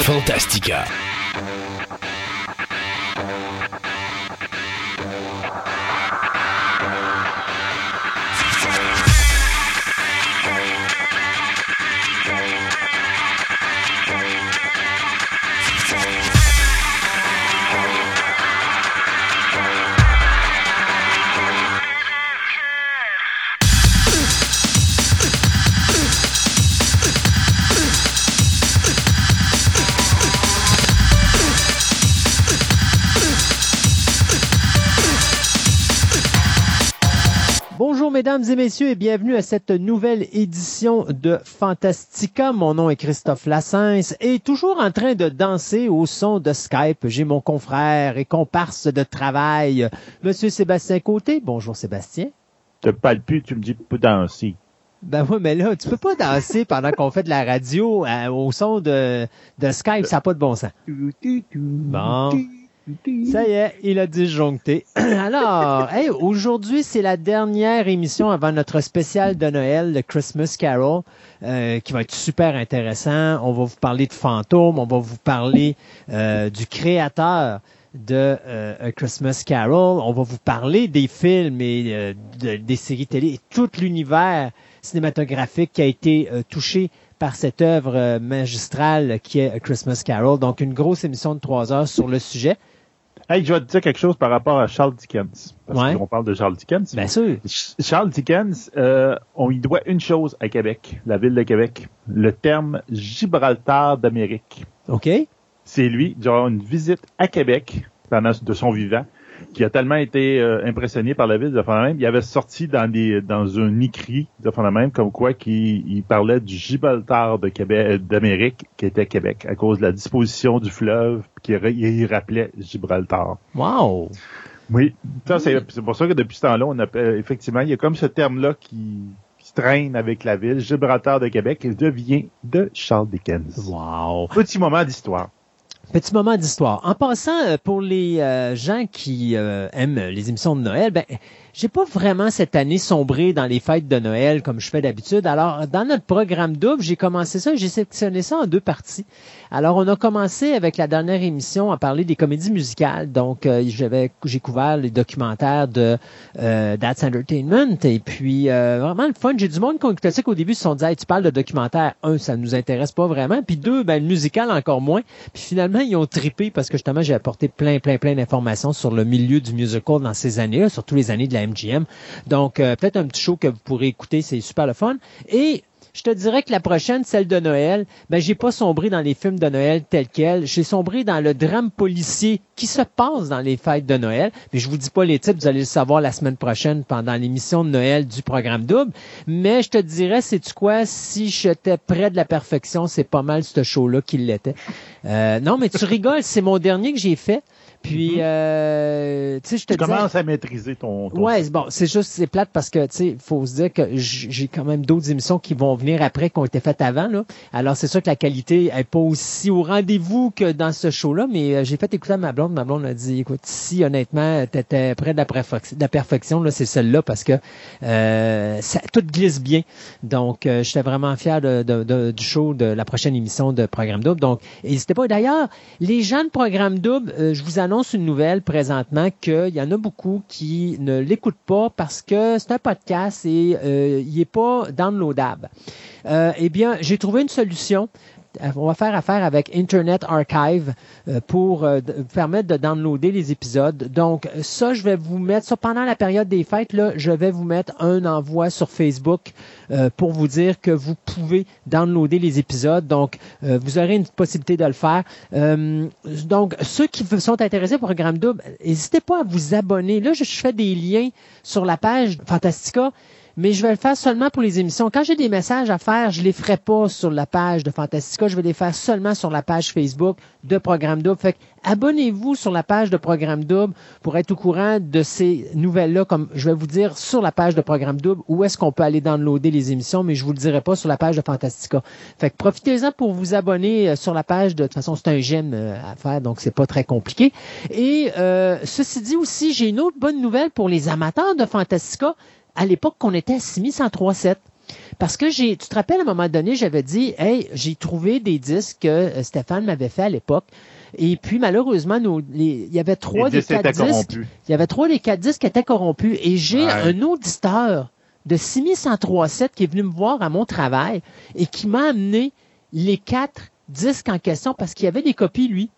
Fantastica. Mesdames et messieurs, et bienvenue à cette nouvelle édition de Fantastica. Mon nom est Christophe Lassens et toujours en train de danser au son de Skype, j'ai mon confrère et comparse de travail, Monsieur Sébastien Côté. Bonjour Sébastien. Te parle plus, tu me dis pas danser. Ben oui, mais là, tu peux pas danser pendant qu'on fait de la radio euh, au son de, de Skype, ça n'a pas de bon sens. Bon. Ça y est, il a disjoncté. Alors, hey, aujourd'hui, c'est la dernière émission avant notre spécial de Noël, le Christmas Carol, euh, qui va être super intéressant. On va vous parler de fantômes, on va vous parler euh, du créateur de euh, A Christmas Carol, on va vous parler des films et des séries télé et tout l'univers cinématographique qui a été touché par cette œuvre magistrale qui est A Christmas Carol. Donc, une grosse émission de trois heures sur le sujet. Hey, je vais te dire quelque chose par rapport à Charles Dickens. Parce qu'on parle de Charles Dickens. Bien sûr. Charles Dickens, euh, on y doit une chose à Québec, la ville de Québec. Le terme Gibraltar d'Amérique. OK. C'est lui, durant une visite à Québec pendant de son vivant qui a tellement été euh, impressionné par la ville de Fondamène, il avait sorti dans des dans un écrit de Fondamène comme quoi qu'il parlait du Gibraltar de Québec euh, d'Amérique qui était Québec à cause de la disposition du fleuve qui il rappelait Gibraltar. Wow. Oui, c'est pour ça que depuis ce temps-là, on appelle effectivement, il y a comme ce terme-là qui, qui traîne avec la ville, Gibraltar de Québec, il devient de Charles Dickens. Wow. Petit moment d'histoire. Petit moment d'histoire. En passant, euh, pour les euh, gens qui euh, aiment les émissions de Noël, ben, j'ai pas vraiment cette année sombré dans les fêtes de Noël comme je fais d'habitude. Alors, dans notre programme double, j'ai commencé ça, j'ai sectionné ça en deux parties. Alors, on a commencé avec la dernière émission à parler des comédies musicales. Donc, euh, j'avais, j'ai couvert les documentaires de euh, That's Entertainment. Et puis, euh, vraiment le fun. J'ai du monde qui écouté ça qu'au début, ils se sont dit, hey, tu parles de documentaire. Un, ça nous intéresse pas vraiment. Puis deux, ben, le musical encore moins. Puis finalement, ils ont tripé parce que justement, j'ai apporté plein, plein, plein d'informations sur le milieu du musical dans ces années-là, surtout les années de la MGM. Donc, euh, peut-être un petit show que vous pourrez écouter, c'est super le fun. Et je te dirais que la prochaine, celle de Noël, ben j'ai pas sombré dans les films de Noël tels quels. J'ai sombré dans le drame policier qui se passe dans les fêtes de Noël. Mais je vous dis pas les titres, vous allez le savoir la semaine prochaine pendant l'émission de Noël du programme double. Mais je te dirais, c'est tu quoi, si j'étais près de la perfection, c'est pas mal ce show-là qu'il l'était. Euh, non, mais tu rigoles, c'est mon dernier que j'ai fait. Puis, mhm. euh, tu sais, je te tu commences à maîtriser ton. ton... Ouais, bon, c'est juste, c'est plate parce que, tu sais, il faut se dire que j'ai quand même d'autres émissions qui vont venir après, qui ont été faites avant, là. Alors, c'est sûr que la qualité est pas aussi au rendez-vous que dans ce show-là, mais euh, j'ai fait écouter à ma blonde. Ma blonde a dit, écoute, si honnêtement, t'étais près de la, de la perfection, là, c'est celle-là parce que euh, ça, tout glisse bien. Donc, euh, j'étais vraiment fier de, de, du show de la prochaine émission de Programme Double. Donc, n'hésitez pas. D'ailleurs, les gens de Programme Double, je vous annonce annonce une nouvelle présentement qu'il y en a beaucoup qui ne l'écoutent pas parce que c'est un podcast et euh, il n'est pas downloadable. Euh, eh bien, j'ai trouvé une solution on va faire affaire avec Internet Archive euh, pour euh, permettre de downloader les épisodes. Donc, ça, je vais vous mettre ça pendant la période des fêtes. Là, je vais vous mettre un envoi sur Facebook euh, pour vous dire que vous pouvez downloader les épisodes. Donc, vous aurez une possibilité de le faire. donc, ceux qui sont intéressés au programme double, n'hésitez pas à vous abonner. Là, je fais des liens sur la page Fantastica mais je vais le faire seulement pour les émissions. Quand j'ai des messages à faire, je les ferai pas sur la page de Fantastica, je vais les faire seulement sur la page Facebook de Programme Double. Fait abonnez-vous sur la page de Programme Double pour être au courant de ces nouvelles-là, comme je vais vous dire sur la page de Programme Double où est-ce qu'on peut aller downloader les émissions, mais je vous le dirai pas sur la page de Fantastica. Fait que profitez-en pour vous abonner euh, sur la page. De, toute façon, c'est un j'aime euh, à faire, donc c'est pas très compliqué. Et euh, ceci dit aussi, j'ai une autre bonne nouvelle pour les amateurs de Fantastica à l'époque qu'on était à 6103.7. Parce que j'ai, tu te rappelles, à un moment donné, j'avais dit, hey, j'ai trouvé des disques que euh, Stéphane m'avait fait à l'époque. Et puis, malheureusement, il y avait trois des quatre disques. Il y avait trois des quatre disques qui étaient corrompus. Et j'ai un auditeur de 6137 qui est venu me voir à mon travail et qui m'a amené les quatre disques en question parce qu'il y avait des copies, lui.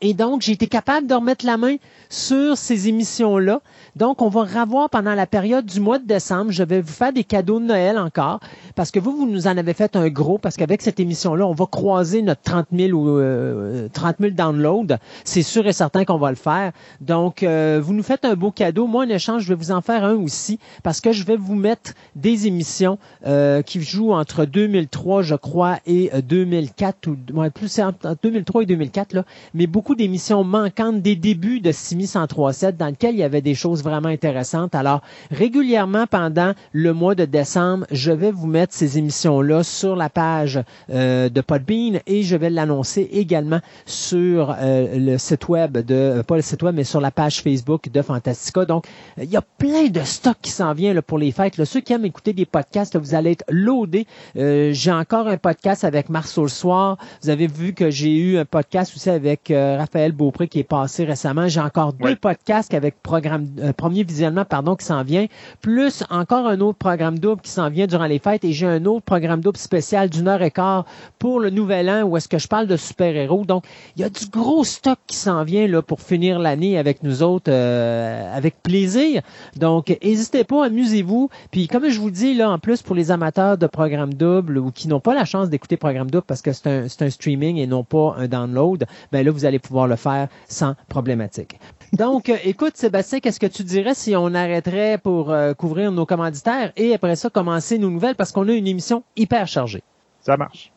Et donc, j'ai été capable de remettre la main sur ces émissions-là. Donc, on va revoir pendant la période du mois de décembre. Je vais vous faire des cadeaux de Noël encore parce que vous, vous nous en avez fait un gros parce qu'avec cette émission-là, on va croiser notre 30 000 ou euh, 30 000 downloads. C'est sûr et certain qu'on va le faire. Donc, euh, vous nous faites un beau cadeau. Moi, en échange, je vais vous en faire un aussi parce que je vais vous mettre des émissions euh, qui jouent entre 2003, je crois, et 2004 ou ouais, plus entre 2003 et 2004 là, mais beaucoup d'émissions manquantes des débuts de 6137 dans lesquelles il y avait des choses vraiment intéressantes. Alors, régulièrement pendant le mois de décembre, je vais vous mettre ces émissions-là sur la page euh, de Podbean et je vais l'annoncer également sur euh, le site web de, euh, pas le site web, mais sur la page Facebook de Fantastica. Donc, il y a plein de stocks qui s'en vient là, pour les fêtes. Là. Ceux qui aiment écouter des podcasts, vous allez être loadés. j'ai encore un podcast avec Marceau le soir. Vous avez vu que j'ai eu un podcast aussi avec Raphaël Beaupré qui est passé récemment. J'ai encore deux podcasts avec programme euh, premier visionnement pardon qui s'en vient, plus encore un autre programme double qui s'en vient durant les fêtes et j'ai un autre programme double spécial d'une heure et quart pour le nouvel an où est-ce que je parle de super-héros. Donc, il y a du gros stock qui s'en vient là pour finir l'année avec nous autres euh, avec plaisir. Donc, n'hésitez pas, amusez-vous. Puis comme je vous dis là en plus pour les amateurs de programme double ou qui n'ont pas la chance d'écouter programme double parce que c'est un, un streaming et non pas un download, ben là vous allez pouvoir le faire sans problématique. Donc, euh, écoute, Sébastien, qu'est-ce que tu dirais si on arrêterait pour euh, couvrir nos commanditaires et après ça commencer nos nouvelles parce qu'on a une émission hyper chargée? Ça marche.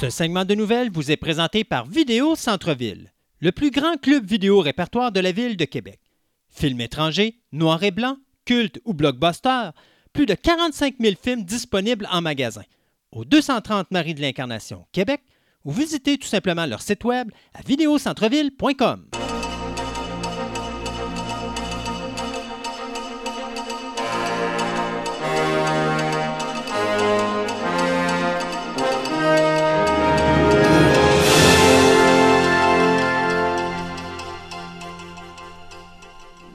Ce segment de nouvelles vous est présenté par Vidéo Centre-Ville, le plus grand club vidéo répertoire de la ville de Québec. Films étrangers, noir et blanc, culte ou blockbuster, plus de 45 000 films disponibles en magasin. Au 230 Marie de l'Incarnation, Québec, ou visitez tout simplement leur site web à vidéocentreville.com.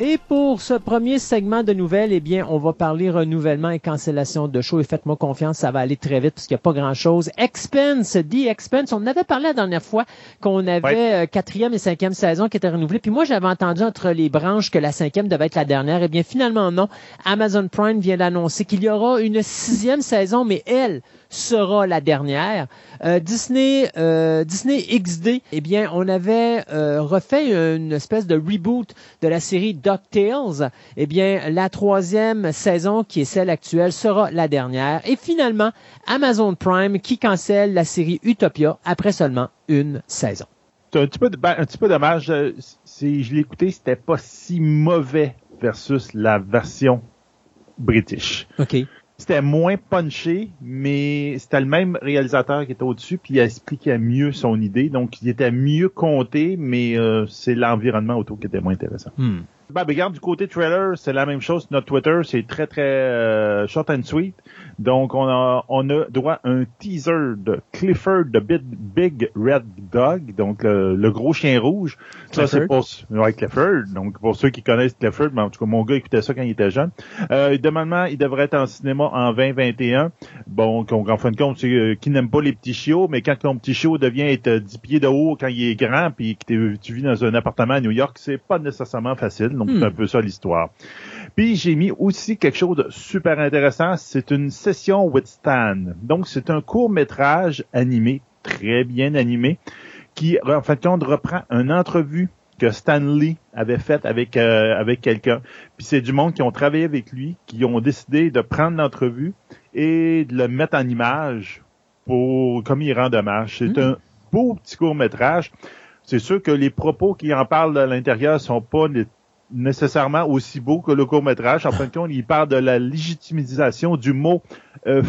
Et pour ce premier segment de nouvelles, eh bien, on va parler renouvellement et cancellation de show. Et faites-moi confiance, ça va aller très vite parce qu'il n'y a pas grand-chose. Expense, dit Expense, on avait parlé la dernière fois qu'on avait euh, quatrième et cinquième saison qui étaient renouvelées. Puis moi, j'avais entendu entre les branches que la cinquième devait être la dernière. Eh bien, finalement, non. Amazon Prime vient d'annoncer qu'il y aura une sixième saison, mais elle, sera la dernière. Euh, Disney, euh, Disney XD, eh bien, on avait euh, refait une espèce de reboot de la série DuckTales. Eh bien, la troisième saison, qui est celle actuelle, sera la dernière. Et finalement, Amazon Prime qui cancelle la série Utopia après seulement une saison. C'est un petit peu, ben, un petit peu dommage. Si je l'ai écouté, c'était pas si mauvais versus la version british. OK c'était moins punché, mais c'était le même réalisateur qui était au-dessus, puis il expliquait mieux son idée. Donc, il était mieux compté, mais euh, c'est l'environnement autour qui était moins intéressant. Hmm. Ben, regarde, du côté trailer, c'est la même chose. Notre Twitter, c'est très, très euh, short and sweet. Donc, on a, on a droit à un teaser de Clifford, the Big, Big Red Dog, donc le, gros chien rouge. Ça, c'est pour ouais, Clifford. Donc, pour ceux qui connaissent Clifford, ben, en tout cas, mon gars écoutait ça quand il était jeune. Euh, normalement, il devrait être en cinéma en 2021. Bon, en fin de compte, c'est euh, qui n'aime pas les petits chiots, mais quand ton petit chiot devient être 10 pieds de haut quand il est grand, puis que tu vis dans un appartement à New York, c'est pas nécessairement facile. Donc, c'est un hmm. peu ça l'histoire. Puis j'ai mis aussi quelque chose de super intéressant, c'est une session with Stan. Donc c'est un court métrage animé, très bien animé, qui en fait compte reprend une entrevue que Stan Lee avait faite avec euh, avec quelqu'un. Puis c'est du monde qui ont travaillé avec lui, qui ont décidé de prendre l'entrevue et de le mettre en image pour comme il rend hommage. C'est hmm. un beau petit court métrage. C'est sûr que les propos qui en parlent à l'intérieur sont pas les nécessairement aussi beau que le court métrage. En fin de compte, il parle de la légitimisation du mot euh,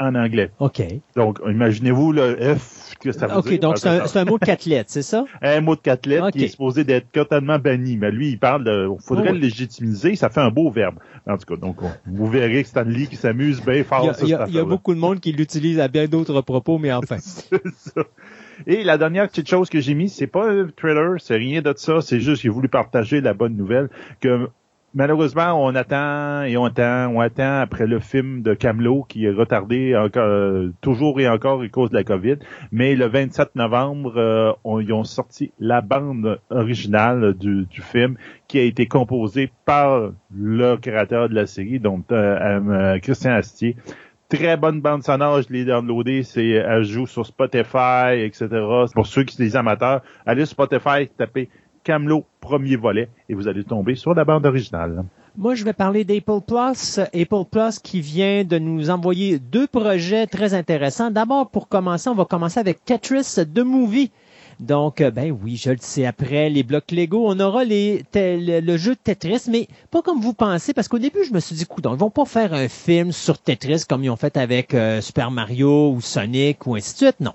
en anglais. OK. Donc, imaginez-vous le F, que ça veut OK, dire? donc Ah, c'est un, mot de quatre lettres, c'est ça? un mot de quatre lettres qui est supposé d'être totalement banni. Mais lui, il parle de, faudrait Oh, le légitimiser, ça fait un beau verbe. En tout cas, donc, on- vous verrez que Stanley qui s'amuse bien fort Il y a, il y a- cette il y a affaire-là. beaucoup de monde qui l'utilise à bien d'autres propos, mais enfin. C'est ça. Et la dernière petite chose que j'ai mis, c'est pas un trailer, c'est rien de ça, c'est juste que j'ai voulu partager la bonne nouvelle que malheureusement on attend et on attend, on attend après le film de Camelot qui est retardé encore euh, toujours et encore à cause de la COVID. Mais le 27 novembre, euh, on- ils ont sorti la bande originale du, du film qui a été composée par le créateur de la série, donc euh, euh, Christian Astier. Très bonne bande sonore, je l'ai downloadé, c'est elle joue sur Spotify, etc. Pour ceux qui sont des amateurs, allez sur Spotify, tapez Camelot premier volet et vous allez tomber sur la bande originale. Moi, je vais parler d'Apple Plus. Apple Plus qui vient de nous envoyer deux projets très intéressants. D'abord, pour commencer, on va commencer avec Tetris The Movie. Donc, euh, ben oui, je le sais, après les blocs Lego, on aura les, le, jeu Tetris, mais pas comme vous pensez, parce qu'au début, je me suis dit, coudonc, ils vont pas faire un film sur Tetris comme ils ont fait avec euh, Super Mario ou Sonic ou ainsi de suite, non.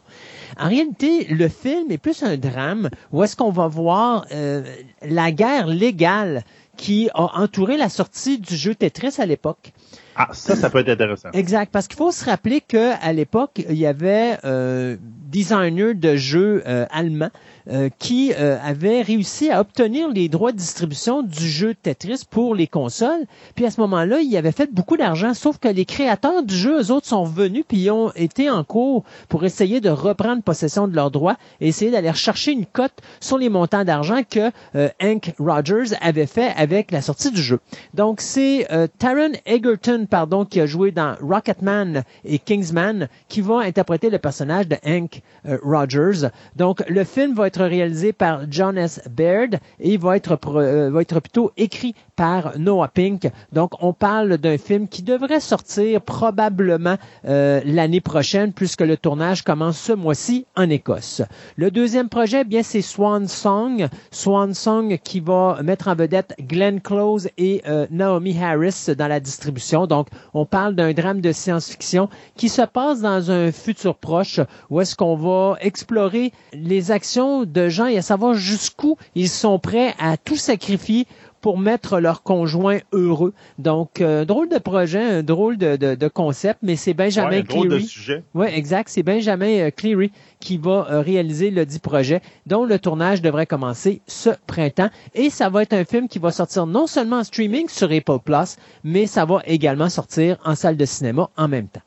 En réalité, le film est plus un drame où est-ce qu'on va voir euh, la guerre légale qui a entouré la sortie du jeu Tetris à l'époque. Ah, ça, ça peut être intéressant. Exact, parce qu'il faut se rappeler que à l'époque, il y avait euh, designer de jeux euh, allemands euh, qui euh, avaient réussi à obtenir les droits de distribution du jeu Tetris pour les consoles. Puis à ce moment-là, ils avaient fait beaucoup d'argent, sauf que les créateurs du jeu, eux autres, sont venus puis ont été en cours pour essayer de reprendre possession de leurs droits et essayer d'aller rechercher une cote sur les montants d'argent que euh, Hank Rogers avait fait avec la sortie du jeu. Donc c'est euh, Taron Egerton, pardon, qui a joué dans Rocketman et Kingsman, qui va interpréter le personnage de Hank Rogers. Donc le film va être réalisé par John S. Baird et va être euh, va être plutôt écrit par Noah Pink. Donc on parle d'un film qui devrait sortir probablement euh, l'année prochaine puisque le tournage commence ce mois-ci en Écosse. Le deuxième projet, eh bien c'est Swan Song, Swan Song qui va mettre en vedette Glenn Close et euh, Naomi Harris dans la distribution. Donc on parle d'un drame de science-fiction qui se passe dans un futur proche où est-ce qu'on va explorer les actions de gens et à savoir jusqu'où ils sont prêts à tout sacrifier pour mettre leur conjoint heureux. Donc, euh, drôle de projet, un drôle de, de, de concept, mais c'est Benjamin Ouais, un drôle de Cleary. sujet. Oui, exact. C'est Benjamin euh, Cleary qui va euh, réaliser le dit projet, dont le tournage devrait commencer ce printemps. Et ça va être un film qui va sortir non seulement en streaming sur Apple Plus, mais ça va également sortir en salle de cinéma en même temps.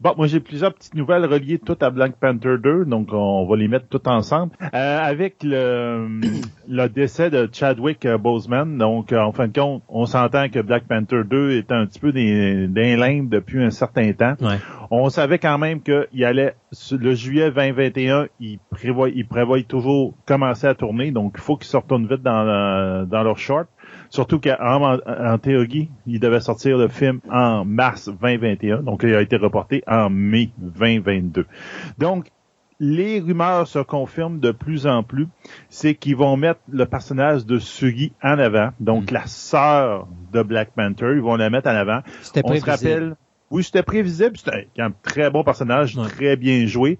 Bon, moi j'ai plusieurs petites nouvelles reliées toutes à Black Panther 2, donc on va les mettre toutes ensemble. Euh, avec le, le décès de Chadwick euh, Boseman, donc euh, en fin de compte, on s'entend que Black Panther 2 est un petit peu des, des limbes depuis un certain temps. Ouais. On savait quand même qu'il allait, le juillet 2021, il prévoit, il prévoit toujours commencer à tourner, donc il faut qu'ils se retournent vite dans, dans leur short. Surtout qu'en en, en théorie, il devait sortir le film en mars 2021, donc il a été reporté en mai 2022. Donc, les rumeurs se confirment de plus en plus, c'est qu'ils vont mettre le personnage de Suri en avant, donc Mm. la sœur de Black Panther, ils vont la mettre en avant. C'était On se rappelle, oui, c'était prévisible, c'était un très bon personnage, Ouais. très bien joué.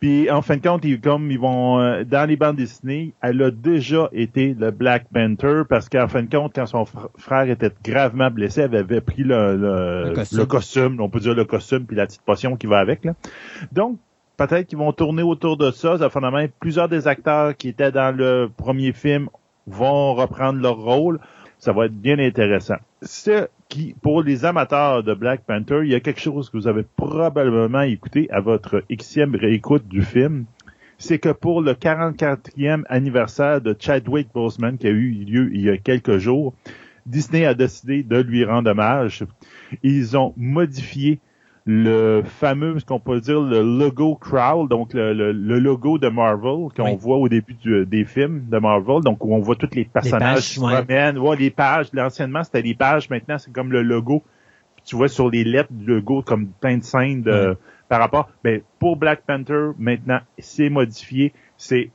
Puis en fin de compte, ils, comme ils vont euh, dans les bandes dessinées, elle a déjà été le Black Panther parce qu'en fin de compte, quand son fr- frère était gravement blessé, elle avait pris le, le, Le costume. le costume, on peut dire le costume puis la petite potion qui va avec. Là. Donc peut-être qu'ils vont tourner autour de ça. Ça même plusieurs des acteurs qui étaient dans le premier film vont reprendre leur rôle. Ça va être bien intéressant. Ce qui, pour les amateurs de Black Panther, il y a quelque chose que vous avez probablement écouté à votre Xème réécoute du film. C'est que pour le 44e anniversaire de Chadwick Boseman qui a eu lieu il y a quelques jours, Disney a décidé de lui rendre hommage. Ils ont modifié le fameux, ce qu'on peut dire, le logo Crowl, donc le, le- le logo de Marvel qu'on Oui. voit au début du- des films de Marvel, donc où on voit tous les personnages pages, qui se ouais. les pages, anciennement c'était les pages, maintenant c'est comme le logo. Puis tu vois sur les lettres du logo comme plein de scènes de, Ouais. par rapport. Ben, pour Black Panther, maintenant, c'est modifié. C'est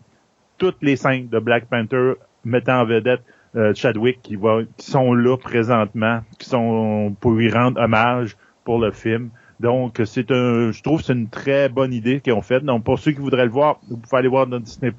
toutes les scènes de Black Panther mettant en vedette euh, Chadwick qui va qui sont là présentement, qui sont pour lui rendre hommage pour le film. Donc, c'est un, je trouve c'est une très bonne idée qu'ils ont faite. Donc, pour ceux qui voudraient le voir, vous pouvez aller voir dans Disney+.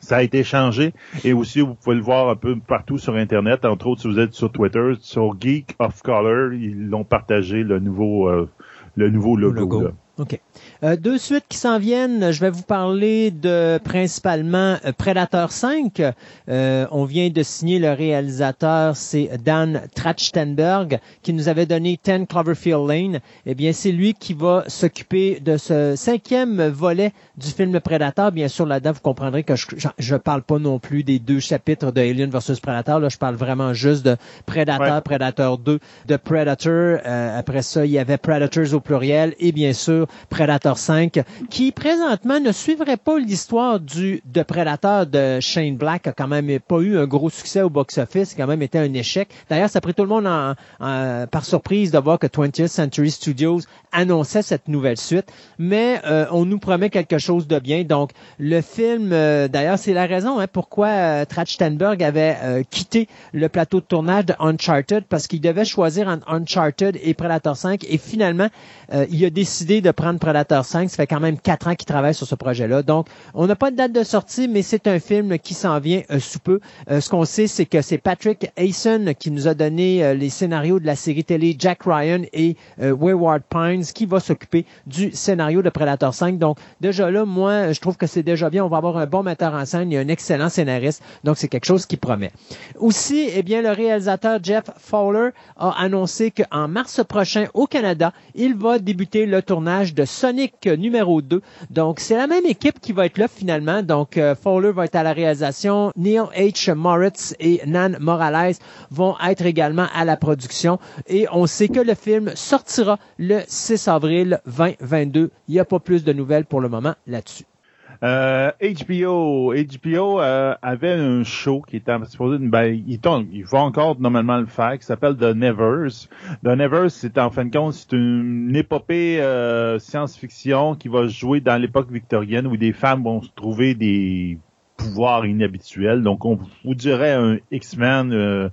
Ça a été changé et aussi vous pouvez le voir un peu partout sur Internet. Entre autres, si vous êtes sur Twitter, sur Geek of Color, ils l'ont partagé le nouveau, euh, le nouveau logo. Logo. là. OK. Euh, deux suites qui s'en viennent. Je vais vous parler de principalement euh, Predator 5. Euh, on vient de signer le réalisateur, c'est Dan Trachtenberg, qui nous avait donné 10 Cloverfield Lane. Eh bien, c'est lui qui va s'occuper de ce cinquième volet du film Predator. Bien sûr, là-dedans, vous comprendrez que je, je, parle pas non plus des deux chapitres de Alien vs Predator. Là, je parle vraiment juste de Predator, Ouais. Predator 2, de Predator. Euh, après ça, il y avait Predators au pluriel et bien sûr Predator 5, qui présentement ne suivrait pas l'histoire du de Predator de Shane Black, a quand même pas eu un gros succès au box-office, quand même été un échec. D'ailleurs, ça a pris tout le monde par surprise de voir que 20th Century Studios annonçait cette nouvelle suite, mais euh, on nous promet quelque chose de bien. Donc, le film, euh, d'ailleurs, c'est la raison hein, pourquoi euh, avait euh, quitté le plateau de tournage de Uncharted, parce qu'il devait choisir entre Uncharted et Predator 5, et finalement, il a décidé de prendre Predator 5. Ça fait quand même quatre ans qu'il travaille sur ce projet-là. Donc, on n'a pas de date de sortie, mais c'est un film qui s'en vient sous peu. Ce qu'on sait, c'est que c'est Patrick Hayson qui nous a donné les scénarios de la série télé Jack Ryan et Wayward Pines qui va s'occuper du scénario de Predator 5. Donc, déjà là, moi, je trouve que c'est déjà bien. On va avoir un bon metteur en scène. A un excellent scénariste. Donc, c'est quelque chose qui promet. Aussi, eh bien, le réalisateur Jeff Fowler a annoncé qu'en mars prochain, au Canada, il va débuter le tournage de Sonic numéro 2. Donc, c'est la même équipe qui va être là finalement. Donc, euh, Fowler va être à la réalisation. Neil H. Moritz et Nan Morales vont être également à la production. Et on sait que le film sortira le 6 avril 2022. Il n'y a pas plus de nouvelles pour le moment là-dessus. Euh, HBO, HBO euh, avait un show qui était supposé, ben, il, tombe- il va encore normalement le faire, qui s'appelle The Nevers. The Nevers, c'est en fin de compte, c'est une épopée euh, science-fiction qui va jouer dans l'époque victorienne où des femmes vont se trouver des pouvoirs inhabituels. Donc, on vous dirait un X-Men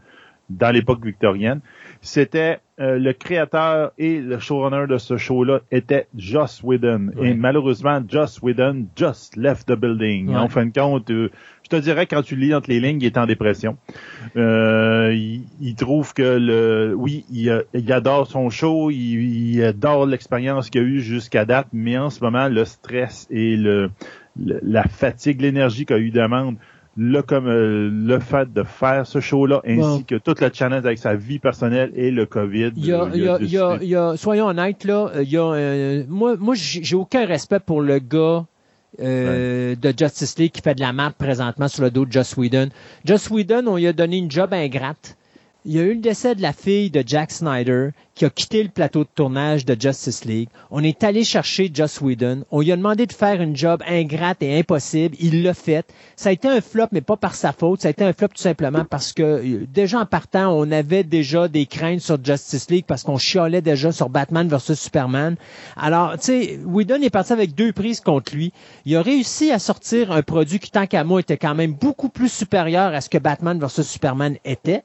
dans l'époque victorienne. C'était euh, le créateur et le showrunner de ce show-là était Joss Whedon. Et malheureusement, Joss Whedon just left the building. En fin de compte, euh, je te dirais quand tu lis entre les lignes, il est en dépression. Euh, il, il trouve que le, oui, il, il adore son show, il, il adore l'expérience qu'il a eue jusqu'à date, mais en ce moment, le stress et le, le- la fatigue, l'énergie qu'il a eu demande le comme euh, le fait de faire ce show-là, ainsi Bon. que tout le challenge avec sa vie personnelle et le COVID. Il y a, euh, il y a, il y a, décidé- il y a- soyons honnêtes, là, il y a, euh, moi, moi, j'ai aucun respect pour le gars euh, de Justice League qui fait de la map présentement sur le dos de Joss Whedon. Joss Whedon, on lui a donné une job ingrate. Il y a eu le décès de la fille de Jack Snyder qui a quitté le plateau de tournage de Justice League. On est allé chercher Joss Whedon. On lui a demandé de faire une job ingrate et impossible. Il l'a fait. Ça a été un flop, mais pas par sa faute. Ça a été un flop tout simplement parce que euh, déjà en partant, on avait déjà des craintes sur Justice League parce qu'on chialait déjà sur Batman versus Superman. Alors, tu sais, Whedon est parti avec deux prises contre lui. Il a réussi à sortir un produit qui, tant qu'à moi, était quand même beaucoup plus supérieur à ce que Batman versus Superman était.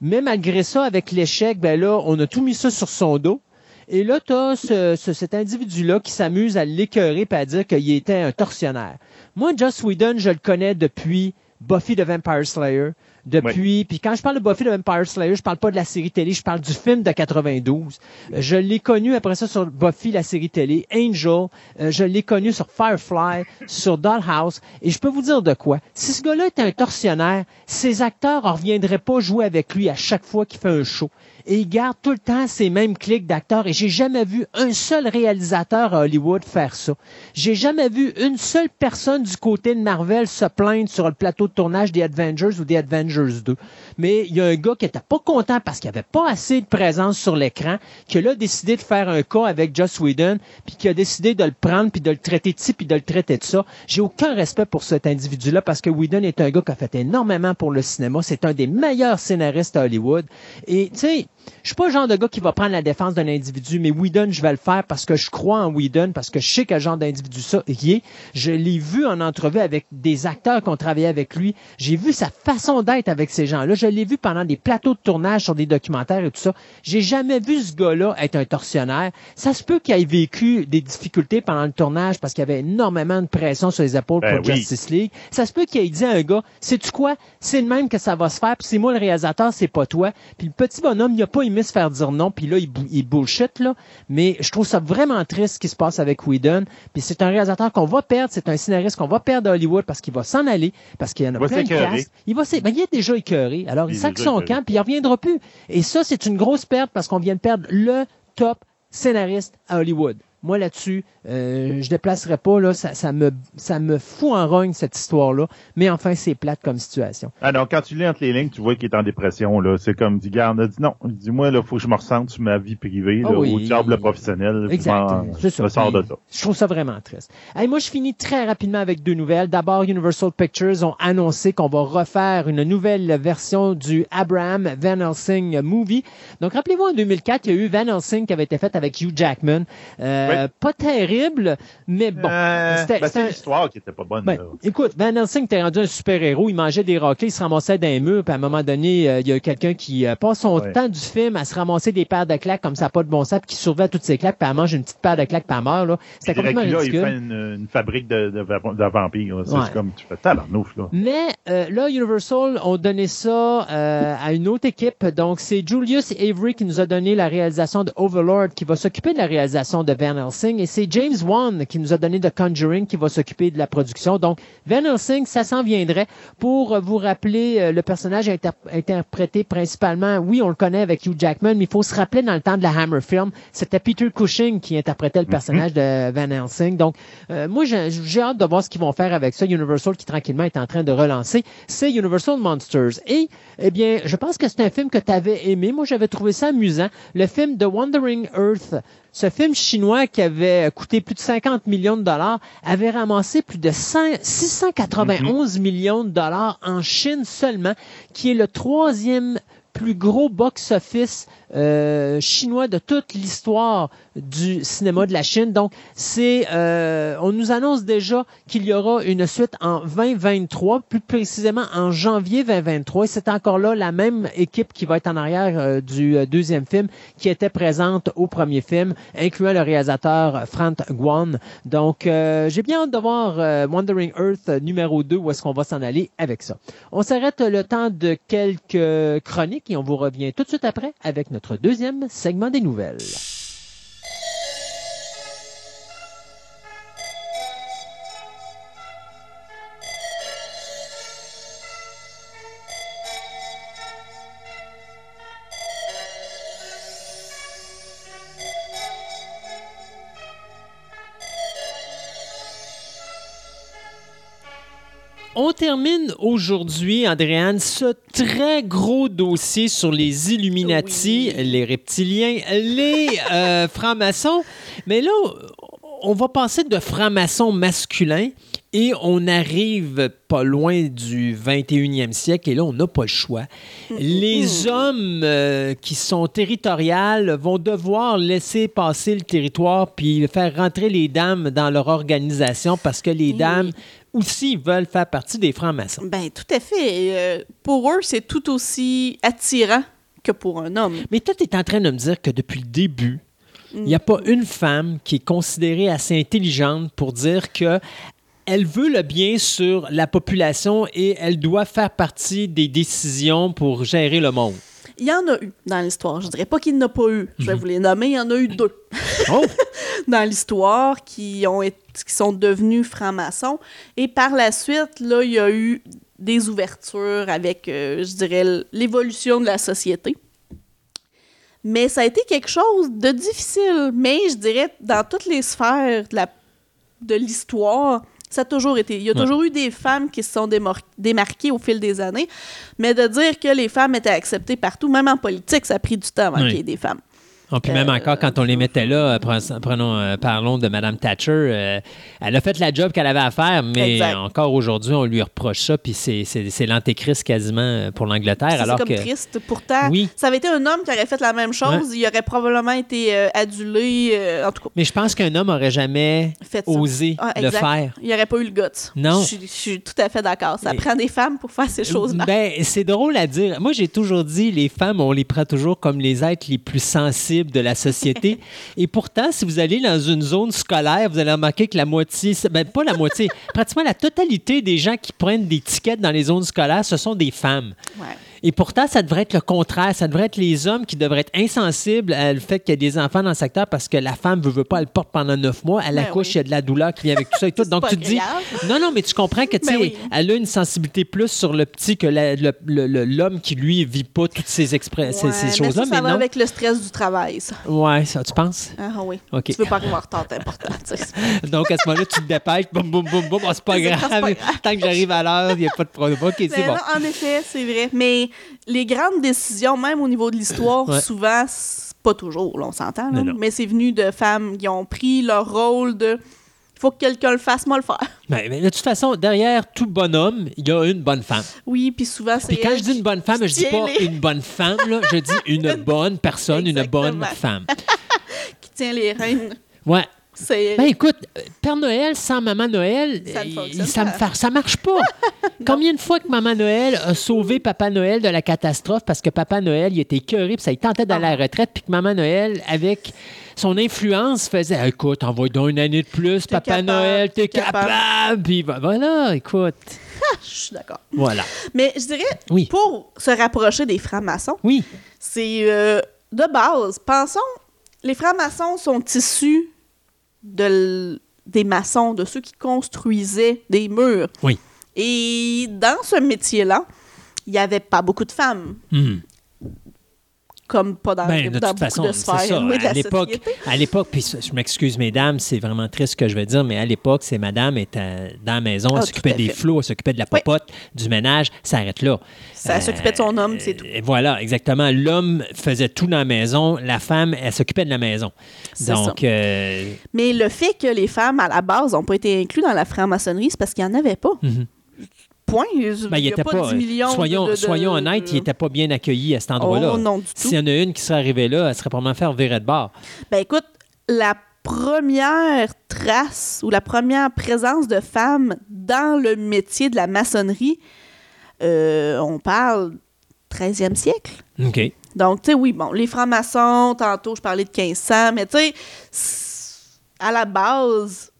Mais malgré ça, avec l'échec, ben là, on a tout mis ça sur son dos. Et là, tu as ce, ce- cet individu-là qui s'amuse à l'écœurer et à dire qu'il était un tortionnaire. Moi, Joss Whedon, je le connais depuis Buffy the Vampire Slayer. Depuis, puis quand je parle de Buffy the Vampire Slayer, je parle pas de la série télé, je parle du film de 92. Euh, Je l'ai connu après ça sur Buffy, la série télé, Angel. Euh, je l'ai connu sur Firefly, sur Dollhouse. Et je peux vous dire de quoi. Si ce gars-là était un tortionnaire, ses acteurs ne reviendraient pas jouer avec lui à chaque fois qu'il fait un show. Et il garde tout le temps ces mêmes clics d'acteurs. Et j'ai jamais vu un seul réalisateur à Hollywood faire ça. J'ai jamais vu une seule personne du côté de Marvel se plaindre sur le plateau de tournage des Avengers ou des Avengers 2. Mais il y a un gars qui était pas content parce qu'il avait pas assez de présence sur l'écran, qui a décidé de faire un cas avec Joss Whedon, puis qui a décidé de le prendre, puis de le traiter de ci, puis de le traiter de ça. J'ai aucun respect pour cet individu-là parce que Whedon est un gars qui a fait énormément pour le cinéma. C'est un des meilleurs scénaristes à Hollywood. Et tu sais, je suis pas le genre de gars qui va prendre la défense d'un individu, mais Whedon, je vais le faire parce que je crois en Whedon, parce que je sais quel genre d'individu ça il est. Je l'ai vu en entrevue avec des acteurs qui ont travaillé avec lui. J'ai vu sa façon d'être avec ces gens-là. Je l'ai vu pendant des plateaux de tournage sur des documentaires et tout ça. J'ai jamais vu ce gars-là être un tortionnaire. Ça se peut qu'il ait vécu des difficultés pendant le tournage parce qu'il y avait énormément de pression sur les épaules Ben pour oui. Justice League. Ça se peut qu'il ait dit à un gars, sais-tu quoi? C'est le même que ça va se faire, puis c'est moi le réalisateur, c'est pas toi. Puis le petit bonhomme, il a pas aimé se faire dire non, puis là, il, bullshit, là. Mais je trouve ça vraiment triste ce qui se passe avec Whedon. Puis c'est un réalisateur qu'on va perdre, c'est un scénariste qu'on va perdre à Hollywood parce qu'il va s'en aller, parce qu'il y en a Il plein de. Il va ben, il est déjà écœuré. Alors, il, Il sac son camp, puis il reviendra plus. Et ça, c'est une grosse perte parce qu'on vient de perdre le top scénariste à Hollywood. Moi, là-dessus, euh, je déplacerai pas, là, ça, ça, me, ça me fout en rogne, cette histoire-là. Mais enfin, c'est plate comme situation. Ah non, quand tu lis entre les lignes, tu vois qu'il est en dépression, là. C'est comme, dit, a dit non. Dis-moi, là, faut que je me ressente sur ma vie privée, Ah là, oui. au job, le professionnel. Exact. Je ça. Je me sors de Puis, là. Je trouve ça vraiment triste. Hey, moi, je finis très rapidement avec deux nouvelles. D'abord, Universal Pictures ont annoncé qu'on va refaire une nouvelle version du Abraham Van Helsing movie. Donc, rappelez-vous, en 2004, il y a eu Van Helsing qui avait été fait avec Hugh Jackman. Euh, Pas terrible, mais bon. Euh, C'était- ben, c'était c'est un- l'histoire qui était pas bonne, Ben, là. écoute, Van Helsing était rendu un super-héros. Il mangeait des roquets, il se ramassait dans les murs, puis à un moment donné, euh, il y a quelqu'un qui euh, passe son Ouais. temps du film à se ramasser des paires de claques comme ça, pas de bon sens, puis qui surveille toutes ses claques, puis elle mange une petite paire de claques, puis elle meurt. Là. C'était complètement Dracula, il ridicule. fait une, une fabrique de, de, va- de vampires. là. C'est Ouais. comme, tu fais tabarnouf, là. Mais euh, là, Universal ont donné ça euh, à une autre équipe. Donc, c'est Julius Avery qui nous a donné la réalisation de Overlord, qui va s'occuper de la réalisation de Van Helsing. Et c'est James Wan qui nous a donné The Conjuring, qui va s'occuper de la production. Donc, Van Helsing, ça s'en viendrait. Pour vous rappeler, euh, le personnage interprété principalement, oui, on le connaît avec Hugh Jackman, mais il faut se rappeler dans le temps de la Hammer Film, c'était Peter Cushing qui interprétait le personnage de Van Helsing. Donc, euh, moi, j'ai j'ai hâte de voir ce qu'ils vont faire avec ça. Universal qui tranquillement est en train de relancer, c'est Universal Monsters. Et, eh bien, je pense que c'est un film que tu avais aimé. Moi, j'avais trouvé ça amusant. Le film The Wandering Earth, ce film chinois qui avait coûté plus de 50 millions de dollars, avait ramassé plus de 100 691 millions de dollars en Chine seulement, qui est le troisième plus gros box-office euh, chinois de toute l'histoire du cinéma de la Chine. Donc, c'est, euh, on nous annonce déjà qu'il y aura une suite en 2023, plus précisément en janvier 2023. Et c'est encore là la même équipe qui va être en arrière euh, du euh, deuxième film qui était présente au premier film, incluant le réalisateur Frank Guan. Donc, j'ai bien hâte de voir Wandering Earth numéro 2, où est-ce qu'on va s'en aller avec ça. On s'arrête le temps de quelques chroniques et on vous revient tout de suite après avec notre deuxième segment des nouvelles. On termine aujourd'hui, Andréane, ce très gros dossier sur les Illuminati, Oui. les reptiliens, les euh, francs-maçons. Mais là, on va passer de francs-maçons masculins et on arrive pas loin du 21e siècle et là, on n'a pas le choix. Les hommes euh, qui sont territoriales vont devoir laisser passer le territoire puis faire rentrer les dames dans leur organisation parce que les dames aussi veulent faire partie des francs-maçons. Ben, tout à fait. Euh, pour eux, c'est tout aussi attirant que pour un homme. Mais toi, tu es en train de me dire que depuis le début, il n'y a pas une femme qui est considérée assez intelligente pour dire que elle veut le bien sur la population et elle doit faire partie des décisions pour gérer le monde. Il y en a eu dans l'histoire. Je dirais pas qu'il n'y en a pas eu. Je vais vous les nommer. Il y en a eu deux Oh! dans l'histoire qui ont été, qui sont devenus francs-maçons. Et par la suite, là, il y a eu des ouvertures avec, euh, je dirais, l'évolution de la société. Mais ça a été quelque chose de difficile. Mais je dirais, dans toutes les sphères de l'histoire, ça a toujours été. Il y a Ouais. toujours eu des femmes qui se sont démarquées au fil des années. Mais de dire que les femmes étaient acceptées partout, même en politique, ça a pris du temps avant Oui. qu'il y ait des femmes. Ah, puis même encore, quand on les mettait là, euh, prenons, euh, parlons de Mme Thatcher, euh, elle a fait la job qu'elle avait à faire, mais Exact. encore aujourd'hui, on lui reproche ça, puis c'est- l'antéchrist quasiment pour l'Angleterre. C'est alors comme que. triste. Pourtant, Oui. ça avait été un homme qui aurait fait la même chose, il aurait probablement été euh, adulé. euh, en tout cas, Mais je pense qu'un homme aurait jamais fait osé Ah, le faire. Il n'y aurait pas eu le guts. Non. Je, suis- je suis tout à fait d'accord. Ça Mais- prend des femmes pour faire ces choses-là. Ben, c'est drôle à dire. Moi, j'ai toujours dit, les femmes, on les prend toujours comme les êtres les plus sensibles de la société. Et pourtant, si vous allez dans une zone scolaire, vous allez remarquer que la moitié, ben pas la moitié, pratiquement la totalité des gens qui prennent des tickets dans les zones scolaires, ce sont des femmes. Ouais. Et pourtant, ça devrait être le contraire. Ça devrait être les hommes qui devraient être insensibles le fait qu'il y a des enfants dans le secteur parce que la femme veut, veut pas, elle porte pendant neuf mois. Elle Ben accouche, oui. il y a de la douleur qui vient avec tout ça et tout. Donc, tu te dis, non, non, mais tu comprends que, tu sais, Ben oui. elle a une sensibilité plus sur le petit que l'homme qui, lui, vit pas toutes ces, Ouais, ces choses-là. ça, va non. avec le stress du travail, ça. Ouais, ça, tu penses? Ah oui. OK. Tu veux pas arriver en retard, important. sais. Donc, à ce moment-là, tu te dépêches, boum, boum, boum, boum, Ah, c'est pas grave. Tant que j'arrive à l'heure, il n'y a pas de problème. OK, c'est Mais bon. non, en effet, c'est vrai. Mais les grandes décisions, même au niveau de l'histoire, Ouais. souvent, pas toujours, là, on s'entend. Mais c'est venu de femmes qui ont pris leur rôle de. Il faut que quelqu'un le fasse, moi le faire. Ben, mais de toute façon, derrière tout bonhomme, il y a une bonne femme. Oui, puis souvent, c'est. Puis quand je dis une bonne femme, je dis pas les- une bonne femme, là, je dis une bonne personne, une bonne femme. qui tient les rênes. Ouais. Ben écoute, euh, Père Noël sans Maman Noël, Ça ne fonctionne ça, me pas. fa- ça marche pas. Combien de fois que Maman Noël a sauvé Papa Noël de la catastrophe parce que Papa Noël, il était écœuré, puis ça il tentait d'aller à la retraite, puis que Maman Noël, avec son influence, faisait Ah, écoute, envoie donc une année de plus, Papa capable, Noël, t'es t'es capable. capable. Puis ben, voilà, écoute. Je suis d'accord. Voilà. Mais je dirais, Oui. pour se rapprocher des francs-maçons, Oui. c'est euh, de base. Pensons, les francs-maçons sont issus de des maçons, de ceux qui construisaient des murs. Oui. Et dans ce métier-là, il n'y avait pas beaucoup de femmes, Mhm. Comme pas dans, Ben, de dans toute façon, de sphères ça. À l'époque, à l'époque, puis je m'excuse, mesdames, c'est vraiment triste ce que je vais dire, mais à l'époque, c'est madame était dans la maison, elle Ah, s'occupait des flots, elle s'occupait de la Oui. popote, du ménage, ça arrête là. Ça s'occupait de son homme, c'est tout. Et voilà, exactement. L'homme faisait tout dans la maison, la femme, elle s'occupait de la maison. Donc, euh, Mais le fait que les femmes, à la base, n'ont pas été incluses dans la franc-maçonnerie, c'est parce qu'il n'y en avait pas. Mhm. Point. ben, il a était pas, pas. 10 millions soyons, de, de- soyons honnêtes, il n'était pas bien accueilli à cet endroit-là. Oh non, du tout. S'il y en a une qui serait arrivée là, elle serait probablement faire virer de bord. Ben écoute, la première trace ou la première présence de femmes dans le métier de la maçonnerie, euh, on parle 13e siècle. OK. Donc, tu sais, oui, bon, les francs-maçons, tantôt je parlais de 1500, mais tu sais, à la base,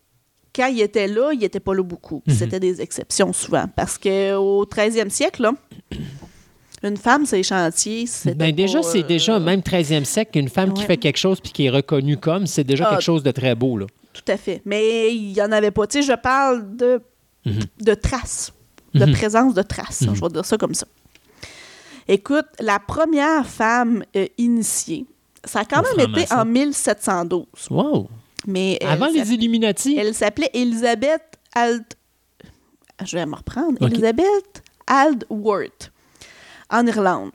quand ils étaient là, ils n'étaient pas là beaucoup. Mhm. C'était des exceptions souvent. Parce qu'au 13e siècle, là, une femme, c'est chantier. Ben déjà, c'est euh, déjà, même 13e siècle, une femme qui fait quelque chose puis qui est reconnue comme, c'est déjà Ah. quelque chose de très beau. Là. Tout à fait. Mais il n'y en avait pas. Tu sais, je parle de, Mhm. de traces, de Mhm. présence de traces. Mhm. Je vais dire ça comme ça. Écoute, la première femme euh, initiée, ça a quand même été en 1712. Wow! Mais elle Avant les Illuminati? Elle s'appelait Elizabeth. Je vais me reprendre. Elizabeth Aldworth, en Irlande.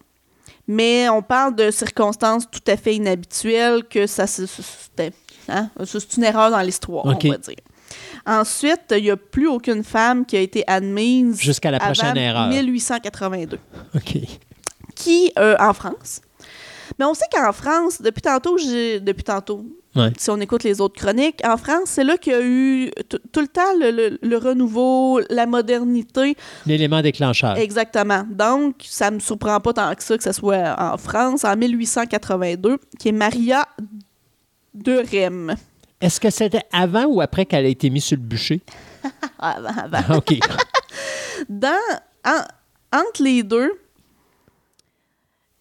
Mais on parle de circonstances tout à fait inhabituelles, que ça se- c'était... hein, C'est une erreur dans l'histoire, on va dire. Ensuite, il n'y a plus aucune femme qui a été admise Jusqu'à la prochaine avant erreur. 1882 OK. qui euh, en France. Mais on sait qu'en France, depuis tantôt, j'ai depuis tantôt, Ouais. si on écoute les autres chroniques, en France, c'est là qu'il y a eu tout le temps le, le- le renouveau, la modernité. L'élément déclencheur. Exactement. Donc, ça me surprend pas tant que ça que ce soit en France, en 1882, qui est Maria de Rem. Est-ce que c'était avant ou après qu'elle a été mise sur le bûcher? Avant, avant. Ah, OK. dans, en- entre les deux,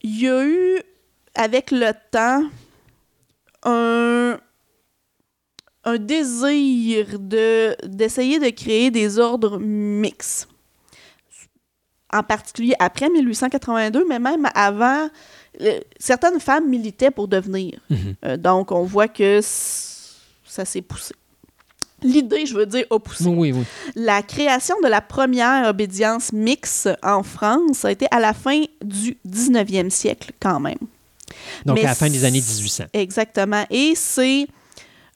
il y a eu, avec le temps, un, un désir de, d'essayer de créer des ordres mixtes. En particulier après 1882, mais même avant, certaines femmes militaient pour devenir. Mhm. Euh, donc, on voit que ça s'est poussé. L'idée, je veux dire, a poussé. Oui, oui. La création de la première obédience mixte en France a été à la fin du 19e siècle, quand même. Donc, Mais à la fin des années c- 1800. Exactement. Et c'est.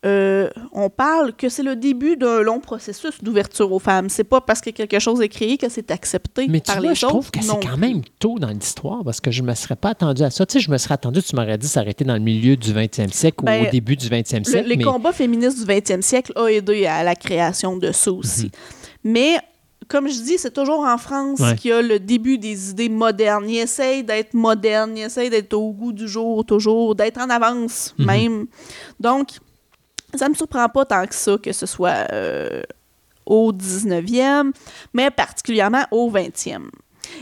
euh, on parle que c'est le début d'un long processus d'ouverture aux femmes. C'est pas parce que quelque chose est créé que c'est accepté Mais tu par vois, les je autres. trouve que c'est quand même tôt dans l'histoire parce que je ne me serais pas attendu à ça. Tu sais, je me serais attendu, tu m'aurais dit s'arrêter dans le milieu du 20e siècle ou Ben, au début du 20e Le- siècle. les mais combats féministes du 20e siècle ont aidé à la création de ça aussi. Mais, comme je dis, c'est toujours en France Ouais. qu'il y a le début des idées modernes. Ils essayent d'être modernes, ils essayent d'être au goût du jour, toujours, d'être en avance Mhm. même. Donc, ça ne me surprend pas tant que ça que ce soit euh, au 19e, mais particulièrement au 20e.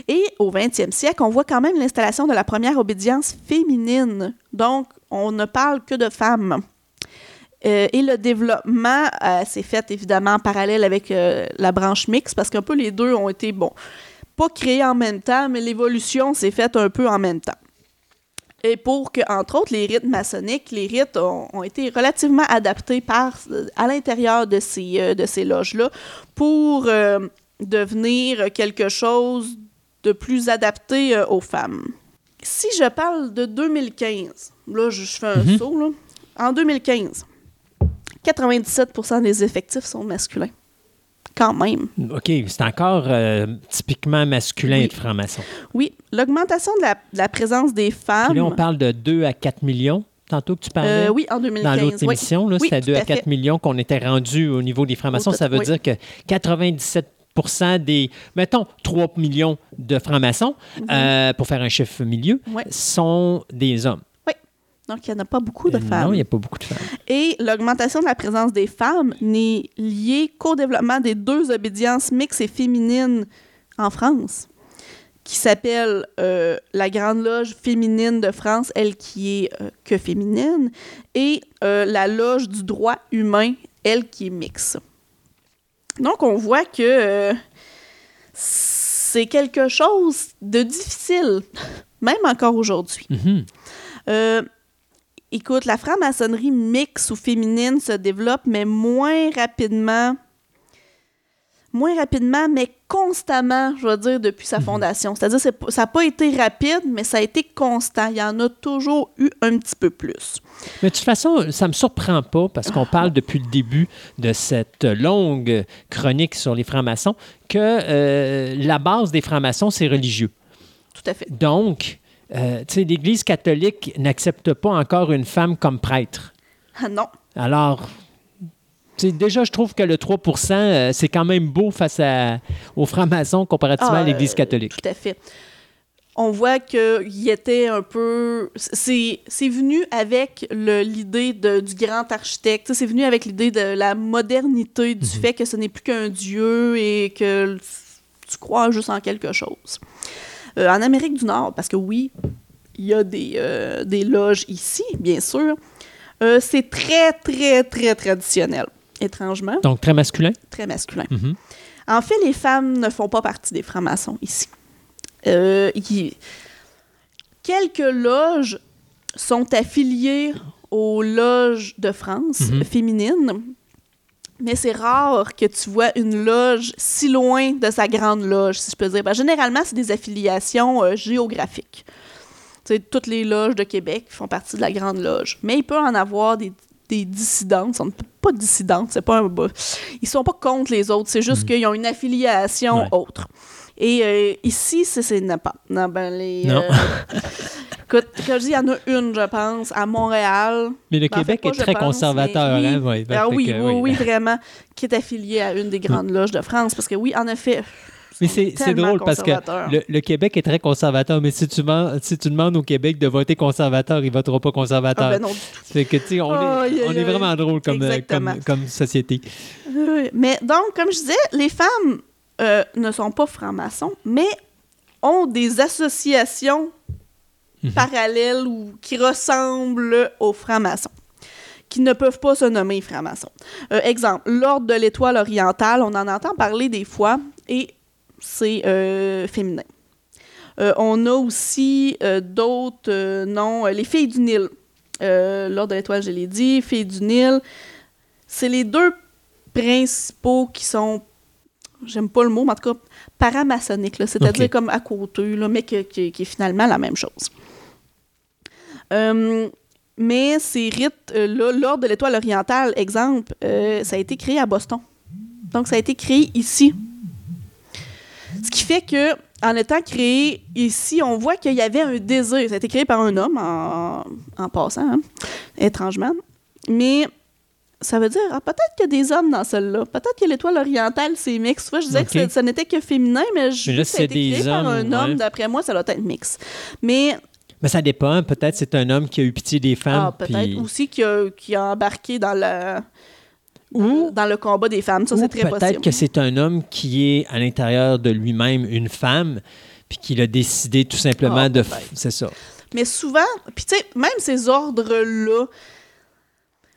Et au 20e siècle, on voit quand même l'installation de la première obédience féminine. Donc, on ne parle que de femmes. Euh, et le développement euh, s'est fait évidemment en parallèle avec euh, la branche mixte parce qu'un peu les deux ont été, bon, pas créés en même temps, mais l'évolution s'est faite un peu en même temps. Et pour que, entre autres, les rites maçonniques, les rites ont, ont été relativement adaptés par, à l'intérieur de ces, de ces loges-là pour devenir quelque chose de plus adapté aux femmes. Si je parle de 2015, là, je, je fais un Mhm. saut, là. En 2015, 97% des effectifs sont masculins. Quand même. OK, c'est encore euh, typiquement masculin Oui. de franc-maçon. Oui, l'augmentation de la, de la présence des Puis femmes. là, on parle de 2 à 4 millions, tantôt que tu parlais. euh, oui, en 2015. Dans l'autre émission, Oui, c'était tout 2 à à 4 fait. millions qu'on était rendu au niveau des francs-maçons. Ça veut dire que 97% des, mettons, 3 millions de francs-maçons, euh, pour faire un chiffre milieu, Mhm. Sont des hommes. Donc, il n'y en a pas beaucoup de Euh, femmes. Non, il n'y a pas beaucoup de femmes. Et l'augmentation de la présence des femmes n'est liée qu'au développement des deux obédiences mixtes et féminines en France, qui s'appelle euh, la Grande Loge féminine de France, elle qui est euh, que féminine, et euh, la Loge du droit humain, elle qui est mixte. Donc, on voit que c'est quelque chose de difficile, même encore aujourd'hui. Mhm. Euh, écoute, la franc-maçonnerie mixte ou féminine se développe, mais moins rapidement. Moins rapidement, mais constamment, je veux dire, depuis sa fondation. C'est-à-dire, c'est ça n'a pas été rapide, mais ça a été constant. Il y en a toujours eu un petit peu plus. Mais de toute façon, ça ne me surprend pas parce qu'on parle depuis le début de cette longue chronique sur les francs-maçons que euh, la base des francs-maçons, c'est religieux. Tout à fait. Donc, euh, l'Église catholique n'accepte pas encore une femme comme prêtre. Ah non. Alors, déjà, je trouve que le 3% euh, c'est quand même beau face à- aux francs-maçons comparativement Ah, à l'Église euh, catholique. Tout à fait. On voit qu'il était un peu. C'est venu avec l'idée du grand architecte. C'est venu avec l'idée de la modernité, du Mhm. fait que ce n'est plus qu'un dieu et que tu crois juste en quelque chose. Euh, en Amérique du Nord, parce que oui, il y a des, euh, des loges ici, bien sûr, euh, c'est très, très, très traditionnel. Étrangement, Donc, très masculin? très masculin. Mhm. En fait, les femmes ne font pas partie des francs-maçons ici. Quelques loges sont affiliées aux loges de France Mhm. féminines, mais c'est rare que tu vois une loge si loin de sa grande loge, si je peux dire. Ben, généralement, c'est des affiliations euh, géographiques. Toutes les loges de Québec font partie de la grande loge. Mais il peut en avoir des, des dissidentes. On ne peut pas dissidentes, c'est pas un... Ils sont pas contre les autres, c'est juste qu'ils ont une affiliation Ouais. autre. Et euh, ici, c'est c'est non, pas. Non, ben les... Non. euh, écoute, comme je dis, il y en a une, je pense, à Montréal. Mais le Ben, en fait, Québec pas, est très pense, conservateur. hein, oui. ouais. Fait oui, que, oui, oui, vraiment, qui est affiliée à une des grandes loges de France. Parce que oui, en effet, Mais c'est drôle parce que le, le Québec est très conservateur, mais si tu, demandes, si tu demandes au Québec de voter conservateur, il ne votera pas conservateur. Ah ben non. Fait que, tu sais, on, Aïe, est, on est vraiment drôle comme, euh, comme, comme société. Oui, Mais donc, comme je disais, les femmes euh, ne sont pas francs-maçons, mais ont des associations Mhm. parallèles ou qui ressemblent aux francs-maçons, qui ne peuvent pas se nommer francs-maçons. Euh, exemple, l'Ordre de l'Étoile orientale, on en entend parler des fois, et c'est euh, féminin. On a aussi d'autres noms, les Filles du Nil. L'Ordre de l'Étoile, je l'ai dit, Filles du Nil. C'est les deux principaux qui sont, j'aime pas le mot, mais en tout cas, paramaçonniques, là, c'est-à-dire comme à côté, là, mais que- qui est finalement la même chose. Euh, mais ces rites-là, l'ordre de l'étoile orientale, exemple, euh, ça a été créé à Boston. Donc, ça a été créé ici. Ce qui fait que, en étant créé ici, on voit qu'il y avait un désir. Ça a été créé par un homme, en, en passant, hein, étrangement. Mais ça veut dire, ah, peut-être qu'il y a des hommes dans celle-là. Peut-être que l'étoile orientale, c'est mix. Tu vois, je disais Ok. que ce- ce n'était que féminin, mais je Mais là, ça a été des créé par un hommes, homme. ouais. D'après moi, ça doit être mix. Mais Mais ça dépend. Peut-être c'est un homme qui a eu pitié des femmes. ah, peut-être puis- aussi qui a, qui a embarqué dans le, Ou- dans le combat des femmes. Ça, c'est très peut-être possible. que c'est un homme qui est à l'intérieur de lui-même une femme, puis qu'il a décidé tout simplement Ah, de... peut-être. C'est ça. Mais souvent, puis tu sais, même ces ordres-là,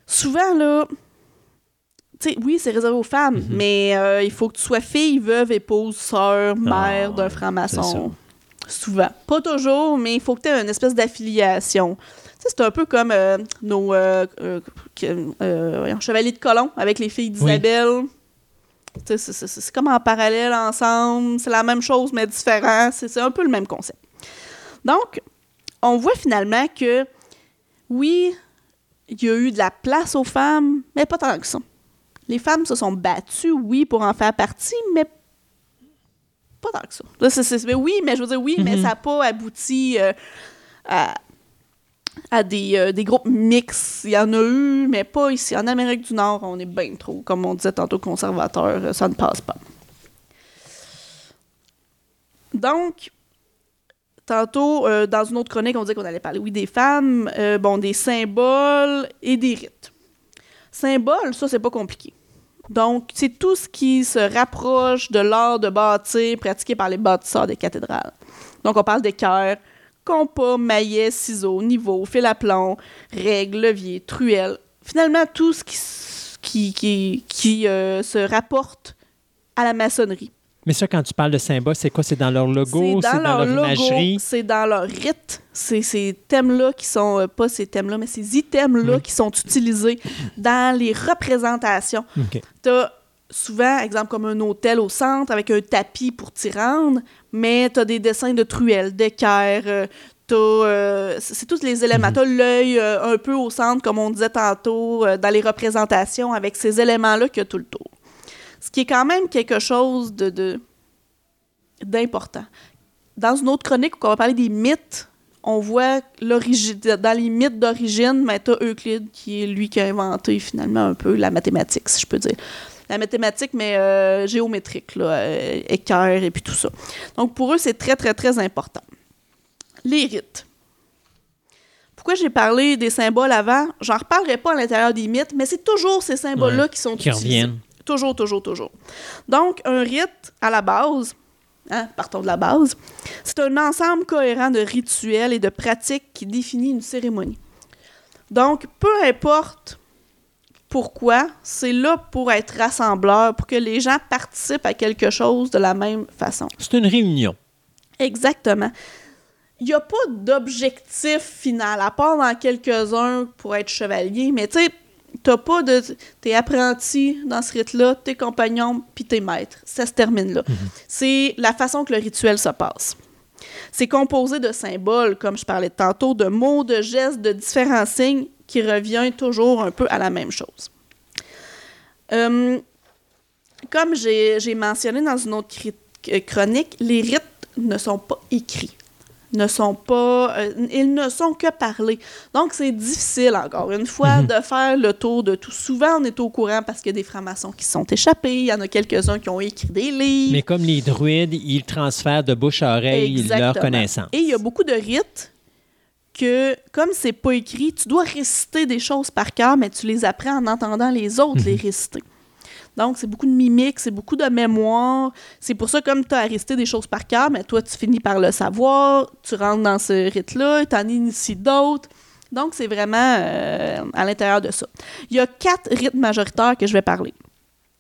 souvent, là, tu sais, oui, c'est réservé aux femmes, Mhm. mais euh, il faut que tu sois fille, veuve, épouse, sœur, mère d'un Ah, franc-maçon. Souvent. Pas toujours, mais il faut que tu aies une espèce d'affiliation. Tu sais, c'est un peu comme euh, nos euh, euh, chevaliers de colon avec les filles d'Isabelle. Tu sais, C'est comme en parallèle ensemble. C'est la même chose, mais différent. C'est un peu le même concept. Donc, on voit finalement que, oui, il y a eu de la place aux femmes, mais pas tant que ça. Les femmes se sont battues, oui, pour en faire partie, mais pas tant que ça. Là, c'est- c'est- mais oui, mais je veux dire oui, mais Mhm. ça n'a pas abouti euh, à, à des, euh, des groupes mixtes. Il y en a eu, mais pas ici. En Amérique du Nord, on est bien trop, comme on disait tantôt, conservateur, euh, ça ne passe pas. Donc, tantôt, euh, dans une autre chronique, on disait qu'on allait parler, des femmes, euh, bon, des symboles et des rites. Symboles, ça, c'est pas compliqué. Donc, c'est tout ce qui se rapproche de l'art de bâtir pratiqué par les bâtisseurs des cathédrales. Donc, on parle d'équerre, compas, maillet, ciseaux, niveau, fil à plomb, règles, levier, truelle. Finalement, tout ce qui, qui, qui, euh, se rapporte à la maçonnerie. Mais ça, quand tu parles de symboles, c'est quoi? C'est dans leur logo? C'est dans leur logo, imagerie? c'est dans leur rite. C'est ces thèmes-là qui sont, euh, pas ces thèmes-là, mais ces items-là qui sont utilisés dans les représentations. OK. T'as souvent, exemple, comme un hôtel au centre avec un tapis pour t'y rendre, mais t'as des dessins de truelles, d'équerre, euh, t'as... euh, c'est c'est tous les éléments. Mhm. T'as l'œil euh, un peu au centre, comme on disait tantôt, euh, dans les représentations, avec ces éléments-là qu'il y a tout le tour. Ce qui est quand même quelque chose de... d'important. Dans une autre chronique où on va parler des mythes, on voit l'origine dans les mythes d'origine, mais t'as Euclide qui est lui qui a inventé finalement un peu la mathématique, si je peux dire. La mathématique, mais euh, géométrique, là, euh, équerre et puis tout ça. Donc pour eux, c'est très, très, très important. Les rites. Pourquoi j'ai parlé des symboles avant? J'en reparlerai pas à l'intérieur des mythes, mais c'est toujours ces symboles-là Ouais, qui sont Qui utilisés. reviennent. Toujours, toujours, toujours. Donc, un rite, à la base, hein, partons de la base, c'est un ensemble cohérent de rituels et de pratiques qui définit une cérémonie. Donc, peu importe pourquoi, c'est là pour être rassembleur, pour que les gens participent à quelque chose de la même façon. C'est une réunion. Exactement. Il n'y a pas d'objectif final, à part dans quelques-uns pour être chevalier, mais tu sais, t'as pas de. T'es apprenti dans ce rite-là, t'es compagnon, puis t'es maître. Ça se termine là. C'est la façon que le rituel se passe. C'est composé de symboles, comme je parlais tantôt, de mots, de gestes, de différents signes qui revient toujours un peu à la même chose. Euh, comme j'ai mentionné dans une autre euh, chronique, les rites ne sont pas écrits, ne sont pas, euh, ils ne sont que parlés. Donc c'est difficile encore une fois Mhm. de faire le tour de tout. Souvent on est au courant parce qu'il y a des francs-maçons qui sont échappés, il y en a quelques-uns qui ont écrit des livres. Mais comme les druides, ils transfèrent de bouche à oreille leur Exactement. connaissance. Et il y a beaucoup de rites que, comme c'est pas écrit, tu dois réciter des choses par cœur, mais tu les apprends en entendant les autres les réciter. Donc, c'est beaucoup de mimiques, c'est beaucoup de mémoire. C'est pour ça, comme tu as réciter des choses par cœur, mais toi, tu finis par le savoir, tu rentres dans ce rite-là, tu en inities d'autres. Donc, c'est vraiment euh, à l'intérieur de ça. Il y a quatre rites majoritaires que je vais parler.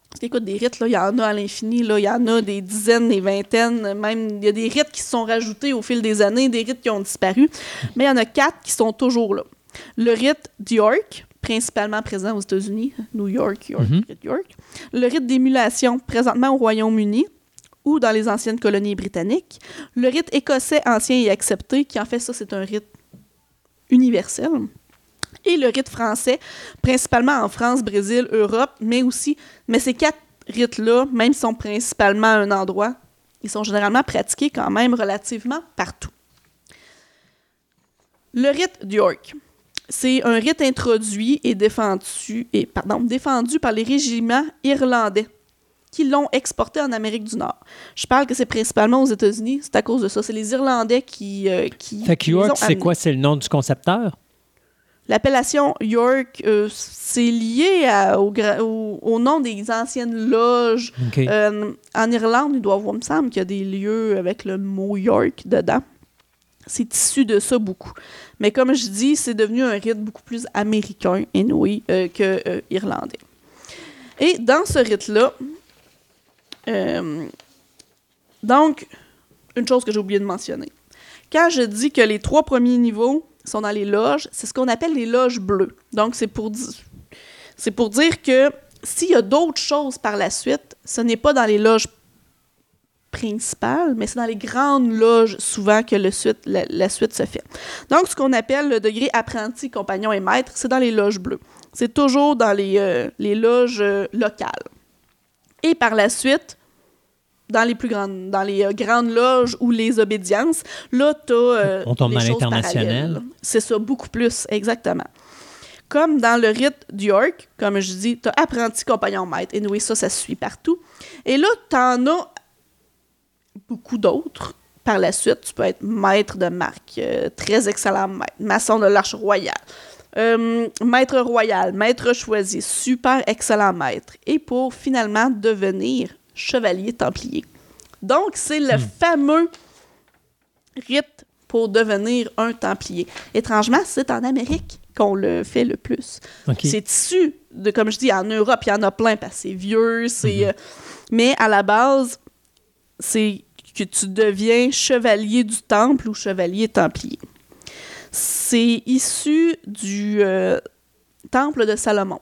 Parce qu'écoute, des rites, là, il y en a à l'infini, là, il y en a des dizaines, des vingtaines, même il y a des rites qui se sont rajoutés au fil des années, des rites qui ont disparu, mais il y en a quatre qui sont toujours là. Le rite d'York, principalement présent aux États-Unis, New York, York, Mhm. rite York. Le rite d'émulation, présentement au Royaume-Uni ou dans les anciennes colonies britanniques. Le rite écossais ancien et accepté, qui en fait, ça, c'est un rite universel. Et le rite français, principalement en France, Brésil, Europe, mais aussi, mais ces quatre rites-là, même s'ils sont principalement à un endroit, ils sont généralement pratiqués quand même relativement partout. Le rite d'York. C'est un rite introduit et défendu, et, pardon, défendu par les régiments irlandais qui l'ont exporté en Amérique du Nord. Je parle que c'est principalement aux États-Unis, c'est à cause de ça. C'est les Irlandais qui. euh, qui Fait que York, c'est quoi? C'est le nom du concepteur? L'appellation York, euh, c'est lié à- au, gra- au- au nom des anciennes loges. Euh, en Irlande, il doit avoir, il me semble qu'il y a des lieux avec le mot York dedans. C'est issu de ça beaucoup. Mais comme je dis, c'est devenu un rite beaucoup plus américain, anyway, euh, que euh, irlandais. Et dans ce rite-là, euh, donc, une chose que j'ai oublié de mentionner. Quand je dis que les trois premiers niveaux sont dans les loges, c'est ce qu'on appelle les loges bleues. Donc, c'est pour, pour dire que s'il y a d'autres choses par la suite, ce n'est pas dans les loges principales, mais c'est dans les grandes loges souvent que le suite, la, la suite se fait. Donc, ce qu'on appelle le degré apprenti, compagnon et maître, c'est dans les loges bleues. C'est toujours dans les, euh, les loges euh, locales. Et par la suite, dans les plus grandes, dans les euh, grandes loges ou les obédiences, là, tu as On tombe les dans l'international. C'est ça, beaucoup plus, exactement. Comme dans le rite d'York, comme je dis, tu as apprenti, compagnon, maître. Et oui, ça, ça se suit partout. Et là, tu en as beaucoup d'autres. Par la suite, tu peux être maître de marque, euh, très excellent maître, maçon de l'arche royale, euh, maître royal, maître choisi, super excellent maître. Et pour finalement devenir chevalier templier. Donc, c'est le fameux rite pour devenir un templier. Étrangement, c'est en Amérique qu'on le fait le plus. C'est issu de, comme je dis, en Europe, il y en a plein parce que c'est vieux, c'est. euh, mais à la base, c'est que tu deviens chevalier du temple ou chevalier templier. C'est issu du euh, temple de Salomon.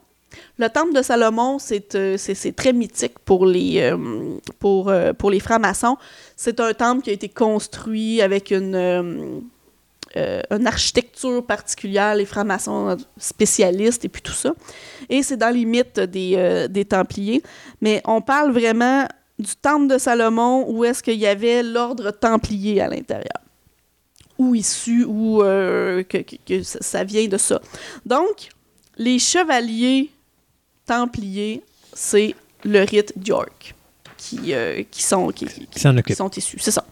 Le temple de Salomon, c'est euh, très mythique pour les, euh, pour, pour les francs-maçons. C'est un temple qui a été construit avec une, une architecture particulière, les francs-maçons spécialistes et puis tout ça. Et c'est dans les mythes des, des Templiers. Mais on parle vraiment du temple de Salomon où est-ce qu'il y avait l'ordre templier à l'intérieur. Ou issu, ou euh, que, que- que ça vient de ça. Donc, les chevaliers templiers, c'est le rite d'York qui, euh, qui, sont, qui, sont issus. C'est ça.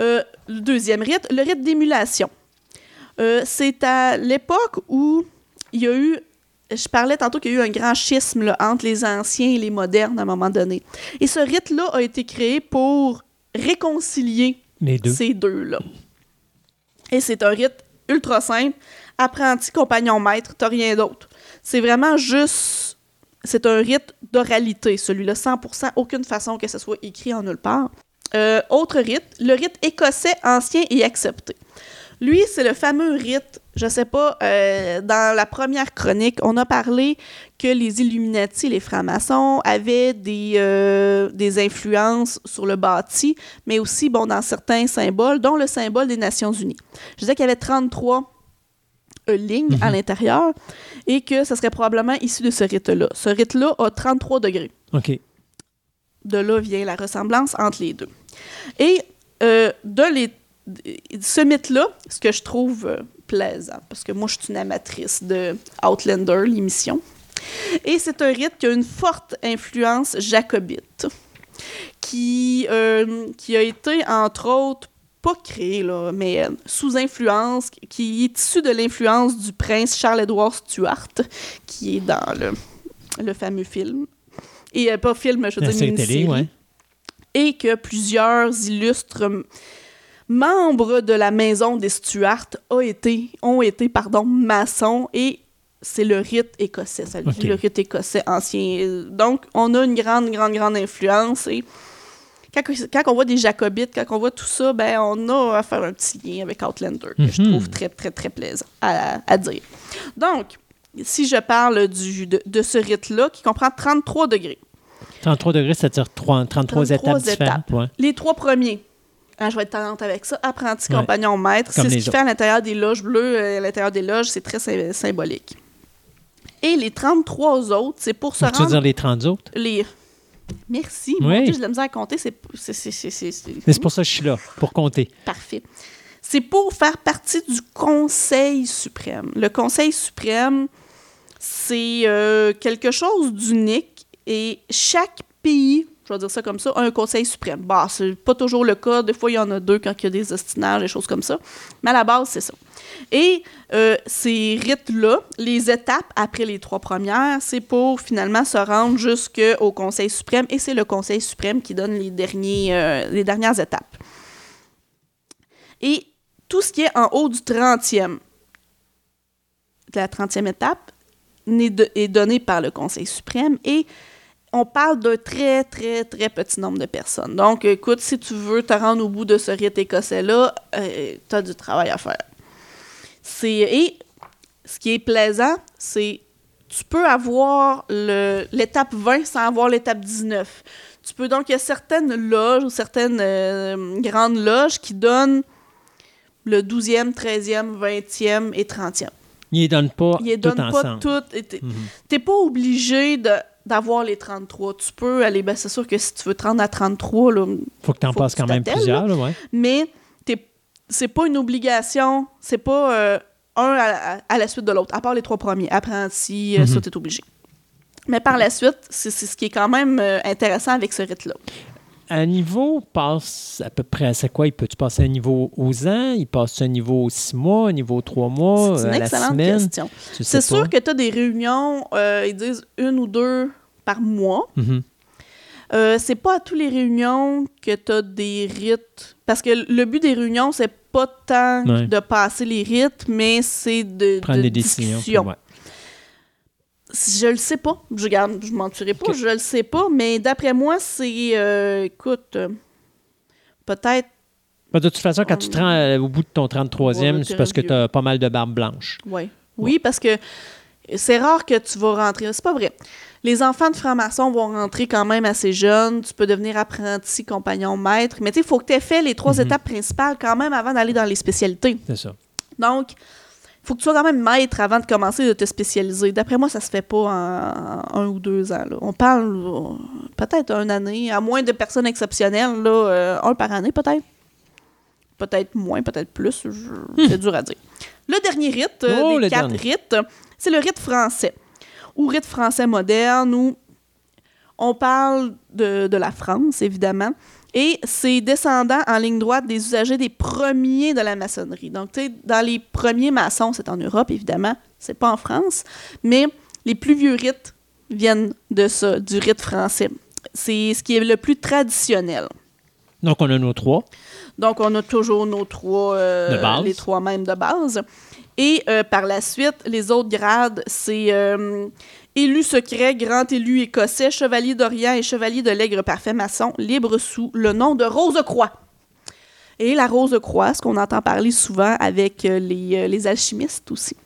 Euh, le deuxième rite, le rite d'émulation. C'est à l'époque où il y a eu, je parlais tantôt qu'il y a eu un grand schisme là, entre les anciens et les modernes à un moment donné. Et ce rite-là a été créé pour réconcilier Les deux. ces deux-là. Et c'est un rite ultra simple. Apprenti, compagnon, maître, t'as rien d'autre. C'est vraiment juste... C'est un rite d'oralité, celui-là, 100%, aucune façon que ce soit écrit en nulle part. Euh, autre rite, le rite écossais ancien et accepté. Lui, c'est le fameux rite, je sais pas, euh, dans la première chronique, on a parlé que les Illuminati, les francs-maçons, avaient des, euh, des influences sur le bâti, mais aussi, bon, dans certains symboles, dont le symbole des Nations Unies. Je disais qu'il y avait 33 euh, lignes à l'intérieur et que ce serait probablement issu de ce rite-là. Ce rite-là a 33 degrés. OK. De là vient la ressemblance entre les deux. Et de les, ce mythe-là, ce que je trouve plaisant, parce que moi, je suis une amatrice de Outlander, l'émission, et c'est un rite qui a une forte influence jacobite, qui, euh, qui a été, entre autres, pas créé, là, mais euh, sous influence, qui est issu de l'influence du prince Charles-Édouard Stuart, qui est dans le, le fameux film. Et euh, pas film, je veux La dire, série télé, mini-série ouais. et que plusieurs illustres membres de la maison des Stuart ont été, ont été pardon, maçons et c'est le rite écossais, ça le dit, Ok. le rite écossais ancien. Donc, on a une grande, grande, grande influence et quand, quand on voit des jacobites, quand on voit tout ça, ben, on a à faire un petit lien avec Outlander que je Mhm. trouve très, très, très plaisant à, à dire. Donc, si je parle du, de, de ce rite-là, qui comprend 33 degrés, 33 degrés, c'est-à-dire trois- 33, 33 étapes différentes. ouais. les trois premiers, Ah, je vais être talente avec ça. Apprenti, Ouais. compagnon, maître. C'est ce les qui autres. fait à l'intérieur des loges bleues, euh, à l'intérieur des loges, c'est très sy- symbolique. Et les 33 autres, c'est pour se Tu veux rendre... dire les 30 autres? Les... Merci. Oui. Mon Dieu, la misère à compter. C'est pour ça que je suis là, pour compter. Parfait. C'est pour faire partie du Conseil suprême. Le Conseil suprême, c'est euh, quelque chose d'unique et chaque pays, je vais dire ça comme ça, un Conseil suprême. Bah, c'est pas toujours le cas. Des fois, il y en a deux quand il y a des ostinages, des choses comme ça. Mais à la base, c'est ça. Et euh, ces rites-là, les étapes après les trois premières, c'est pour finalement se rendre jusqu'au Conseil suprême. Et c'est le Conseil suprême qui donne les, derniers, euh, les dernières étapes. Et tout ce qui est en haut du 30e, de la 30e étape, n'est de- est donné par le Conseil suprême et on parle d'un très, très, très petit nombre de personnes. Donc, écoute, si tu veux te rendre au bout de ce rite écossais-là, tu as du travail à faire. C'est, et ce qui est plaisant, c'est tu peux avoir l'étape 20 sans avoir l'étape 19. Tu peux donc, il y a certaines loges ou certaines euh, grandes loges qui donnent le 12e, 13e, 20e et 30e. Ils les donnent pas Ils ne tout donnent pas ensemble. toutes. et t'es- Mhm. T'es pas obligé de d'avoir les 33. Tu peux aller, ben c'est sûr que si tu veux te rendre à 33, là, Faut que tu en passes tu quand même plusieurs, là, ouais. mais t'es- c'est pas une obligation, c'est pas euh, un à, à- la suite de l'autre, à part les trois premiers, apprenti, euh, Mhm. ça t'es obligé. Mais par la suite, c'est c'est ce qui est quand même euh, intéressant avec ce rite-là. Un niveau passe à peu près à quoi? Il peut-tu passer un niveau aux ans? Il passe un niveau aux six mois, un niveau aux trois mois, C'est à une la excellente semaine? question. Tu sais C'est sûr que tu as des réunions, euh, ils disent une ou deux par mois. Mhm. Euh, c'est pas à tous les réunions que tu as des rites. Parce que le but des réunions, c'est pas tant Ouais. de passer les rites, mais c'est de, Prendre de des décisions. ouais. Je le sais pas. Je garde, je mentirai pas, Ok. je le sais pas, mais d'après moi, c'est. euh, écoute, euh, peut-être. Ben, de toute façon, quand tu te rends euh, au bout de ton 33e, Ouais, c'est parce que tu as pas mal de barbe blanche. Ouais. Oui, parce que c'est rare que tu vas rentrer. C'est pas vrai. Les enfants de francs-maçons vont rentrer quand même assez jeunes. Tu peux devenir apprenti, compagnon, maître. Mais tu sais, il faut que tu aies fait les trois Mhm. étapes principales quand même avant d'aller dans les spécialités. C'est ça. Donc, faut que tu sois quand même maître avant de commencer de te spécialiser. D'après moi, ça se fait pas en, en un ou deux ans. là. On parle euh, peut-être une année, à moins de personnes exceptionnelles, là, euh, un par année peut-être. Peut-être moins, peut-être plus. je- C'est dur à dire. Le dernier rite, euh, Oh, des quatre rites, c'est le rite français. Ou rite français moderne, où on parle de, de la France, évidemment. Et c'est descendant en ligne droite des usagers des premiers de la maçonnerie. Donc, tu sais, dans les premiers maçons, c'est en Europe, évidemment, c'est pas en France, mais les plus vieux rites viennent de ça, du rite français. C'est ce qui est le plus traditionnel. Donc, on a nos trois. Donc, on a toujours nos trois, euh, De base. les trois mêmes de base. Et euh, par la suite, les autres grades, c'est euh, élu secret, grand élu écossais, chevalier d'Orient et chevalier de l'Aigre parfait maçon, libre sous le nom de Rose-Croix. Et la Rose-Croix, ce qu'on entend parler souvent avec euh, les, euh, les alchimistes aussi.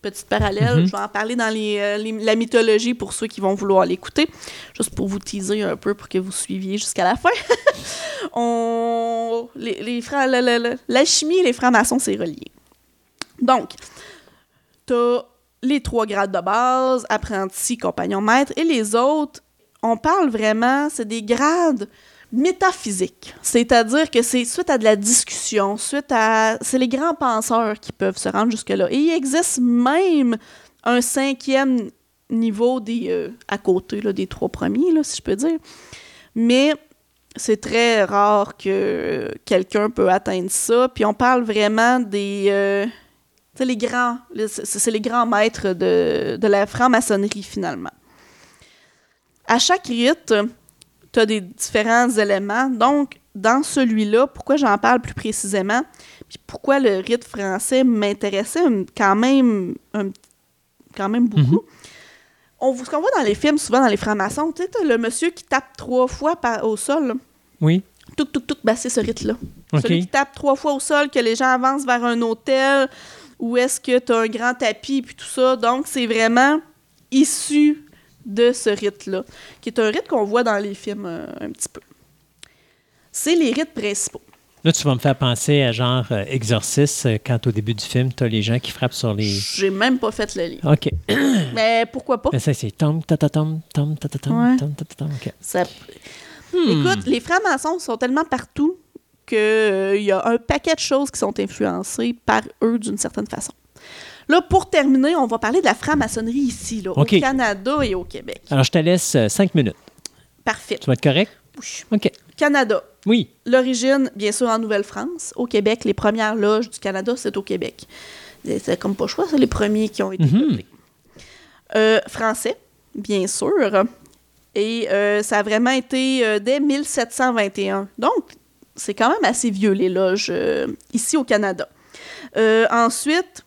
Petite parallèle, Mhm. je vais en parler dans les, euh, les- la mythologie pour ceux qui vont vouloir l'écouter, juste pour vous teaser un peu pour que vous suiviez jusqu'à la fin. on, les, les l'alchimie et les francs-maçons, c'est relié. Donc, tu as les trois grades de base, apprenti, compagnon, maître, et les autres, on parle vraiment, c'est des grades métaphysiques. C'est-à-dire que c'est suite à de la discussion, suite à... C'est les grands penseurs qui peuvent se rendre jusque-là. Et il existe même un cinquième niveau des, euh, à côté là, des trois premiers, là, si je peux dire. Mais c'est très rare que quelqu'un peut atteindre ça. Puis on parle vraiment des... euh, sais, les grands... C'est c'est les grands maîtres de, de la franc-maçonnerie, finalement. À chaque rite, tu as des différents éléments. Donc, dans celui-là, pourquoi j'en parle plus précisément, puis pourquoi le rite français m'intéressait quand même, un- quand même beaucoup? On, ce qu'on voit dans les films, souvent dans les francs-maçons, tu sais, le monsieur qui tape trois fois par- au sol. là. Oui. Touc, touc, touc, ben, c'est ce rite-là. OK. Celui qui tape trois fois au sol, que les gens avancent vers un hôtel, ou est-ce que tu as un grand tapis, puis tout ça. Donc, c'est vraiment issu de ce rite-là, qui est un rite qu'on voit dans les films euh, un petit peu. C'est les rites principaux. Là, tu vas me faire penser à genre euh, Exorcist, euh, quand au début du film, tu as les gens qui frappent sur les. J'ai même pas fait le livre. OK. Mais pourquoi pas? Mais ça, c'est tom, ta ta tom, tom, ta ta tom, Ouais. tom, ta ta tom. Ça- Hmm. Écoute, les francs-maçons sont tellement partout qu'il y a un paquet de choses qui sont influencées par eux d'une certaine façon. Là, pour terminer, on va parler de la franc-maçonnerie ici, là, au Canada et au Québec. Alors, je te laisse euh, cinq minutes. Parfait. Tu vas être correct? Oui. OK. Canada. Oui. L'origine, bien sûr, en Nouvelle-France. Au Québec, les premières loges du Canada, c'est au Québec. C'est comme pas choix, c'est les premiers qui ont été. Euh, français, bien sûr. Et euh, ça a vraiment été euh, dès 1721. Donc, c'est quand même assez vieux, les loges euh, ici au Canada. Euh, ensuite,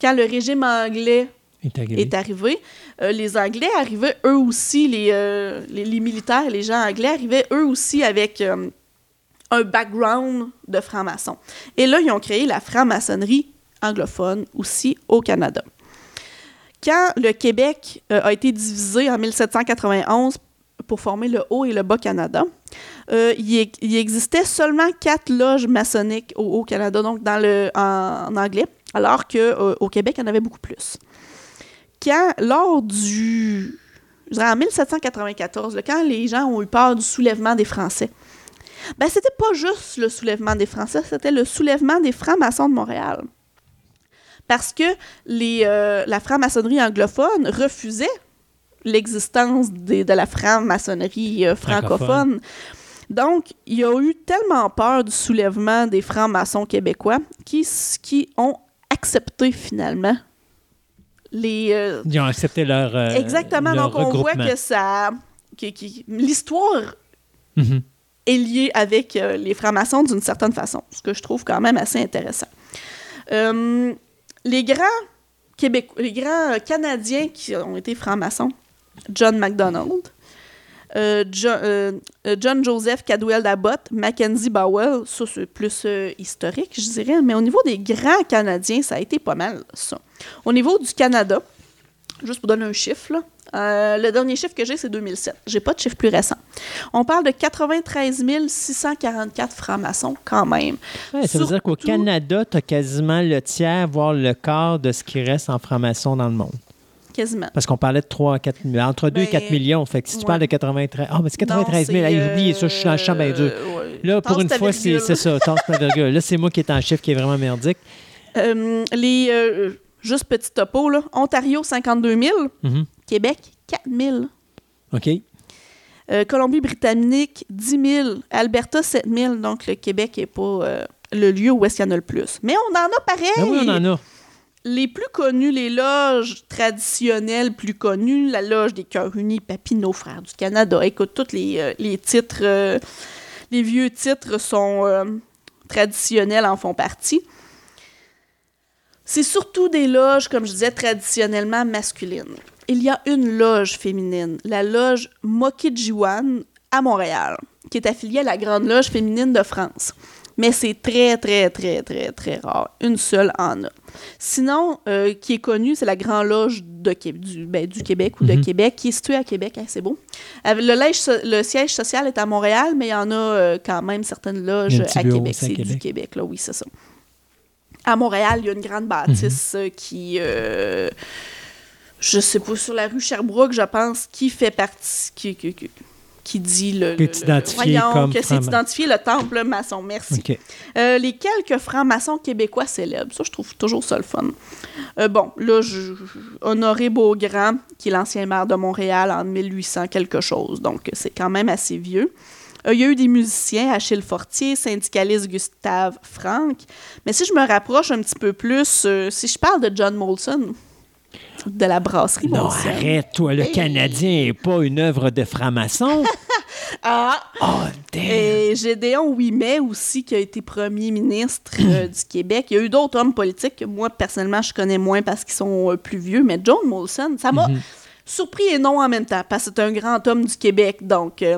quand le régime anglais est arrivé. est arrivé. Euh, les Anglais arrivaient eux aussi, les, les, les militaires, les gens anglais arrivaient eux aussi avec un background de franc-maçon. Et là, ils ont créé la franc-maçonnerie anglophone aussi au Canada. Quand le Québec a été divisé en 1791 pour former le Haut et le Bas-Canada, euh, il, il existait seulement quatre loges maçonniques au Haut-Canada, donc en, anglais, alors qu'au Québec, il y en avait beaucoup plus quand, lors du. Je dirais en 1794, là, quand les gens ont eu peur du soulèvement des Français, ben, c'était pas juste le soulèvement des Français, c'était le soulèvement des francs-maçons de Montréal. Parce que euh, la franc-maçonnerie anglophone refusait l'existence de la franc-maçonnerie euh, francophone. Donc, il y a eu tellement peur du soulèvement des francs-maçons québécois qui, qui ont accepté finalement les, euh, Ils ont accepté leur. euh, Exactement. leur Donc, on voit que ça. que- que- L'histoire Mhm. est liée avec euh, les francs-maçons d'une certaine façon, ce que je trouve quand même assez intéressant. Les grands Québécois, les grands Canadiens qui ont été francs-maçons, John MacDonald, euh, Jo- euh, euh, John Joseph Cadwell d'Abbott, Mackenzie Bowell, ça c'est plus euh, historique, je dirais, mais au niveau des grands Canadiens, ça a été pas mal ça. Au niveau du Canada, juste pour donner un chiffre, là, euh, le dernier chiffre que j'ai, c'est 2007. J'ai pas de chiffre plus récent. On parle de 93 644 francs-maçons quand même. Ouais, ça veut dire qu'au Canada, tu as quasiment le tiers, voire le quart de ce qui reste en franc-maçon dans le monde. Quasiment. Parce qu'on parlait de 3 à 4 millions, entre 2 et Ben, 4 millions. Fait que si tu ouais. parles de 93... Ah, mais c'est 93 000. Non, Hey, c'est, j'ai oublié ça, je suis dans le champ bien dur. euh, ouais. Là, pour une fois, c'est ça, ma virgule. Là, c'est moi qui est en chiffre qui est vraiment merdique. Euh, les, euh, juste petit topo, là. Ontario, 52 000. Mhm. Québec, 4 000. OK. Euh, Colombie-Britannique, 10 000. Alberta, 7 000. Donc, le Québec n'est pas euh, le lieu où est-ce qu'il y en a le plus. Mais on en a pareil. Ah oui, on en a. Les plus connus, les loges traditionnelles plus connues, la loge des Cœurs Unis, Papineau, Frères du Canada. Écoute, tous les, euh, titres, euh, les vieux titres sont euh, traditionnels, en font partie. C'est surtout des loges, comme je disais, traditionnellement masculines. Il y a une loge féminine, la loge Mokijiwan à Montréal, qui est affiliée à la Grande Loge féminine de France. Mais c'est très, très, très, très, très rare. Une seule en a. Sinon, euh, qui est connue, c'est la Grande Loge de Qué- du, ben, du Québec ou de Mhm. Québec, qui est située à Québec. Hein, c'est beau. Avec- Le, lège le siège social est à Montréal, mais il y en a euh, quand même certaines loges à Québec. C'est du Québec. Là, oui, c'est ça. À Montréal, il y a une grande bâtisse Mhm. euh, qui. euh, je sais pas, sur la rue Sherbrooke, je pense, qui fait partie. qui, qui, qui- qui dit le. Le- le- voyons, comme que c'est identifié le temple maçon. Merci. Euh, les quelques francs-maçons québécois célèbres. Ça, je trouve toujours ça le fun. Euh, bon, là, je, Honoré Beaugrand, qui est l'ancien maire de Montréal en 1800 quelque chose. Donc, c'est quand même assez vieux. Euh, Il y a eu des musiciens, Achille Fortier, syndicaliste Gustave Franck. Mais si je me rapproche un petit peu plus, si je parle de John Molson, de la brasserie Non, arrête, toi. Le Hey. Canadien n'est pas une œuvre de franc-maçon. Ah! oh, damn. Et Gédéon Ouimet aussi, qui a été premier ministre euh, du Québec. Il y a eu d'autres hommes politiques que moi, personnellement, je connais moins parce qu'ils sont euh, plus vieux. Mais John Molson, ça m'a Mhm. Surpris et non en même temps, parce que c'est un grand homme du Québec. Donc, euh,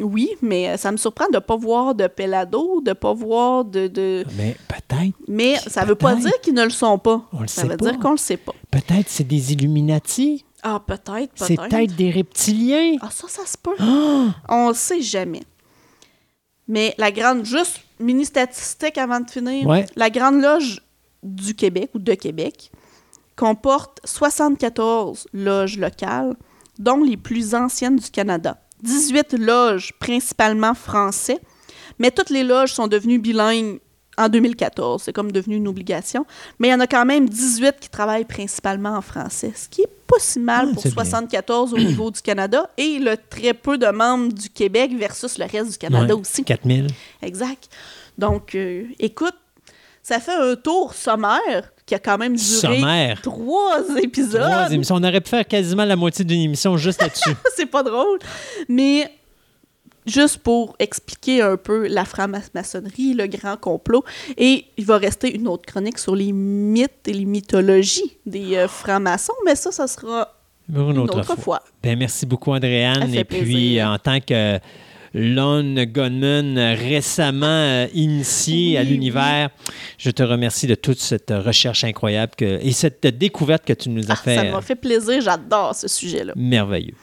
oui, mais euh, ça me surprend de ne pas voir de Pelado, de ne pas voir de... de- Mais peut-être, Mais ça veut pas Peut-être. dire qu'ils ne le sont pas. On le ça sait veut pas. dire qu'on le sait pas. peut-être c'est des Illuminati. Ah, peut-être, C'est peut-être. peut-être des reptiliens. Ah, ça, ça se peut. Ah! On ne sait jamais. Mais la grande, juste mini statistique avant de finir. Ouais. La Grande Loge du Québec ou de Québec comporte 74 loges locales, dont les plus anciennes du Canada. 18 loges principalement français, mais toutes les loges sont devenues bilingues en 2014. C'est comme devenu une obligation. Mais il y en a quand même 18 qui travaillent principalement en français, ce qui est pas si mal Ah, pour c'est bien. 74 au niveau du Canada et le très peu de membres du Québec versus le reste du Canada Ouais, aussi. 4000. Exact. Donc, euh, écoute, ça fait un tour sommaire qui a quand même duré Sommaire. trois épisodes. Trois émissions. On aurait pu faire quasiment la moitié d'une émission juste là-dessus. C'est pas drôle. Mais juste pour expliquer un peu la franc-maçonnerie, le grand complot. Et il va rester une autre chronique sur les mythes et les mythologies des euh, francs-maçons, mais ça, ça sera une une autre, fois. fois. Ben, merci beaucoup, Andréane. Et puis, plaisir. en tant que lone gunman récemment euh, initié à l'univers, je te remercie de toute cette recherche incroyable que, et cette découverte que tu nous as Ah, fait. ça euh, m'a fait plaisir, j'adore ce sujet-là. merveilleux.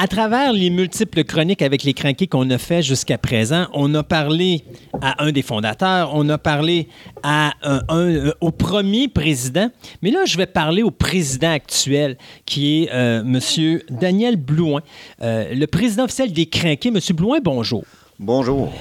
À travers les multiples chroniques avec les crinqués qu'on a fait jusqu'à présent, on a parlé à un des fondateurs, on a parlé à un- un- euh, au premier président, mais là, je vais parler au président actuel, qui est euh, M. Daniel Blouin, euh, le président officiel des crinqués. M. Blouin, bonjour. Bonjour.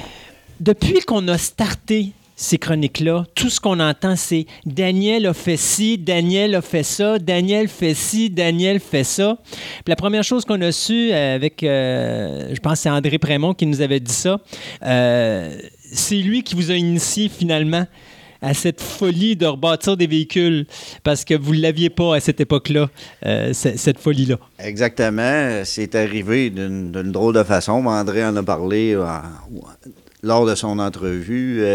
Depuis qu'on a starté ces chroniques-là, tout ce qu'on entend, c'est Daniel a fait ci, Daniel a fait ça, Daniel fait ci, Daniel fait ça. Puis la première chose qu'on a su euh, avec, euh, je pense c'est André Prémont qui nous avait dit ça, euh, c'est lui qui vous a initié finalement à cette folie de rebâtir des véhicules parce que vous ne l'aviez pas à cette époque-là, cette folie-là. Exactement. C'est arrivé d'une drôle de façon. André en a parlé lors de son entrevue.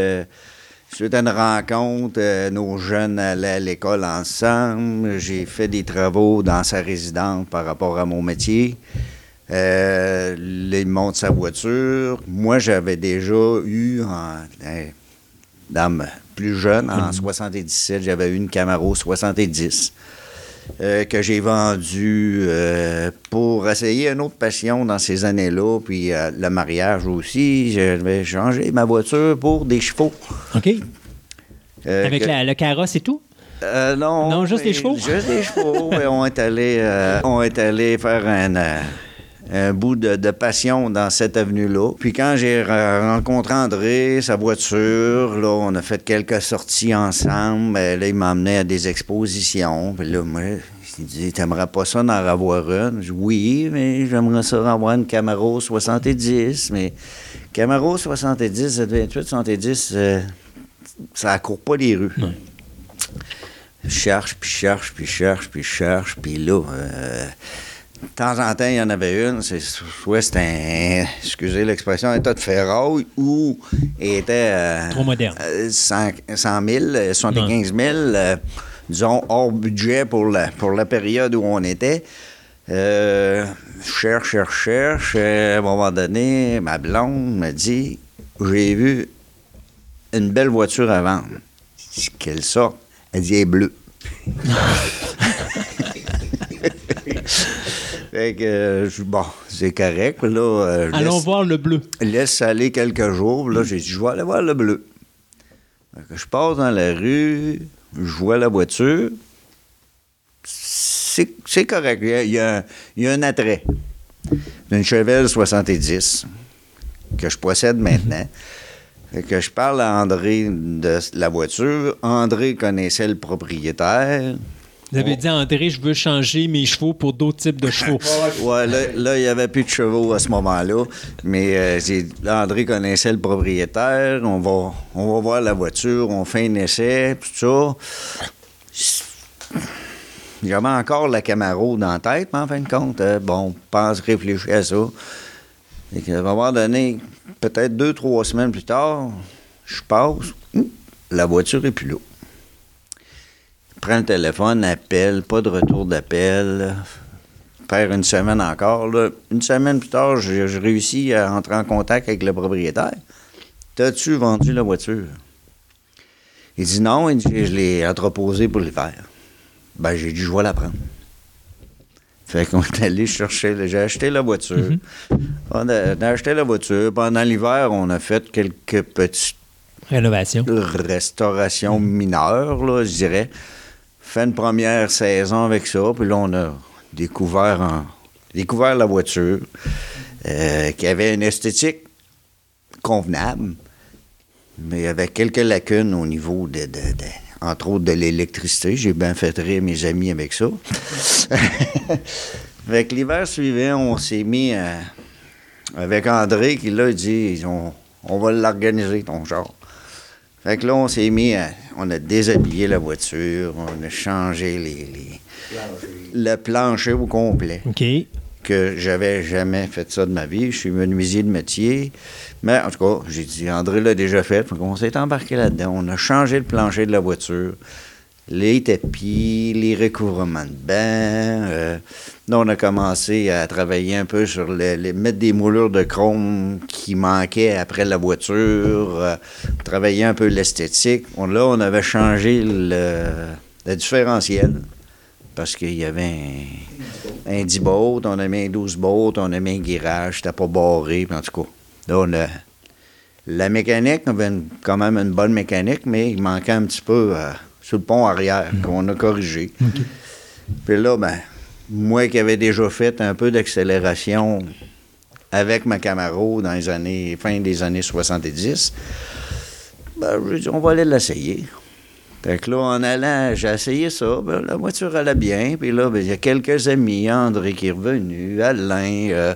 Suite à une rencontre, euh, nos jeunes allaient à l'école ensemble. J'ai fait des travaux dans sa résidence par rapport à mon métier. Euh, il monte sa voiture. Moi, j'avais déjà eu, en, dans plus jeune, en 77, j'avais eu une Camaro 70 euh, que j'ai vendue euh, pour essayer une autre passion dans ces années-là. Puis euh, le mariage aussi, j'avais changé ma voiture pour des chevaux. OK? Avec que- la- le carrosse et tout? euh, non, Non, juste des chevaux? Juste des chevaux. et on est allé, euh, on est allé faire un, euh, un bout de, de passion dans cette avenue-là. Puis quand j'ai re- rencontré André, sa voiture, là, on a fait quelques sorties ensemble. Euh, là, il m'emmenait à des expositions. Puis là, moi, il dit, t'aimerais pas ça d'en avoir une? Je dis, oui, mais j'aimerais ça en avoir une Camaro 70. Mais Camaro 70, 28, 70, euh, ça court pas les rues. Je cherche, puis je cherche, puis je cherche, puis je cherche, puis là, euh, de temps en temps, il y en avait une, c'est soit c'était un, excusez l'expression, un tas de ferraille ou était euh, Trop moderne. euh, 100, 100 000, euh, 75 000, euh, disons, hors budget pour la, pour la période où on était. Euh, cherche, cherche, cherche. Euh, à un moment donné, ma blonde m'a dit J'ai vu une belle voiture à vendre. Quelle sorte? Elle dit Elle est bleue. fait que, euh, je bon, c'est correct. Là, euh, Allons laisse- voir le bleu. laisse aller quelques jours. Là, j'ai dit, je vais aller voir le bleu. Fait que je passe dans la rue, je vois la voiture. C'est c'est correct. Il y, a, il y a un- il y a un attrait. Une Chevelle 70 que je possède maintenant. Fait que je parle à André de la voiture. André connaissait le propriétaire. Vous avez dit André, je veux changer mes chevaux pour d'autres types de chevaux. Ouais, là, il n'y avait plus de chevaux à ce moment-là. Mais euh, André connaissait le propriétaire. On va, on va voir la voiture, on fait un essai, tout ça. J'avais encore la Camaro dans la tête, mais en fin de compte, euh, bon, pense, réfléchis à ça. Et qu'à un moment donné, peut-être deux, trois semaines plus tard, je passe, hum, la voiture est plus là. Prends le téléphone, appelle, pas de retour d'appel perds une semaine encore. là. Une semaine plus tard, j'ai j'ai réussi à entrer en contact avec le propriétaire. T'as-tu vendu la voiture? Il dit non, il dit, je l'ai entreposée pour l'hiver. Ben, j'ai dit, je vais la prendre. Fait qu'on est allé chercher, j'ai acheté la voiture. on, a, on a acheté la voiture. Pendant l'hiver, on a fait quelques petites Rénovation. restauration mineure, là, je dirais. Fait une première saison avec ça, puis là, on a découvert, découvert la voiture, euh, qui avait une esthétique convenable, mais avec quelques lacunes au niveau de, entre autres, de l'électricité. J'ai bien fait rire mes amis avec ça. que l'hiver suivant, on s'est mis à- avec André, qui là, dit, on, on va l'organiser, ton genre. Fait que là, on s'est mis à. On a déshabillé la voiture, on a changé les, les- le plancher au complet. OK. Que j'avais jamais fait ça de ma vie. Je suis menuisier de métier. Mais en tout cas, j'ai dit, André l'a déjà fait. Qu'on s'est embarqué là-dedans. On a changé le plancher de la voiture. Les tapis, les recouvrements de banc. euh, on a commencé à travailler un peu sur le- les, mettre des moulures de chrome qui manquaient après la voiture. euh, travailler un peu l'esthétique. Là, on avait changé le, différentiel parce qu'il y avait un, un 10 bottes, on a mis un 12 bottes, on a mis un guirage, c'était pas barré. En tout cas, là, on a. La mécanique, on avait quand même une bonne mécanique, mais il manquait un petit peu euh, sur le pont arrière, qu'on a corrigé. Puis là, ben, moi qui avais déjà fait un peu d'accélération avec ma Camaro dans les années, fin des années 70, ben, j'ai dit, on va aller l'essayer. Fait que là, en allant, j'ai essayé ça. ben, la voiture allait bien. Puis là, ben, il y a quelques amis. André qui est revenu, Alain, euh,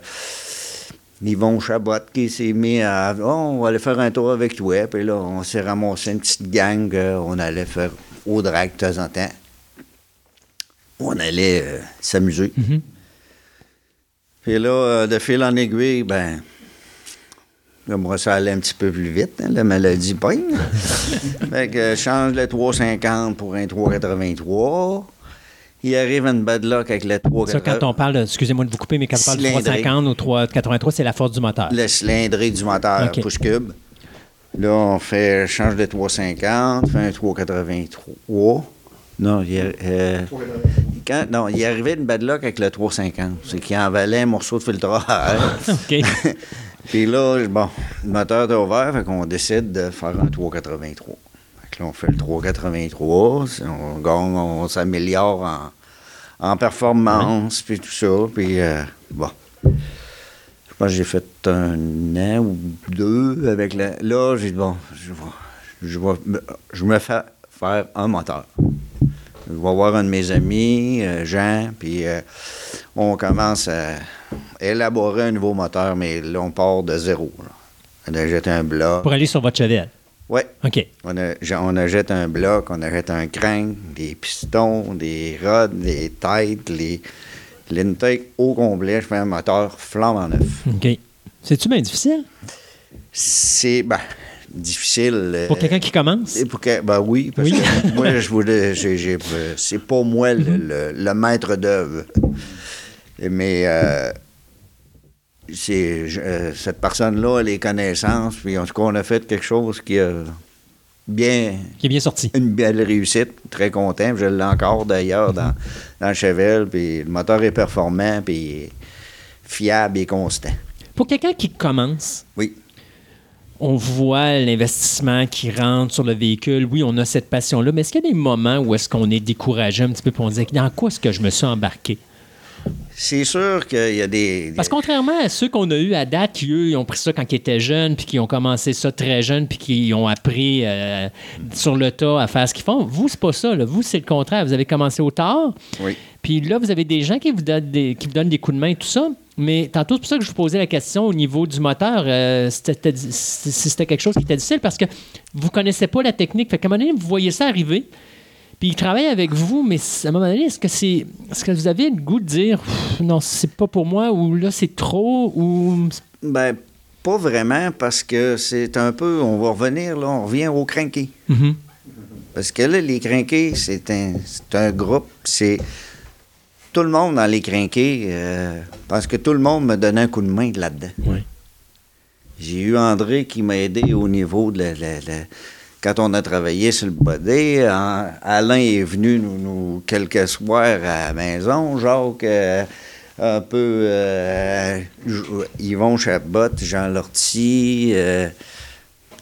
Yvon Chabot qui s'est mis à. Oh, on va aller faire un tour avec toi. Puis là, on s'est ramassé une petite gang. euh, on allait faire au drag de temps en temps. On allait euh, s'amuser. Puis là, euh, de fil en aiguille, ben. Moi, ça allait un petit peu plus vite, hein, la maladie pogne. fait que je change le 350 pour un 383. Il arrive une bad luck avec le Ça, 380. quand on parle, excusez-moi de vous couper, mais quand on parle du Cylindré. 350 ou 383, c'est la force du moteur. Le cylindré du moteur, OK. push cube. Là, on fait change de 350, fait un 383. Non, il, euh, quand, non, il est arrivé une bad luck avec le 350. C'est qu'il envalait un morceau de filtre à air. OK. Puis là, bon, le moteur est ouvert, fait qu'on décide de faire un 383. On fait le 383, c'est- on s'améliore en, performance, puis tout ça. Puis, euh, bon. Je pense que j'ai fait un an ou deux avec la. Là, j'ai dit, bon, je vais, je me- je me fais faire un moteur. Je vais voir un de mes amis, euh, Jean, puis euh, on commence à élaborer un nouveau moteur, mais là, on part de zéro. là. A jeté un bloc. Pour aller sur votre cheval. Oui, OK. on a, on a jeté un bloc, on a jeté un crank, des pistons, des rods, des têtes, les l'intake au complet. Je fais un moteur flambe neuf. OK. C'est-tu bien difficile? C'est, ben, difficile. euh, Pour quelqu'un qui commence? Pour que- ben oui, parce Oui. que moi, je voulais, c'est pas moi le, le- le maître d'œuvre. Mais euh, euh, cette personne-là a les connaissances, puis en tout cas, on a fait quelque chose qui a bien, Qui est bien sorti. une belle réussite, très content. Je l'ai encore d'ailleurs dans, dans le Chevelle, puis le moteur est performant, puis fiable et constant. Pour quelqu'un qui commence, Oui. on voit l'investissement qui rentre sur le véhicule. Oui, on a cette passion-là, mais est-ce qu'il y a des moments où est-ce qu'on est découragé un petit peu pour on dire dans quoi est-ce que je me suis embarqué? C'est sûr qu'il y a des. Parce que contrairement à ceux qu'on a eu à date, qui eux, ils ont pris ça quand ils étaient jeunes, puis qui ont commencé ça très jeunes, puis qui ont appris euh, sur le tas à faire ce qu'ils font, vous, c'est pas ça. là. Vous, c'est le contraire. Vous avez commencé au tard, Oui. puis là, vous avez des gens qui vous donnent des, qui vous donnent des coups de main et tout ça. Mais tantôt, c'est pour ça que je vous posais la question au niveau du moteur, euh, c'était- si c'était quelque chose qui était difficile, parce que vous connaissez pas la technique. Fait qu'à un moment donné, vous voyez ça arriver, puis ils travaillent avec vous, mais à un moment donné, est-ce que c'est, est-ce que vous avez le goût de dire non, c'est pas pour moi, ou là c'est trop, ou? Ben, pas vraiment, parce que c'est un peu. On va revenir, là, on revient au crinqué. Mhm. Parce que là, les crinqués, c'est un, c'est un groupe, c'est tout le monde dans les crinqués, euh, parce que tout le monde me donnait un coup de main là-dedans. Oui. J'ai eu André qui m'a aidé au niveau de la, la- la- Quand on a travaillé sur le body, en- Alain est venu nous, nous- quelques soirs à la maison. Jacques, euh, un peu. euh, Yvon Chabot, Jean Lortie. euh,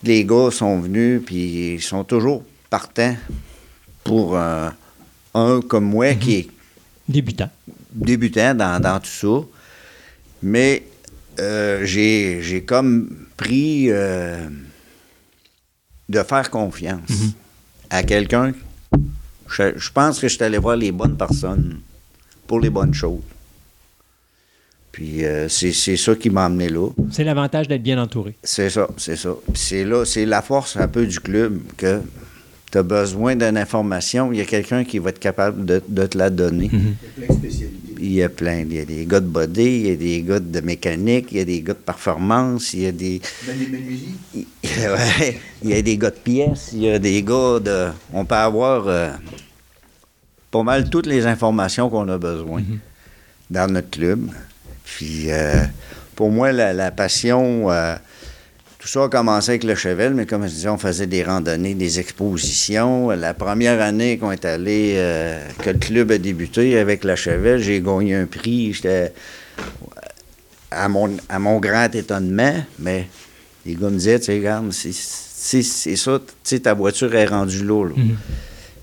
les gars sont venus, puis ils sont toujours partants pour euh, un comme moi qui est Débutant. débutant dans, dans tout ça. Mais j'ai j'ai comme pris de faire confiance à quelqu'un. Je, je pense que je suis allé voir les bonnes personnes pour les bonnes choses. Puis euh, c'est c'est ça qui m'a amené là. C'est l'avantage d'être bien entouré. C'est ça, c'est ça. Puis c'est là, c'est la force un peu du club que tu as besoin d'une information, il y a quelqu'un qui va être capable de, de te la donner. Il y a plein. Il y a des gars de body, il y a des gars de mécanique, il y a des gars de performance, il y a des. Il- ouais, il y a des gars de pièces, il y a des gars de. On peut avoir euh, pas mal toutes les informations qu'on a besoin dans notre club. Puis euh, pour moi, la, la passion. euh, tout ça a commencé avec le Chevel, mais comme je disais, on faisait des randonnées, des expositions. La première année qu'on est allé, euh, que le club a débuté avec la Chevel, j'ai gagné un prix. J'étais à mon, à mon grand étonnement, mais les gars me disaient, tu sais, regarde, c'est- ça, tu sais, ta voiture est rendue là. là.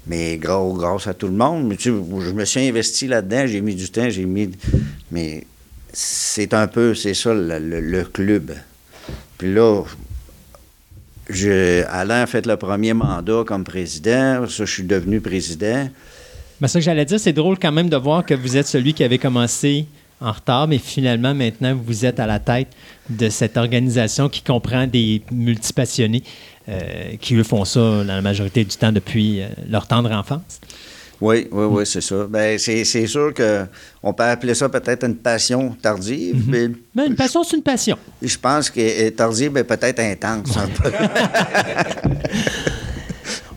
Mais gros, grâce à tout le monde, mais tu sais, je me suis investi là-dedans, j'ai mis du temps, j'ai mis. Mais c'est un peu, c'est ça, le, le- le club. Puis là, Alain a fait le premier mandat comme président. Ça, je suis devenu président. Mais ça que j'allais dire, c'est drôle quand même de voir que vous êtes celui qui avait commencé en retard, mais finalement, maintenant, vous êtes à la tête de cette organisation qui comprend des multipassionnés euh, qui, eux, font ça dans la majorité du temps depuis euh, leur tendre enfance. Oui, oui, oui, c'est ça. Ben, c'est, sûr que on peut appeler ça peut-être une passion tardive, mais Mais une passion, c'est une passion. je pense que euh, tardive est peut-être intense un peu.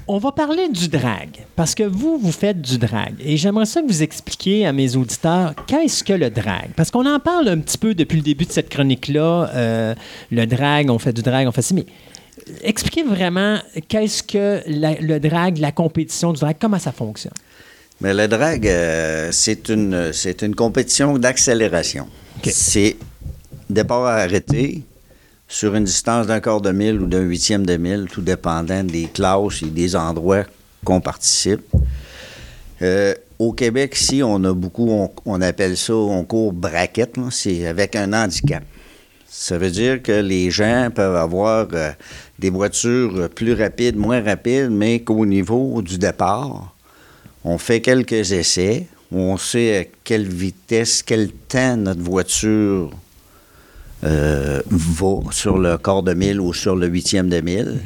On va parler du drag, parce que vous, vous faites du drag. Et j'aimerais ça que vous expliquiez à mes auditeurs qu'est-ce que le drag. Parce qu'on en parle un petit peu depuis le début de cette chronique-là. euh, le drag, on fait du drag, on fait ci. Mais expliquez vraiment qu'est-ce que la- le drag, la compétition du drag, comment ça fonctionne? Mais le drag, euh, c'est une, c'est une compétition d'accélération. C'est départ à arrêter sur une distance d'un quart de mille ou d'un huitième de mille, tout dépendant des classes et des endroits qu'on participe. Euh, au Québec, ici, on a beaucoup, on, on appelle ça, on court braquette, c'est avec un handicap. Ça veut dire que les gens peuvent avoir euh, des voitures plus rapides, moins rapides, mais qu'au niveau du départ, on fait quelques essais. On sait à quelle vitesse, quel temps notre voiture euh, va sur le quart de mille ou sur le huitième de mille.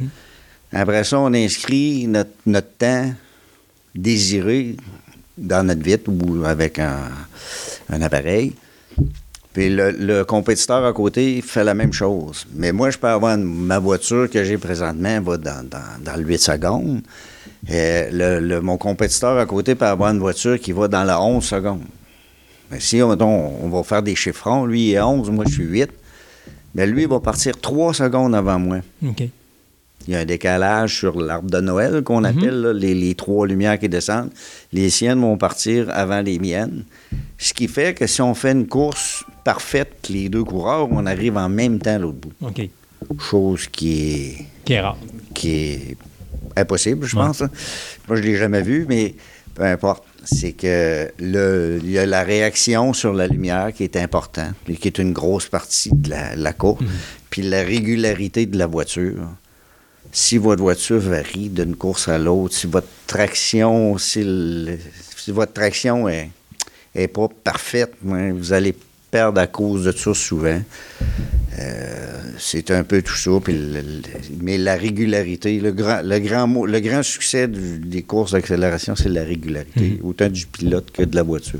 Après ça, on inscrit notre, notre temps désiré dans notre vitre ou avec un, un appareil. Puis le, le compétiteur à côté fait la même chose. Mais moi, je peux avoir une- ma voiture que j'ai présentement va dans, dans, dans le 8 secondes. Euh, le, le- mon compétiteur à côté peut avoir une voiture qui va dans la 11 secondes. Mais si on, on- on va faire des chiffrons, lui est 11, moi je suis 8, mais lui il va partir 3 secondes avant moi. OK. Il y a un décalage sur l'arbre de Noël qu'on appelle là, les, les trois lumières qui descendent. Les siennes vont partir avant les miennes. Ce qui fait que si on fait une course parfaite, les deux coureurs, on arrive en même temps à l'autre bout. OK. Chose qui est, Qui est rare. qui est impossible, je Ouais. pense. hein. Moi, je ne l'ai jamais vu, mais peu importe. C'est que le, il y a la réaction sur la lumière qui est importante, qui est une grosse partie de la, la course. Puis la régularité de la voiture. Si votre voiture varie d'une course à l'autre, si votre traction, si, le- si votre traction est, est pas parfaite, hein, vous allez perdre à cause de ça souvent. Euh, c'est un peu tout ça. puis le- le- mais la régularité, le grand, le grand, mot, le grand succès du- des courses d'accélération, c'est la régularité, autant du pilote que de la voiture.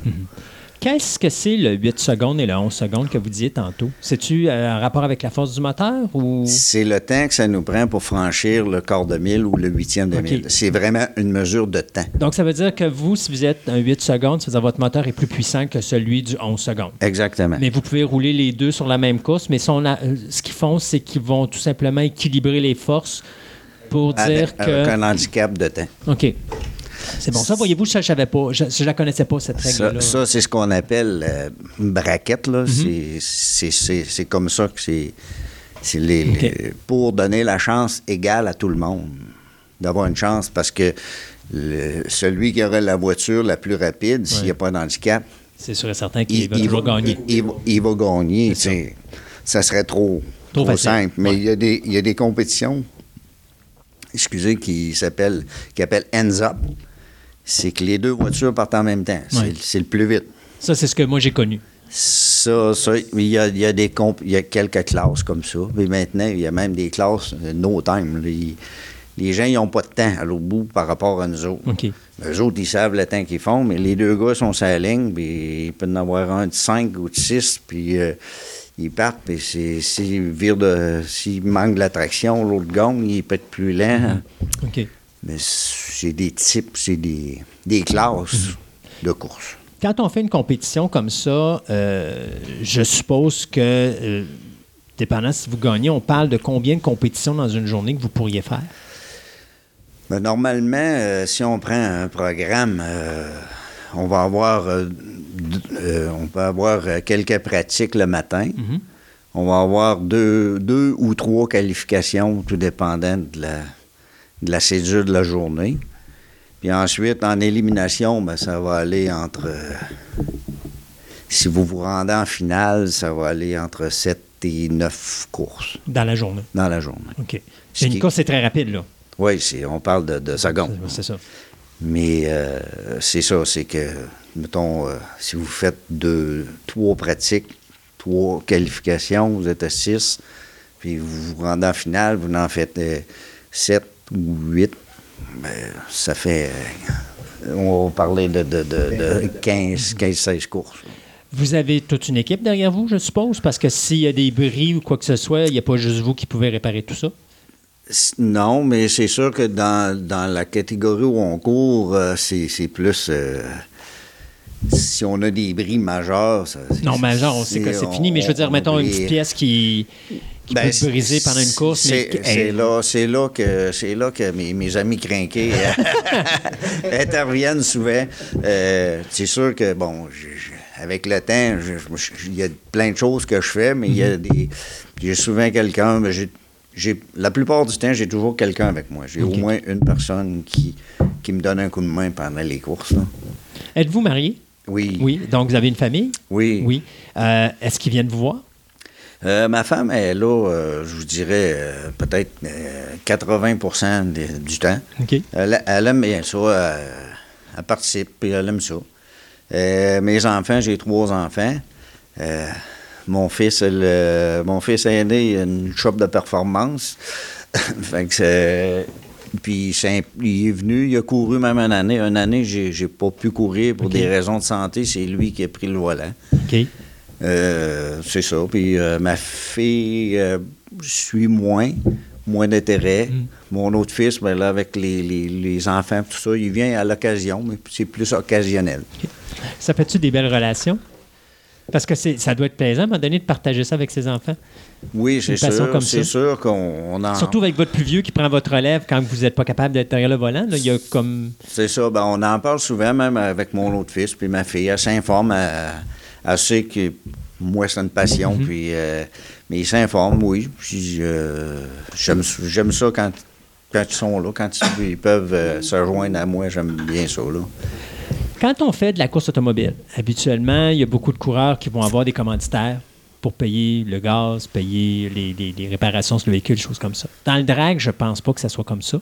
Qu'est-ce que c'est le 8 secondes et le 11 secondes que vous disiez tantôt? C'est-tu euh, en rapport avec la force du moteur ou... C'est le temps que ça nous prend pour franchir le quart de mille ou le huitième de mille. C'est vraiment une mesure de temps. Donc, ça veut dire que vous, si vous êtes un 8 secondes, ça veut dire que votre moteur est plus puissant que celui du 11 secondes. Exactement. Mais vous pouvez rouler les deux sur la même course, mais euh, ce qu'ils font, c'est qu'ils vont tout simplement équilibrer les forces pour dire que... avec un handicap de temps. OK. C'est bon. Ça, voyez-vous, ça, je savais pas. Je ne la connaissais pas, cette règle-là. ça, c'est ce qu'on appelle euh, une braquette. Mhm. là. C'est- C'est comme ça que c'est. c'est les- les- pour donner la chance égale à tout le monde. D'avoir une chance parce que le- celui qui aurait la voiture la plus rapide, s'il n'y a pas d'handicap, C'est sûr et certain qu'il va gagner. il, il va- il va gagner. Ça serait trop, Trop simple. Mais Ouais. il, y a des, il y a des compétitions, excusez, qui s'appellent qui appellent Ends Up. C'est que les deux voitures partent en même temps. C'est- Ouais. Le plus vite. Ça, c'est ce que moi, j'ai connu. Ça, ça, il y a, il y a des comp- il y a quelques classes comme ça. Mais maintenant, il y a même des classes euh, no time. Les, les gens, ils n'ont pas de temps à l'autre bout par rapport à nous autres. OK. Eux autres, ils savent le temps qu'ils font, mais les deux gars sont sur la ligne, puis il peut en avoir un de 5 ou de 6, puis euh, ils partent, puis s'ils virent de. L'attraction, l'autre gagne, il peut être plus lent. OK. Mais c'est des types, c'est des, des classes de course. Quand on fait une compétition comme ça, euh, je suppose que, euh, dépendant si vous gagnez, on parle de combien de compétitions dans une journée que vous pourriez faire? Ben, normalement, euh, si on prend un programme, on va avoir, on peut avoir quelques pratiques le matin. Mhm. On va avoir deux, deux ou trois qualifications, tout dépendant de la, de la cédule de la journée. Puis ensuite, en élimination, ben, ça va aller entre. euh, si vous vous rendez en finale, ça va aller entre 7 et 9 courses Dans la journée. dans la journée. OK. Ce Une qui- course, c'est très rapide, là. Oui, c'est- on parle de, de secondes. C'est ça. Mais euh, c'est ça, c'est que, mettons, euh, si vous faites deux, trois pratiques, trois qualifications, vous êtes à six, puis vous vous rendez en finale, vous en faites euh, sept ou huit, ben, ça fait. euh, on va parler de, de, de, de 15, 15, 16 courses. Vous avez toute une équipe derrière vous, je suppose, parce que s'il y a des bris ou quoi que ce soit, il n'y a pas juste vous qui pouvez réparer tout ça? Non, mais c'est sûr que dans, dans la catégorie où on court, euh, c'est plus. euh, si on a des bris majeurs. ça- Non, genre, on sait que c'est fini, mais je veux dire, on- mettons on une petite pièce qui, qui Ben, peut se briser pendant une course. C'est là, là que là que mes, mes amis crinqués interviennent souvent. Euh, c'est sûr que bon, avec le temps, il y a plein de choses que je fais, mais il y a Mhm. des, j'ai souvent quelqu'un. mais j'ai, j'ai- la plupart du temps, j'ai toujours quelqu'un avec moi. J'ai au moins une personne qui, qui me donne un coup de main pendant les courses. Êtes-vous marié? Oui. Oui. Donc, vous avez une famille? Oui. Oui. Euh, Est-ce qu'ils viennent vous voir? Euh, ma femme est là, euh, je vous dirais, euh, peut-être euh, 80 de- du temps. Elle, elle aime bien ça. Elle, elle participe, puis elle aime ça. Mes enfants, j'ai trois enfants. Mon fils, le, mon fils aîné, il a une shop de performance. fait que c'est- puis il est venu, il a couru même une année. Une année, j'ai, j'ai pas pu courir pour des raisons de santé. C'est lui qui a pris le volant. OK. Euh, c'est ça. Puis euh, ma fille, euh, je suis moins, moins d'intérêt. Mm. Mon autre fils, ben là, avec les, les- les enfants, tout ça, il vient à l'occasion, mais c'est plus occasionnel. Ça fait-tu des belles relations? Parce que c'est- ça doit être plaisant à un moment donné de partager ça avec ses enfants. Oui, c'est sûr. C'est sûr qu'on on en. Surtout avec votre plus vieux qui prend votre relève quand vous n'êtes pas capable d'être derrière le volant. là, il y a comme. C'est ça. Ben, on en parle souvent, même avec mon autre fils, puis ma fille. Elle s'informe. Elle, sait que moi, c'est une passion. Mhm. puis, euh, mais ils s'informent, oui. Puis euh, j'aime j'aime ça quand, quand ils sont là, quand ils, ils peuvent euh, se joindre à moi. J'aime bien ça. Là. Quand on fait de la course automobile, habituellement, il y a beaucoup de coureurs qui vont avoir des commanditaires pour payer le gaz, payer les, les- les réparations sur le véhicule, des choses comme ça. Dans le drag, je pense pas que ça soit comme ça.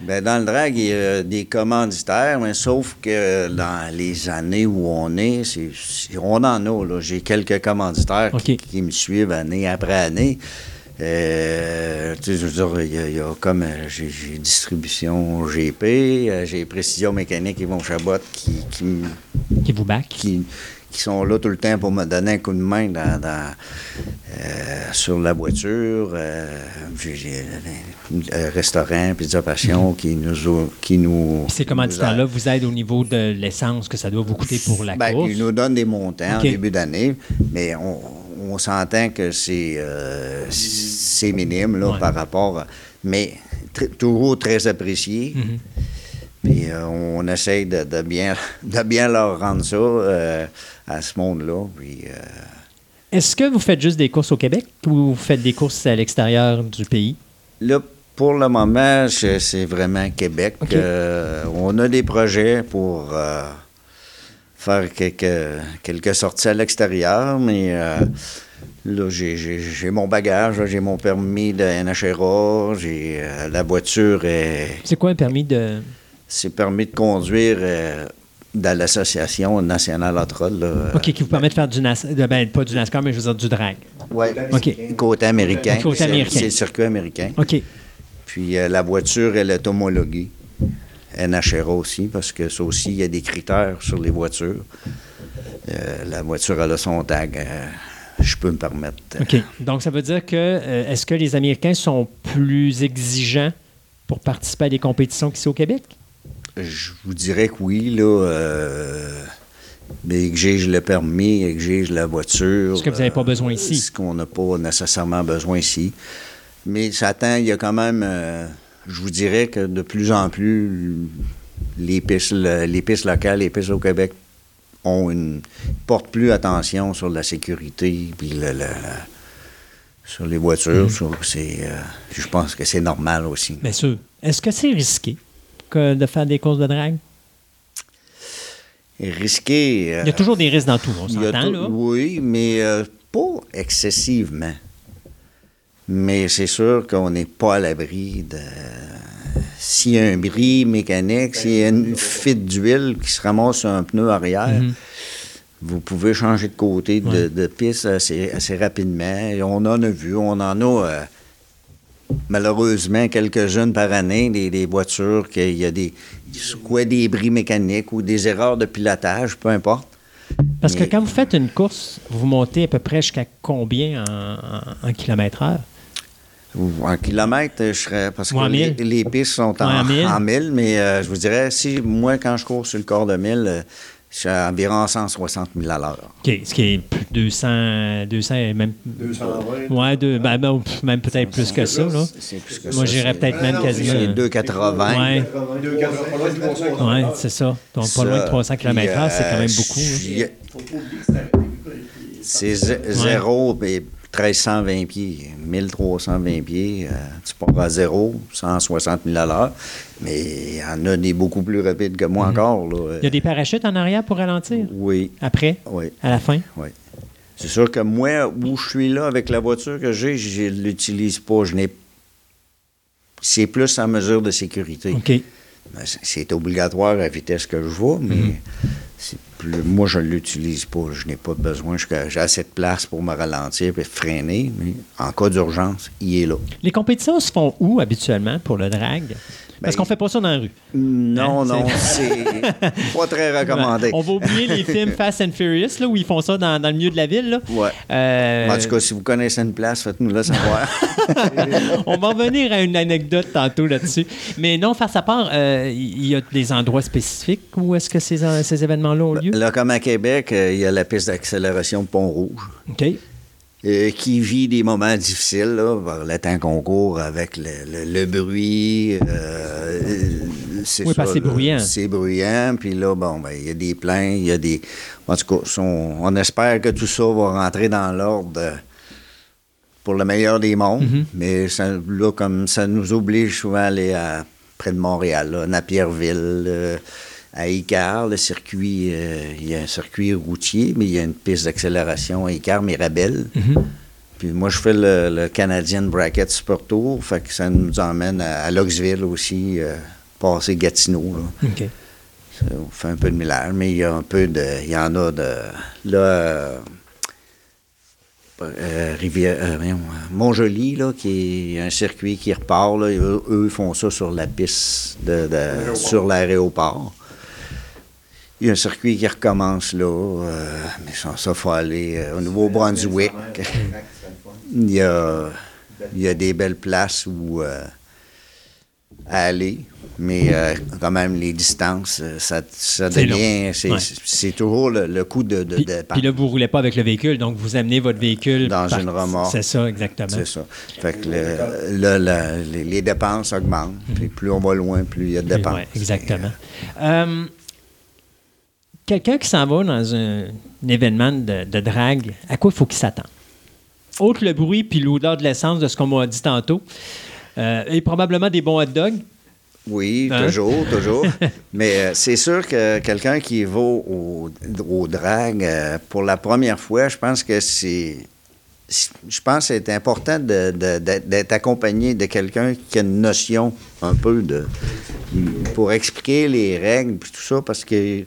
Ben, dans le drag, il y a des commanditaires, mais sauf que dans les années où on est, c'est, on en a. Là. J'ai quelques commanditaires qui, me suivent année après année. Euh, tu sais, je veux dire, il y a, il y a comme euh, j'ai, j'ai distribution GP, euh, j'ai précision mécanique Yvon Chabot qui, qui, Qui vous back. qui, qui sont là tout le temps pour me donner un coup de main dans, dans, euh, sur la voiture. Euh, j'ai- un restaurant, Pizza Passion, qui nous... Qui nous Puis ces commanditaires-là vous aident au niveau de l'essence que ça doit vous coûter pour la ben, course? Ils nous donnent des montants en début d'année, mais on, on s'entend que c'est euh, c'est minime là, Ouais. par rapport à- Mais tr- toujours très apprécié. Mhm. Puis euh, on essaye de, de bien, de bien leur rendre ça euh, à ce monde-là. Puis, euh, Est-ce que vous faites juste des courses au Québec ou vous faites des courses à l'extérieur du pays? Là, pour le moment, c'est vraiment Québec. Euh, on a des projets pour euh, faire quelques, quelques sorties à l'extérieur, mais euh, là, j'ai- mon bagage, j'ai mon permis de NHRA, j'ai la voiture, est- C'est quoi un permis de. c'est permis de conduire dans l'Association nationale Hot-Rod. là. OK, qui vous permet de faire du NASCAR. Ben, pas du NASCAR, mais je veux dire du drag. Ouais. OK. Côté américain. Côté C'est- américain. C'est le circuit américain. OK. Puis euh, la voiture, elle est homologuée. NHRA aussi, parce que ça aussi, il y a des critères sur les voitures. Euh, la voiture, elle a son tag. euh, je peux me permettre. OK. Donc, ça veut dire que euh, est-ce que les Américains sont plus exigeants pour participer à des compétitions qu'ici au Québec? Je vous dirais que oui, là. Euh, mais exige le permis, exige la voiture. Ce que vous n'avez pas besoin ici. Ce qu'on n'a pas nécessairement besoin ici. Mais ça tend, il y a quand même, euh, je vous dirais que de plus en plus, les pistes, le- les pistes locales, les pistes au Québec ont une, portent plus attention sur la sécurité, puis le- le- le- sur les voitures. sur- euh, je pense que c'est normal aussi. Bien sûr. Est-ce que c'est risqué? Que de faire des courses de drag? Et risqué. euh, Il y a toujours des risques dans tout, on s'entend, là. Oui, mais euh, pas excessivement. Mais c'est sûr qu'on n'est pas à l'abri de. S'il y a un bris mécanique, s'il y a une fuite d'huile qui se ramasse sur un pneu arrière, Mhm. vous pouvez changer de côté de, Ouais. de piste assez, assez rapidement. Et on en a vu, on en a euh, malheureusement quelques-unes par année, des, des voitures qu'il y a des, soit des bris mécaniques ou des erreurs de pilotage, peu importe. Parce que quand vous faites une course, vous montez à peu près jusqu'à combien en, en, en kilomètre En kilomètres, je serais. Parce que les, les pistes sont en, en mille. en mille, mais euh, je vous dirais, si moi, quand je cours sur le corps de mille, euh, je suis à environ 160 000 à l'heure. OK, ce qui est plus de 200, 200 et même... 220. Ouais, deux, ben, ben, même peut-être plus que ça, là. C'est plus que Moi, j'irais c'est- peut-être même Ah non, quasiment... C'est 2,80. Ouais, 280, pas loin de 300. ouais, c'est ça. Donc, pas loin de Ça, 300 puis, km h c'est quand même euh, beaucoup. hein. c'est. C'est zéro et 1320 pieds. 1320 pieds, euh, tu pars à zéro, 160 000 à l'heure. Mais il y en a des beaucoup plus rapides que moi encore. Là. Mhm. Il y a des parachutes en arrière pour ralentir? Oui, Après? oui. À la fin? Oui. C'est sûr que moi, où je suis là avec la voiture que j'ai, je ne l'utilise pas. Je n'ai. C'est plus en mesure de sécurité. OK. Ben, c'est- obligatoire à la vitesse que je vais, mais Mhm. plus- moi, je ne l'utilise pas. Je n'ai pas besoin. J'ai assez de place pour me ralentir et freiner, mais en cas d'urgence, il est là. Les compétitions se font où habituellement pour le drag? Parce Ben, qu'on fait pas ça dans la rue. Non, Hein, non, c'est pas très recommandé. On va oublier les films Fast and Furious, là, où ils font ça dans, dans le milieu de la ville. Là. Ouais. Euh, En tout cas, si vous connaissez une place, faites-nous le savoir. on va revenir à une anecdote tantôt là-dessus. Mais non, face à part, euh, il y a des endroits spécifiques où est-ce que ces, ces événements-là ont lieu? Là, comme à Québec, euh, il y a la piste d'accélération de Pont-Rouge. OK. Euh, qui vit des moments difficiles, là, par le temps qu'on court avec le, le- le bruit. euh, c'est Oui, parce que c'est bruyant. C'est bruyant, puis là, bon, ben, il y a des plaintes, il y a des... En tout cas, on, on espère que tout ça va rentrer dans l'ordre euh, pour le meilleur des mondes, Mhm. mais ça, là, comme ça nous oblige souvent à aller à, près de Montréal, là, Napierville, euh, à Icar, le circuit, euh, il y a un circuit routier, mais il y a une piste d'accélération à Icar, Mirabel. Mhm. Puis moi, je fais le, le Canadian Bracket Super Tour, fait que ça nous emmène à, à Loxville aussi, euh, passer Gatineau. Là. OK. Ça, on fait un peu de millage, mais il y a un peu de. Il y en a de. Là. euh, euh, Rivière, euh, euh, Montjoli, là, qui est un circuit qui repart. Là, eux, eux font ça sur la piste, de, de- sur l'aéroport. Il y a un circuit qui recommence là, euh, mais ça, ça faut aller euh, au Nouveau-Brunswick. Il y a, il y a des belles places où euh, à aller, mais euh, quand même les distances, ça, devient, c'est Ouais. toujours le, le coup de, de Puis, départ. puis là, vous roulez pas avec le véhicule, donc vous amenez votre véhicule. Dans une remorque. C'est ça, exactement. C'est ça. Fait que le- la- les, les dépenses augmentent. Puis plus on va loin, plus il y a de dépenses. ouais, exactement. Euh, Quelqu'un qui s'en va dans un, un événement de, de drague, à quoi il faut qu'il s'attende? Autre le bruit puis l'odeur de l'essence de ce qu'on m'a dit tantôt, euh, et probablement des bons hot dogs. Oui, Hein? toujours, toujours. Mais euh, c'est sûr que quelqu'un qui va au, au drag euh, pour la première fois, je pense que c'est. Je pense que c'est important d'être accompagné de quelqu'un qui a une notion un peu de. pour expliquer les règles puis tout ça, parce que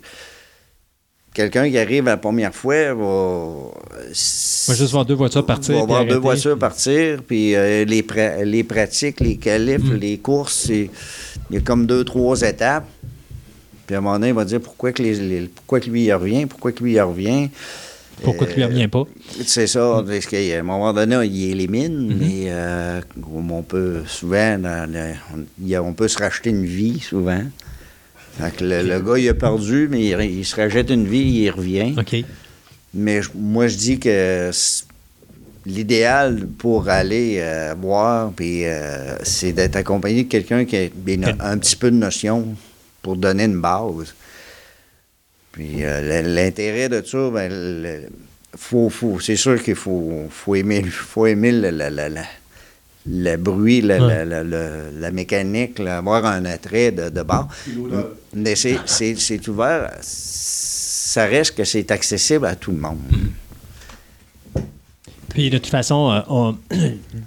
quelqu'un qui arrive la première fois va. va juste voir deux voitures partir, Va voir deux voitures partir, puis euh, les, pra- les pratiques, les qualifs, Mm. les courses, il y a comme deux, trois étapes. Puis à un moment donné, il va dire pourquoi que, les, les- pourquoi que lui il revient, pourquoi que lui il revient. Pourquoi tu ne reviens pas? C'est ça, parce qu'à un moment donné, il élimine, Mm-hmm. mais euh, on peut souvent, on peut se racheter une vie souvent. Fait que le, le gars, il a perdu, mais il, il se rachète une vie, il revient. OK. Mais moi, je dis que l'idéal pour aller euh, boire, puis, euh, c'est d'être accompagné de quelqu'un qui a un petit peu de notion pour donner une base. Puis euh, l'intérêt de ça, ben, le- faut, faut, c'est sûr qu'il faut, faut aimer, faut aimer le- le- bruit, le- Ouais. le- le- le- la mécanique, avoir un attrait de, de bar. Mais c'est ouvert, ça reste que c'est accessible à tout le monde. Puis de toute façon, euh, on-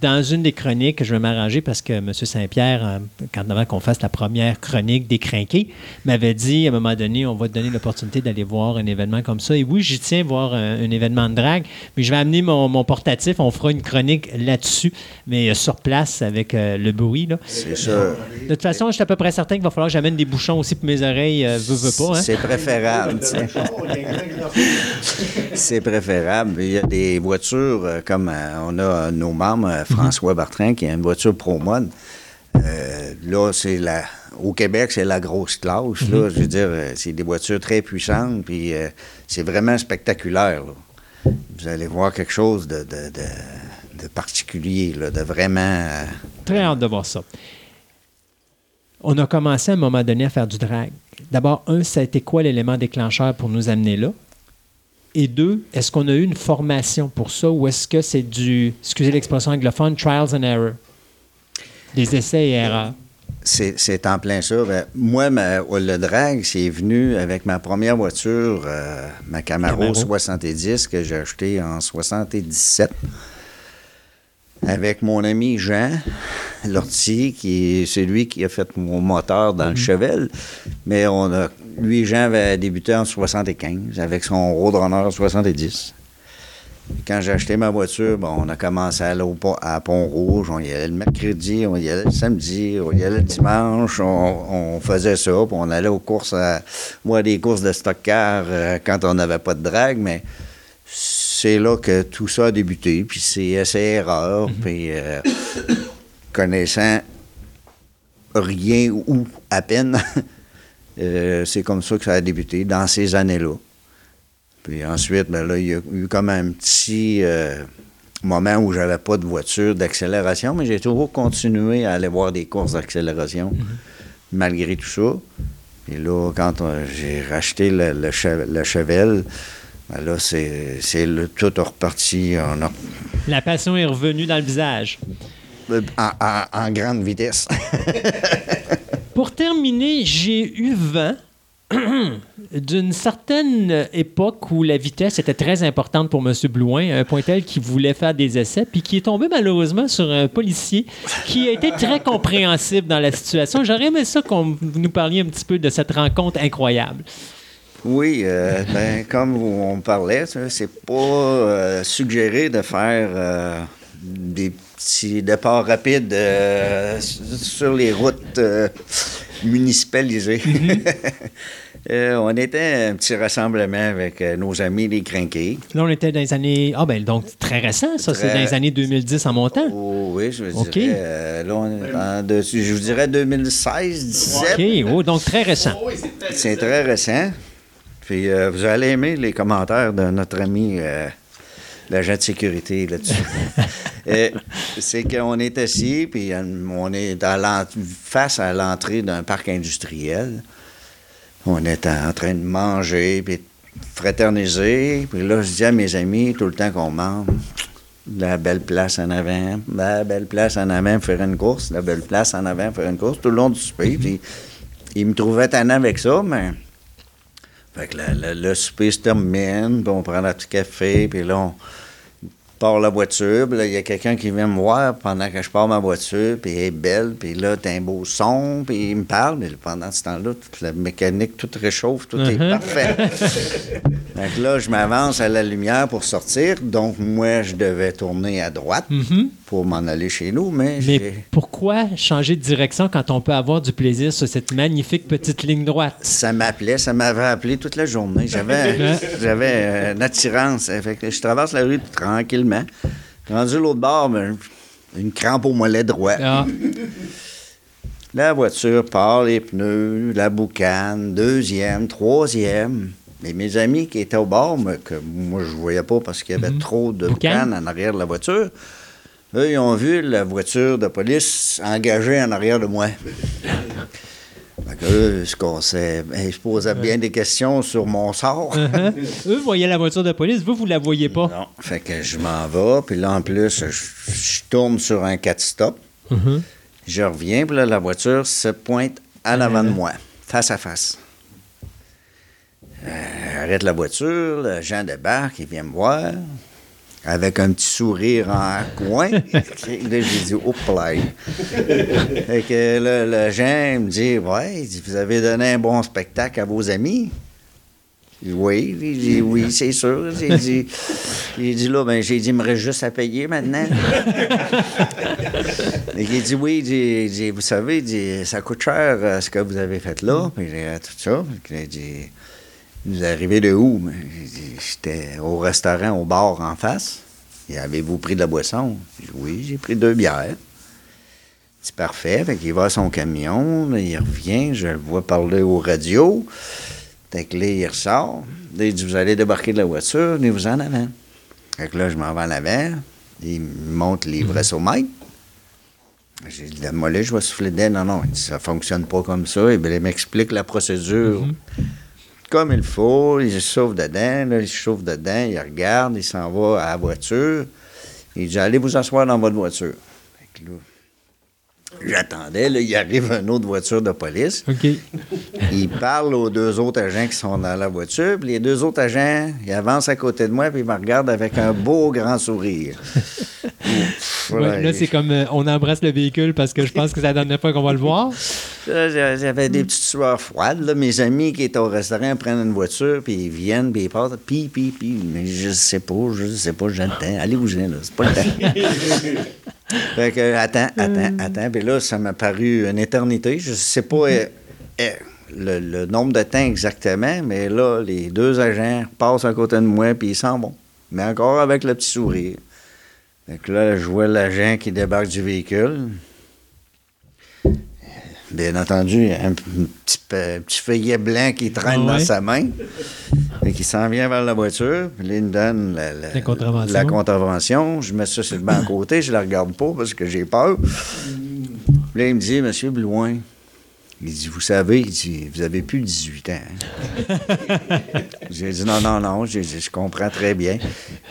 dans une des chroniques, je vais m'arranger parce que M. Saint-Pierre, euh, quand avant qu'on fasse la première chronique des crinqués, m'avait dit à un moment donné, on va te donner l'opportunité d'aller voir un événement comme ça. Et oui, j'y tiens voir un, un événement de drague, mais je vais amener mon, mon portatif, on fera une chronique là-dessus, mais euh, sur place avec euh, le bruit. Là. C'est ça. De toute façon, je suis à peu près certain qu'il va falloir que j'amène des bouchons aussi pour mes oreilles, euh, veux, veux pas. Hein? C'est préférable. C'est préférable. Il y a des voitures euh, comme euh, on a nos membres, euh, François Bertrand, qui a une voiture Pro Mode. Euh, là, c'est la. Au Québec, c'est la grosse classe. Là, Je veux dire, c'est des voitures très puissantes, puis euh, c'est vraiment spectaculaire. là. Vous allez voir quelque chose de, de- de- de particulier, là, de vraiment. euh, Très hâte de voir ça. On a commencé à un moment donné à faire du drag. D'abord, un, ça a été quoi l'élément déclencheur pour nous amener là? Et deux, est-ce qu'on a eu une formation pour ça ou est-ce que c'est du, excusez l'expression anglophone, trials and error? Des essais et erreurs. C'est, c'est en plein ça. Ben, moi, ma- le drag, c'est venu avec ma première voiture, euh, ma Camaro, Camaro. 70 que j'ai achetée en 77. Avec mon ami Jean Lortie, qui est celui qui a fait mon moteur dans le Chevel. Mais on a, lui, Jean avait débuté en 75 avec son Roadrunner 70. Quand j'ai acheté ma voiture, on a commencé à aller au pont- à Pont-Rouge. On y allait le mercredi, on y allait le samedi, on y allait le dimanche. On, on faisait ça, puis on allait aux courses, à, moi, des courses de stock car euh, quand on n'avait pas de drague, mais c'est là que tout ça a débuté. Puis c'est essai-erreur, puis euh, connaissant rien ou à peine, euh, c'est comme ça que ça a débuté, dans ces années-là. Puis ensuite, ben là, il y a eu comme un petit euh, moment où j'avais pas de voiture d'accélération, mais j'ai toujours continué à aller voir des courses d'accélération, malgré tout ça. Et là, quand j'ai racheté le, le, che- le Chevel, ben là, c'est le- tout reparti en, en, La passion est revenue dans le visage. en- en grande vitesse. Pour terminer, j'ai eu vent d'une certaine époque où la vitesse était très importante pour M. Blouin, un point tel qui voulait faire des essais, puis qui est tombé malheureusement sur un policier qui a été très compréhensible dans la situation. J'aurais aimé ça qu'on nous parliez un petit peu de cette rencontre incroyable. Oui, euh, ben, comme on parlait, c'est pas euh, suggéré de faire euh, des petits départs rapides euh, sur les routes. euh, municipalisé. Euh, on était un petit rassemblement avec nos amis les crinqués. Là, on était dans les années. Ah, ben donc, très récent, ça. C'est dans les années 2010 en montant. Oh, oui, je dirais. euh, là, on est en je vous dirais 2016, 17. OK, oh, donc très récent. C'est très récent. Puis euh, vous allez aimer les commentaires de notre ami euh, l'agent de sécurité là-dessus. Euh, c'est qu'on est assis, puis on est à face à l'entrée d'un parc industriel. On est en train de manger, puis de fraterniser. Puis là, je dis à mes amis, tout le temps qu'on mange, la belle place en avant, la belle place en avant pour faire une course, la belle place en avant pour faire une course, tout le long du souper. Puis ils me trouvaient tannant avec ça, mais... Fait que le, le- le souper se termine, puis on prend notre petit café, puis là, on part la voiture, puis là, il y a quelqu'un qui vient me voir pendant que je pars ma voiture, puis elle est belle, puis là, t'as un beau son, puis il me parle, mais pendant ce temps-là, toute la mécanique, tout réchauffe, tout est Mhm. parfait. fait que là, je m'avance à la lumière pour sortir, donc moi, je devais tourner à droite Mhm. Pour m'en aller chez nous, mais, Mais pourquoi changer de direction quand on peut avoir du plaisir sur cette magnifique petite ligne droite? Ça m'appelait, ça m'avait appelé toute la journée. J'avais, j'avais euh, une attirance. Fait que je traverse la rue tranquillement. Rendu l'autre bord, ben, une crampe au mollet droit. Ah, La voiture part, les pneus, la boucane, deuxième, troisième. Mais mes amis qui étaient au bord, mais que moi je voyais pas parce qu'il y avait trop de boucane en arrière de la voiture, eux, ils ont vu la voiture de police engagée en arrière de moi. Eux, ce qu'on sait, ils se posaient bien des questions sur mon sort. uh-huh. Eux voyaient la voiture de police, vous, vous la voyez pas. Non. Fait que je m'en vais, puis là, en plus, je, je tourne sur un 4-stop. Mhm. Je reviens, puis là, la voiture se pointe à l'avant de moi, face à face. Euh, arrête la voiture, le Jean débarque, il vient me voir, avec un petit sourire en coin. là, j'ai dit, oh, là. Fait que là, le Jean il me dit, ouais, il vous avez donné un bon spectacle à vos amis? Oui, j'ai dit, oui, c'est sûr. J'ai dit, j'ai dit là, ben, j'ai dit, il me reste juste à payer maintenant. Et il dit, oui, j'ai dit, vous savez, il dit, ça coûte cher euh, ce que vous avez fait là, puis euh, tout ça. Il dit, vous arrivez de où? J'étais au restaurant, au bar en face. Et avez-vous pris de la boisson? Oui, j'ai pris deux bières. C'est parfait. Fait qu'il va à son camion, là, il revient, je le vois parler au radio. Fait que là, il ressort. Là, il dit, vous allez débarquer de la voiture, venez-vous en avant. Fait que là, je m'en vais en avant. Il me montre l'ivresse au mètre. J'ai dit, la mollet, je vais souffler dedans. Non, non, il dit, ça fonctionne pas comme ça. Et bien, il m'explique la procédure comme il faut. Il se chauffe dedans, là, il se chauffe dedans, il regarde, il s'en va à la voiture. Il dit, allez vous asseoir dans votre voiture. J'attendais, là, il arrive une autre voiture de police. OK. Il parle aux deux autres agents qui sont dans la voiture. Puis les deux autres agents, ils avancent à côté de moi, puis ils me regardent avec un beau grand sourire. Ouf, Ouais, ouais. là, c'est comme euh, on embrasse le véhicule parce que je pense que c'est la dernière fois qu'on va le voir. J'avais des petites sueurs froides. là. Mes amis qui étaient au restaurant prennent une voiture, puis ils viennent, puis ils partent, puis, puis, puis. Mais je sais pas, je sais pas, j'ai le temps. Allez-vous-en, là, c'est pas le temps. fait que, attends, attends, attends. Puis là, ça m'a paru une éternité. Je sais pas euh, euh, le, le nombre de temps exactement, mais là, les deux agents passent à côté de moi, puis ils s'en vont. Mais encore avec le petit sourire. Fait que là, je vois l'agent qui débarque du véhicule. Bien entendu, il y a un petit, pe- un petit feuillet blanc qui traîne Ah ouais? dans sa main. Et qui s'en vient vers la voiture. Puis là, il me donne la, la- La contravention. la contravention. Je mets ça sur le banc à côté. Je la regarde pas parce que j'ai peur. Puis là, il me dit, Monsieur Blouin, il dit, vous savez, il dit, vous avez plus 18 ans. hein? J'ai dit, non, non, non. J'ai dit, je comprends très bien.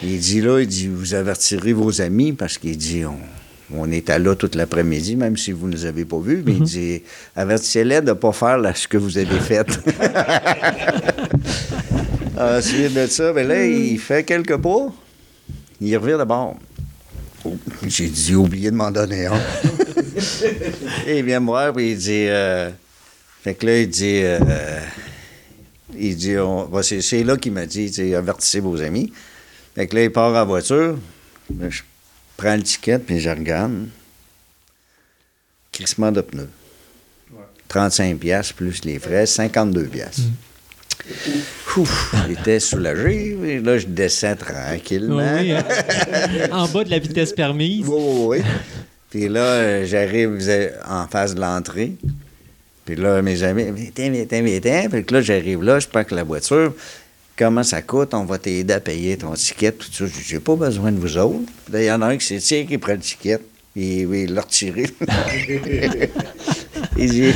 Il dit, là, il dit, vous avertirez vos amis parce qu'il dit, on, on était là toute l'après-midi, même si vous ne nous avez pas vus. Mais il dit, avertissez-les de ne pas faire là, ce que vous avez fait. Ensuite de ça, ben là, il fait quelques pas. Il revient de bord. Oh, J'ai dit, oublié de m'en donner un. Et il vient me voir, puis il dit, euh, fait que là, il dit, euh, il dit, on- bah, c'est, là qu'il m'a dit, avertissez vos amis. Fait que là, il part en voiture. Là, je prends le ticket, puis je regarde. Crissement de pneus. 35 piastres plus les frais, 52 piastres. Ouf, j'étais soulagé. Et là, je descends tranquillement. Oui, hein? en bas de la vitesse permise. Oui, oui, oui. Puis là, j'arrive en face de l'entrée. Puis là, mes amis, viens, viens, viens, viens. Puis là, j'arrive là, je que la voiture. Comment ça coûte? On va t'aider à payer ton ticket, tout ça. Je j'ai pas besoin de vous autres. Il y en a un qui s'est tiré, qui prend le ticket? Il l'a retiré. il dit,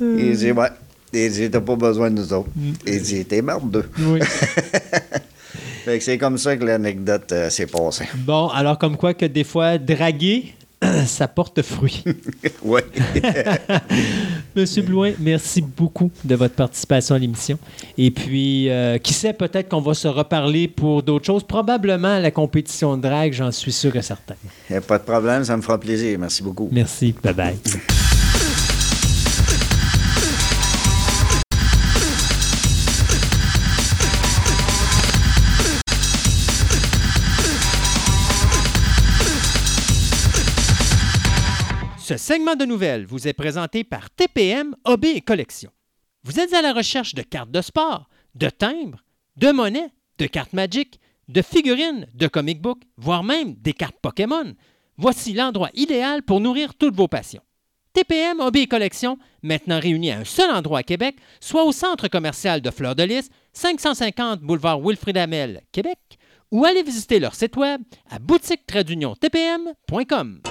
il dit, ouais. Il dit, t'as pas besoin de nous autres. Il dit, t'es mort d'eux. Oui. Fait que c'est comme ça que l'anecdote euh, s'est passée. Bon, alors comme quoi que des fois, draguer, ça porte fruit. oui. Monsieur Blouin, merci beaucoup de votre participation à l'émission. Et puis, euh, qui sait, peut-être qu'on va se reparler pour d'autres choses. Probablement à la compétition de drague, j'en suis sûr et certain. Y a pas de problème, ça me fera plaisir. Merci beaucoup. Merci. Bye-bye. Ce segment de nouvelles vous est présenté par TPM Hobby et Collection. Vous êtes à la recherche de cartes de sport, de timbres, de monnaies, de cartes Magic, de figurines, de comic books, voire même des cartes Pokémon. Voici l'endroit idéal pour nourrir toutes vos passions. TPM Hobby et Collection, maintenant réunis à un seul endroit à Québec, soit au centre commercial de Fleur de Lys, 550 boulevard Wilfrid Amel, Québec, ou allez visiter leur site web à boutique-tpm.com.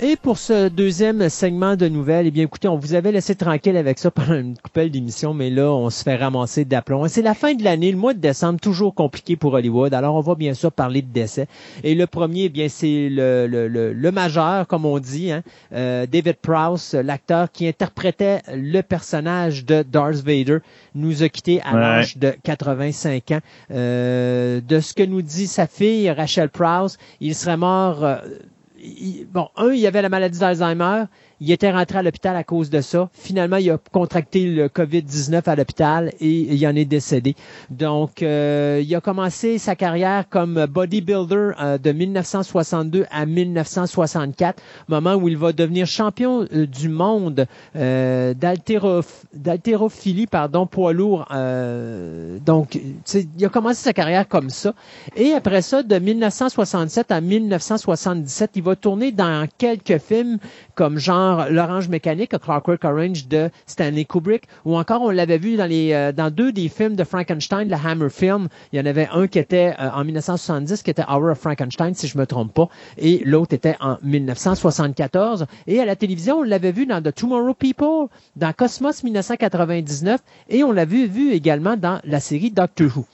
Et pour ce deuxième segment de nouvelles, eh bien, écoutez, on vous avait laissé tranquille avec ça pendant une coupelle d'émission, mais là, on se fait ramasser d'aplomb. C'est la fin de l'année, le mois de décembre, toujours compliqué pour Hollywood. Alors, on va bien sûr parler de décès. Et le premier, eh bien, c'est le, le, le, le majeur, comme on dit, hein, euh, David Prowse, l'acteur qui interprétait le personnage de Darth Vader, nous a quittés à Ouais. l'âge de 85 ans. Euh, de ce que nous dit sa fille, Rachel Prowse, il serait mort... euh, bon, un, il avait la maladie d'Alzheimer. Il était rentré à l'hôpital à cause de ça. Finalement, il a contracté le COVID-19 à l'hôpital et il en est décédé. Donc, euh, il a commencé sa carrière comme bodybuilder euh, de 1962 à 1964, moment où il va devenir champion euh, du monde euh, d'haltéroph- d'haltérophilie, pardon, poids lourd. euh, donc, il a commencé sa carrière comme ça. Et après ça, de 1967 à 1977, il va tourner dans quelques films comme genre L'Orange Mécanique, A Clockwork Orange de Stanley Kubrick, ou encore on l'avait vu dans les euh, dans deux des films de Frankenstein, le Hammer Film. Il y en avait un qui était euh, en 1970, qui était Hour of Frankenstein, si je me trompe pas, et l'autre était en 1974. Et à la télévision, on l'avait vu dans The Tomorrow People, dans Cosmos 1999, et on l'a vu, également dans la série Doctor Who.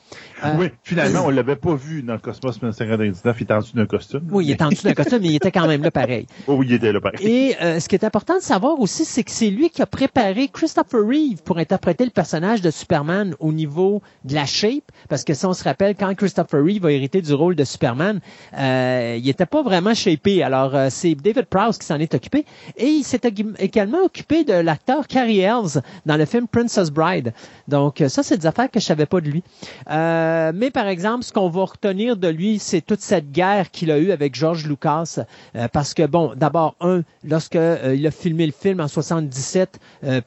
Euh, Oui, finalement, on l'avait pas vu dans Cosmos 1999. Il était en dessous d'un costume. Oui, il était en dessous d'un costume, mais il était quand même là pareil. Oh, oui, il était là, pareil. Et euh, ce qui est important de savoir aussi, c'est que c'est lui qui a préparé Christopher Reeve pour interpréter le personnage de Superman au niveau de la shape, parce que si on se rappelle, quand Christopher Reeve a hérité du rôle de Superman, euh, il était pas vraiment shapé. Alors, euh, c'est David Prowse qui s'en est occupé. Et il s'est également occupé de l'acteur Carrie Ells dans le film Princess Bride. Donc, euh, ça, c'est des affaires que je savais pas de lui. Euh, mais par exemple, ce qu'on va retenir de lui, c'est toute cette guerre qu'il a eue avec George Lucas, euh, parce que bon, d'abord un, lorsque euh, il a filmé le film en 77, euh,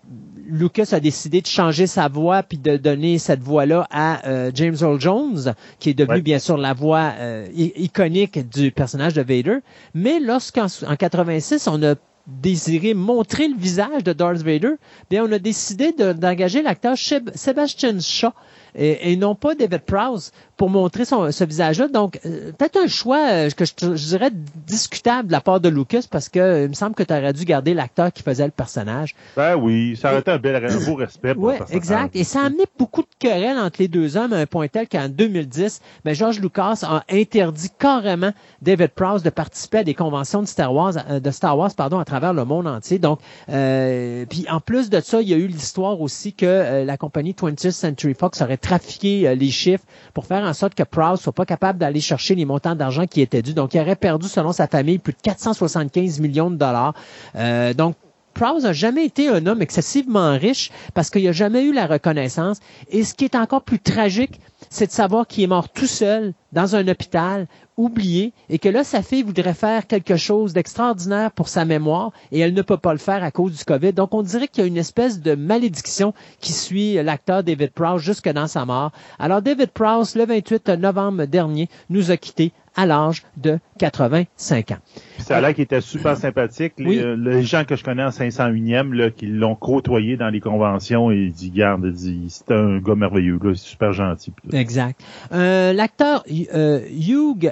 Lucas a décidé de changer sa voix puis de donner cette voix-là à euh, James Earl Jones, qui est devenu Ouais. bien sûr la voix euh, iconique du personnage de Vader. Mais lorsqu'en en 86, on a désiré montrer le visage de Darth Vader, bien on a décidé de- d'engager l'acteur Sebastian Shaw et, et non pas David Prowse pour montrer son, ce visage-là. Donc, euh, peut-être un choix euh, que je, je dirais discutable de la part de Lucas parce que euh, il me semble que tu aurais dû garder l'acteur qui faisait le personnage. Ben oui, ça aurait été un, bel, un beau respect pour Oui, exact. Et ça a amené beaucoup de querelles entre les deux hommes à un point tel qu'en 2010, ben, George Lucas a interdit carrément David Prowse de participer à des conventions de Star Wars, euh, de Star Wars pardon, à travers le monde entier. Donc, euh, puis en plus de ça, il y a eu l'histoire aussi que la compagnie 20th Century Fox aurait trafiquer euh, les chiffres pour faire en sorte que Prowse soit pas capable d'aller chercher les montants d'argent qui étaient dus. Donc, il aurait perdu, selon sa famille, plus de 475 millions de dollars. Euh, donc, Prowse n'a jamais été un homme excessivement riche parce qu'il n'a jamais eu la reconnaissance. Et ce qui est encore plus tragique, c'est de savoir qu'il est mort tout seul dans un hôpital, oublié, et que là, sa fille voudrait faire quelque chose d'extraordinaire pour sa mémoire, et elle ne peut pas le faire à cause du COVID. Donc, on dirait qu'il y a une espèce de malédiction qui suit l'acteur David Prowse jusque dans sa mort. Alors, David Prowse, le 28 novembre dernier, nous a quittés à l'âge de 85 ans. Puis ça a l'air qu'il était super sympathique. Les, Oui. euh, les gens que je connais en 501e, là, qui l'ont côtoyé dans les conventions, et dit, garde, il dit, c'est un gars merveilleux, là, super gentil. Exact. Euh, L'acteur euh, Hugh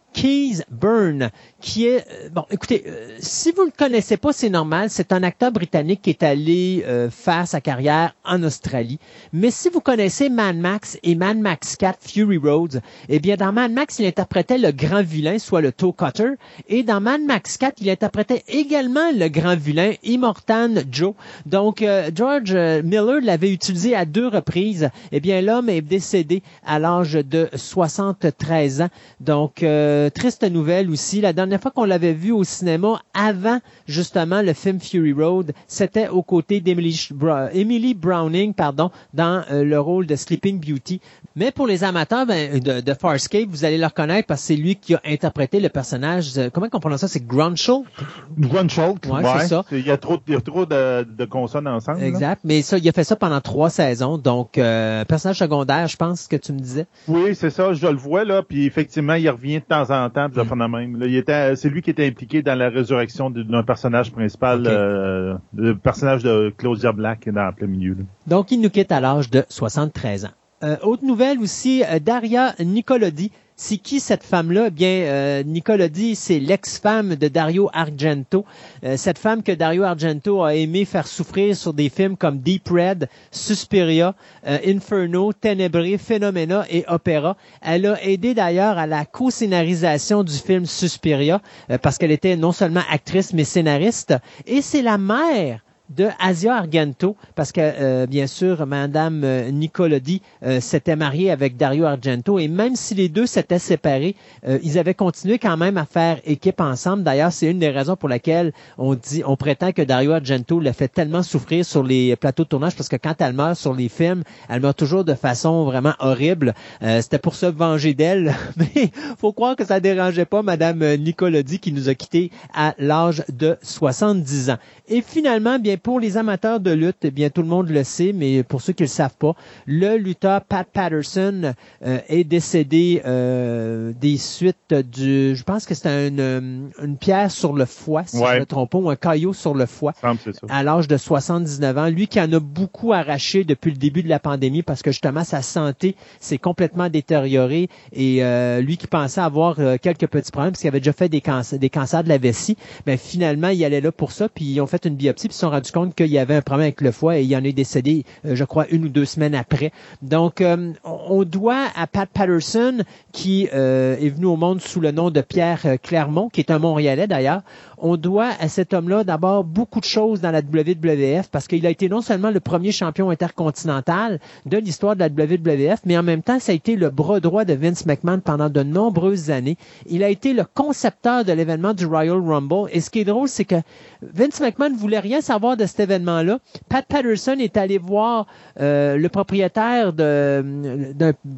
Keys Byrne, qui est euh, bon, écoutez, euh, si vous le connaissez pas, c'est normal. C'est un acteur britannique qui est allé euh, faire sa carrière en Australie. Mais si vous connaissez Mad Max et Mad Max 4 Fury Roads, eh bien dans Mad Max, il interprétait le grand vilain, soit le Toe Cutter, et dans Mad Max 4, il interprétait également le grand vilain Immortan Joe. Donc euh, George euh, Miller l'avait utilisé à deux reprises. Eh bien l'homme est décédé à l'âge de 73 ans. Donc euh, triste nouvelle aussi. La dernière fois qu'on l'avait vu au cinéma avant justement le film Fury Road, c'était aux côtés d'Emily Emily Browning, pardon, dans euh, le rôle de Sleeping Beauty. Mais pour les amateurs ben, de, de Farscape, vous allez le reconnaître parce que c'est lui qui a interprété le personnage. euh, comment on prononce ça? C'est Grunchel. Grunchalt, Ouais, c'est ça. Il y a trop, il y a trop de, de consonnes ensemble. là. Exact. Mais ça, il a fait ça pendant trois saisons. Donc, euh, personnage secondaire, je pense que tu me disais. Oui, c'est ça, je le vois là, puis effectivement, il revient de temps en temps, puis Mm. je fais la même. Là, il était, c'est lui qui était impliqué dans la résurrection d'un personnage principal, euh, le personnage de Claudia Black dans le plein milieu. là. Donc, il nous quitte à l'âge de 73 ans. Euh, autre nouvelle aussi, euh, Daria Nicolodi. C'est qui cette femme-là? Eh bien, euh, Nicolodi, c'est l'ex-femme de Dario Argento. Euh, cette femme que Dario Argento a aimé faire souffrir sur des films comme Deep Red, Suspiria, euh, Inferno, Tenebrae, Phenomena et Opera. Elle a aidé d'ailleurs à la co-scénarisation du film Suspiria euh, parce qu'elle était non seulement actrice mais scénariste. Et c'est la mère de Asia Argento, parce que euh, bien sûr, Madame euh, Nicolodi euh, s'était mariée avec Dario Argento, et même si les deux s'étaient séparés, euh, ils avaient continué quand même à faire équipe ensemble. D'ailleurs, c'est une des raisons pour laquelle on dit, on prétend que Dario Argento l'a fait tellement souffrir sur les plateaux de tournage, parce que quand elle meurt sur les films, elle meurt toujours de façon vraiment horrible. C'était pour se venger d'elle, mais faut croire que ça dérangeait pas Madame Nicolodi qui nous a quittés à l'âge de 70 ans. Et finalement, bien pour les amateurs de lutte, eh bien tout le monde le sait, mais pour ceux qui le savent pas, le lutteur Pat Patterson euh, est décédé euh, des suites du, je pense que c'était une, euh, une pierre sur le foie, si je ne me trompe pas, ou un caillot sur le foie ça. à l'âge de 79 ans. Lui qui en a beaucoup arraché depuis le début de la pandémie parce que justement sa santé s'est complètement détériorée et euh, lui qui pensait avoir euh, quelques petits problèmes parce qu'il avait déjà fait des, cancers, des cancers de la vessie, mais finalement il allait là pour ça puis ils ont fait une biopsie puis ils sont rendus compte qu'il y avait un problème avec le foie et il en est décédé, euh, je crois, une ou deux semaines après. Donc euh, on doit à Pat Patterson qui euh, est venu au monde sous le nom de Pierre Clermont, qui est un Montréalais d'ailleurs, on doit à cet homme-là d'abord beaucoup de choses dans la WWF parce qu'il a été non seulement le premier champion intercontinental de l'histoire de la WWF, mais en même temps, ça a été le bras droit de Vince McMahon pendant de nombreuses années. Il a été le concepteur de l'événement du Royal Rumble. Et ce qui est drôle, c'est que Vince McMahon voulait rien savoir de cet événement-là. Pat Patterson est allé voir euh, le propriétaire d'un,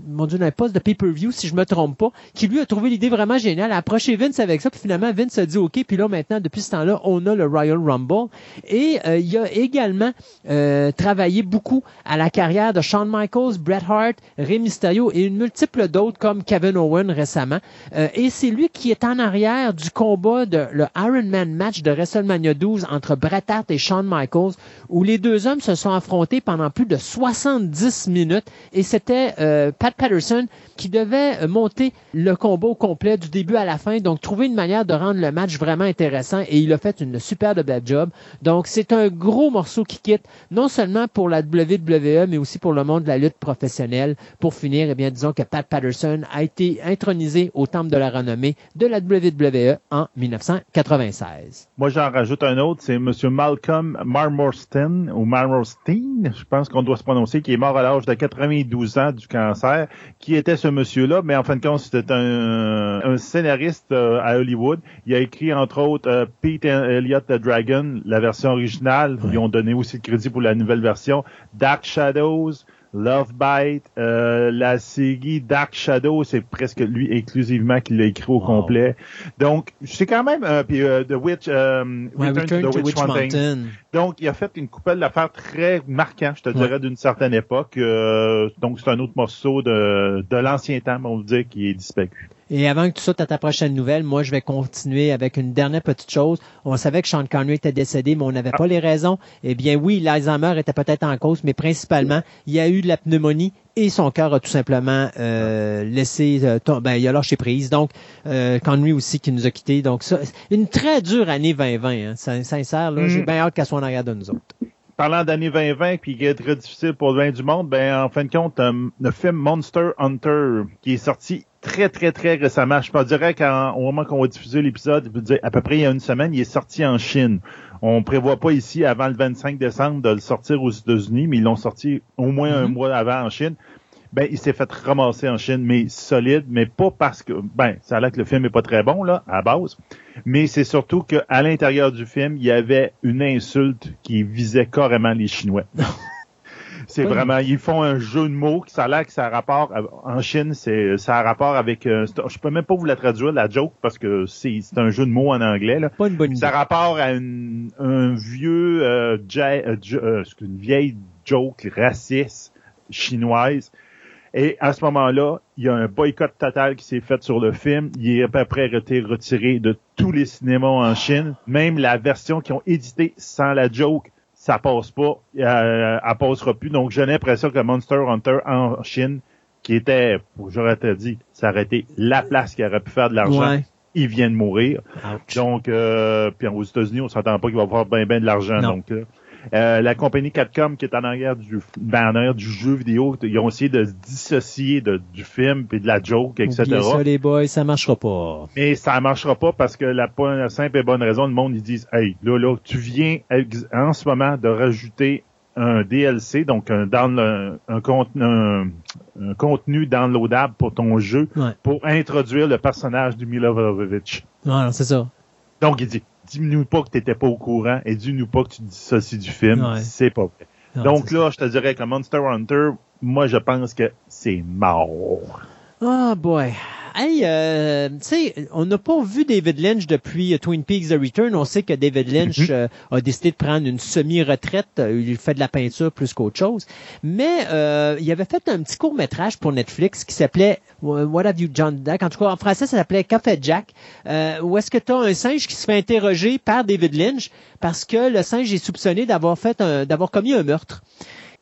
mon Dieu, d'un poste de pay-per-view, si je me trompe pas, qui lui a trouvé l'idée vraiment géniale, a approché Vince avec ça, puis finalement Vince a dit OK, puis là maintenant, depuis ce temps-là, on a le Royal Rumble. Et euh, il a également euh, travaillé beaucoup à la carrière de Shawn Michaels, Bret Hart, Rey Mysterio et une multiple d'autres comme Kevin Owen récemment. Euh, et c'est lui qui est en arrière du combat de le Iron Man match de WrestleMania 12 entre Bret Hart et Shawn Michaels, où les deux hommes se sont affrontés pendant plus de 70 minutes. Et c'était euh, Pat Patterson qui devait euh, monter le combat au complet du début à la fin, donc trouver une manière de rendre le match vraiment intéressant et il a fait une super de belle job. Donc c'est un gros morceau qui quitte, non seulement pour la WWE, mais aussi pour le monde de la lutte professionnelle. Pour finir, eh bien, disons que Pat Patterson a été intronisé au temple de la renommée de la WWE en 1996. Moi, j'en rajoute un autre, c'est Monsieur Malcolm Marmorstein, ou Marmorstein, je pense qu'on doit se prononcer, qui est mort à l'âge de 92 ans du cancer. Qui était ce monsieur-là? Mais en fin de compte, c'était un, un scénariste euh, à Hollywood. Il a écrit, entre autres, euh, Pete and Elliot the Dragon, la version originale. Ils ont donné aussi le crédit pour la nouvelle version. Dark Shadows, Love Bite, euh, la série Dark Shadow, c'est presque lui exclusivement qui l'a écrit au Wow. complet. Donc, c'est quand même euh, puis euh, The Witch, euh, Ouais, Return, to the Witch, Hunting. Mountain. Donc, il a fait une coupelle d'affaires très marquant, je te Ouais. dirais, d'une certaine époque. Euh, donc, c'est un autre morceau de, de l'ancien temps, on va dire, qui est disparu. Et avant que tu sautes à ta prochaine nouvelle, moi, je vais continuer avec une dernière petite chose. On savait que Sean Connery était décédé, mais on n'avait pas les raisons. Eh bien, oui, l'Alzheimer était peut-être en cause, mais principalement, il y a eu de la pneumonie et son cœur a tout simplement euh, laissé euh, tom- ben, il a lâché prise. Donc, euh, Connery aussi qui nous a quittés. Donc, ça, une très dure année 2020. Hein, Sin- sincère, là, Mm. j'ai bien hâte qu'elle soit en arrière de nous autres. Parlant d'année 2020, puis qui est très difficile pour le bien du monde, ben en fin de compte, euh, le film Monster Hunter, qui est sorti très, très, très récemment. Je peux dirais qu'au moment qu'on va diffuser l'épisode, à peu près il y a une semaine, il est sorti en Chine. On prévoit pas ici, avant le 25 décembre, de le sortir aux États-Unis, mais ils l'ont sorti au moins un Mhm. mois avant en Chine. Ben, il s'est fait ramasser en Chine, mais solide, mais pas parce que, ben, ça a l'air que le film est pas très bon, là, à la base. Mais c'est surtout qu'à l'intérieur du film, il y avait une insulte qui visait carrément les Chinois. c'est Oui. vraiment, ils font un jeu de mots qui ça a l'air que ça a rapport, en Chine, c'est, ça a rapport avec, euh, je peux même pas vous la traduire, la joke, parce que c'est, c'est un jeu de mots en anglais, là. Pas une bonne idée. Ça a rapport à une, un vieux, euh, ja- euh, euh, une vieille joke raciste chinoise. Et à ce moment-là, il y a un boycott total qui s'est fait sur le film. Il est à peu près été retiré de tous les cinémas en Chine. Même la version qu'ils ont édité sans la joke, ça passe pas. Euh, elle passera plus. Donc j'ai l'impression que Monster Hunter en Chine, qui était, j'aurais dit, ça aurait été la place qui aurait pu faire de l'argent, Ouais. il vient de mourir. Ouch. Donc, euh, puis aux États-Unis, on s'entend pas qu'il va avoir bien ben de l'argent. Donc, là. Euh, la compagnie Capcom qui est en arrière du ben, en arrière du jeu vidéo, ils ont essayé de se dissocier de, du film puis de la joke, etc. Oubliez ça, les boys, ça marchera pas. Mais ça marchera pas parce que la, simple et bonne raison, le monde ils disent Hey, là, là, tu viens en ce moment de rajouter un DLC, donc un, contenu, un, un contenu downloadable pour ton jeu Ouais. pour introduire le personnage du. Non, non, c'est ça. Donc, il dit, dis-nous pas que t'étais pas au courant et dis-nous pas que tu te dissocies du film. Ouais. C'est pas vrai. Non, Donc là, je te dirais que Monster Hunter, moi, je pense que c'est mort. Ah boy. Hey, euh, tu sais, on n'a pas vu David Lynch depuis euh, Twin Peaks The Return. On sait que David Lynch Mhm. euh, a décidé de prendre une semi-retraite. Euh, Il fait de la peinture plus qu'autre chose. Mais euh, il avait fait un petit court-métrage pour Netflix qui s'appelait What Have You John Jack? En tout cas, en français, ça s'appelait Café Jack. Euh, où est-ce que tu as un singe qui se fait interroger par David Lynch parce que le singe est soupçonné d'avoir fait un, d'avoir commis un meurtre?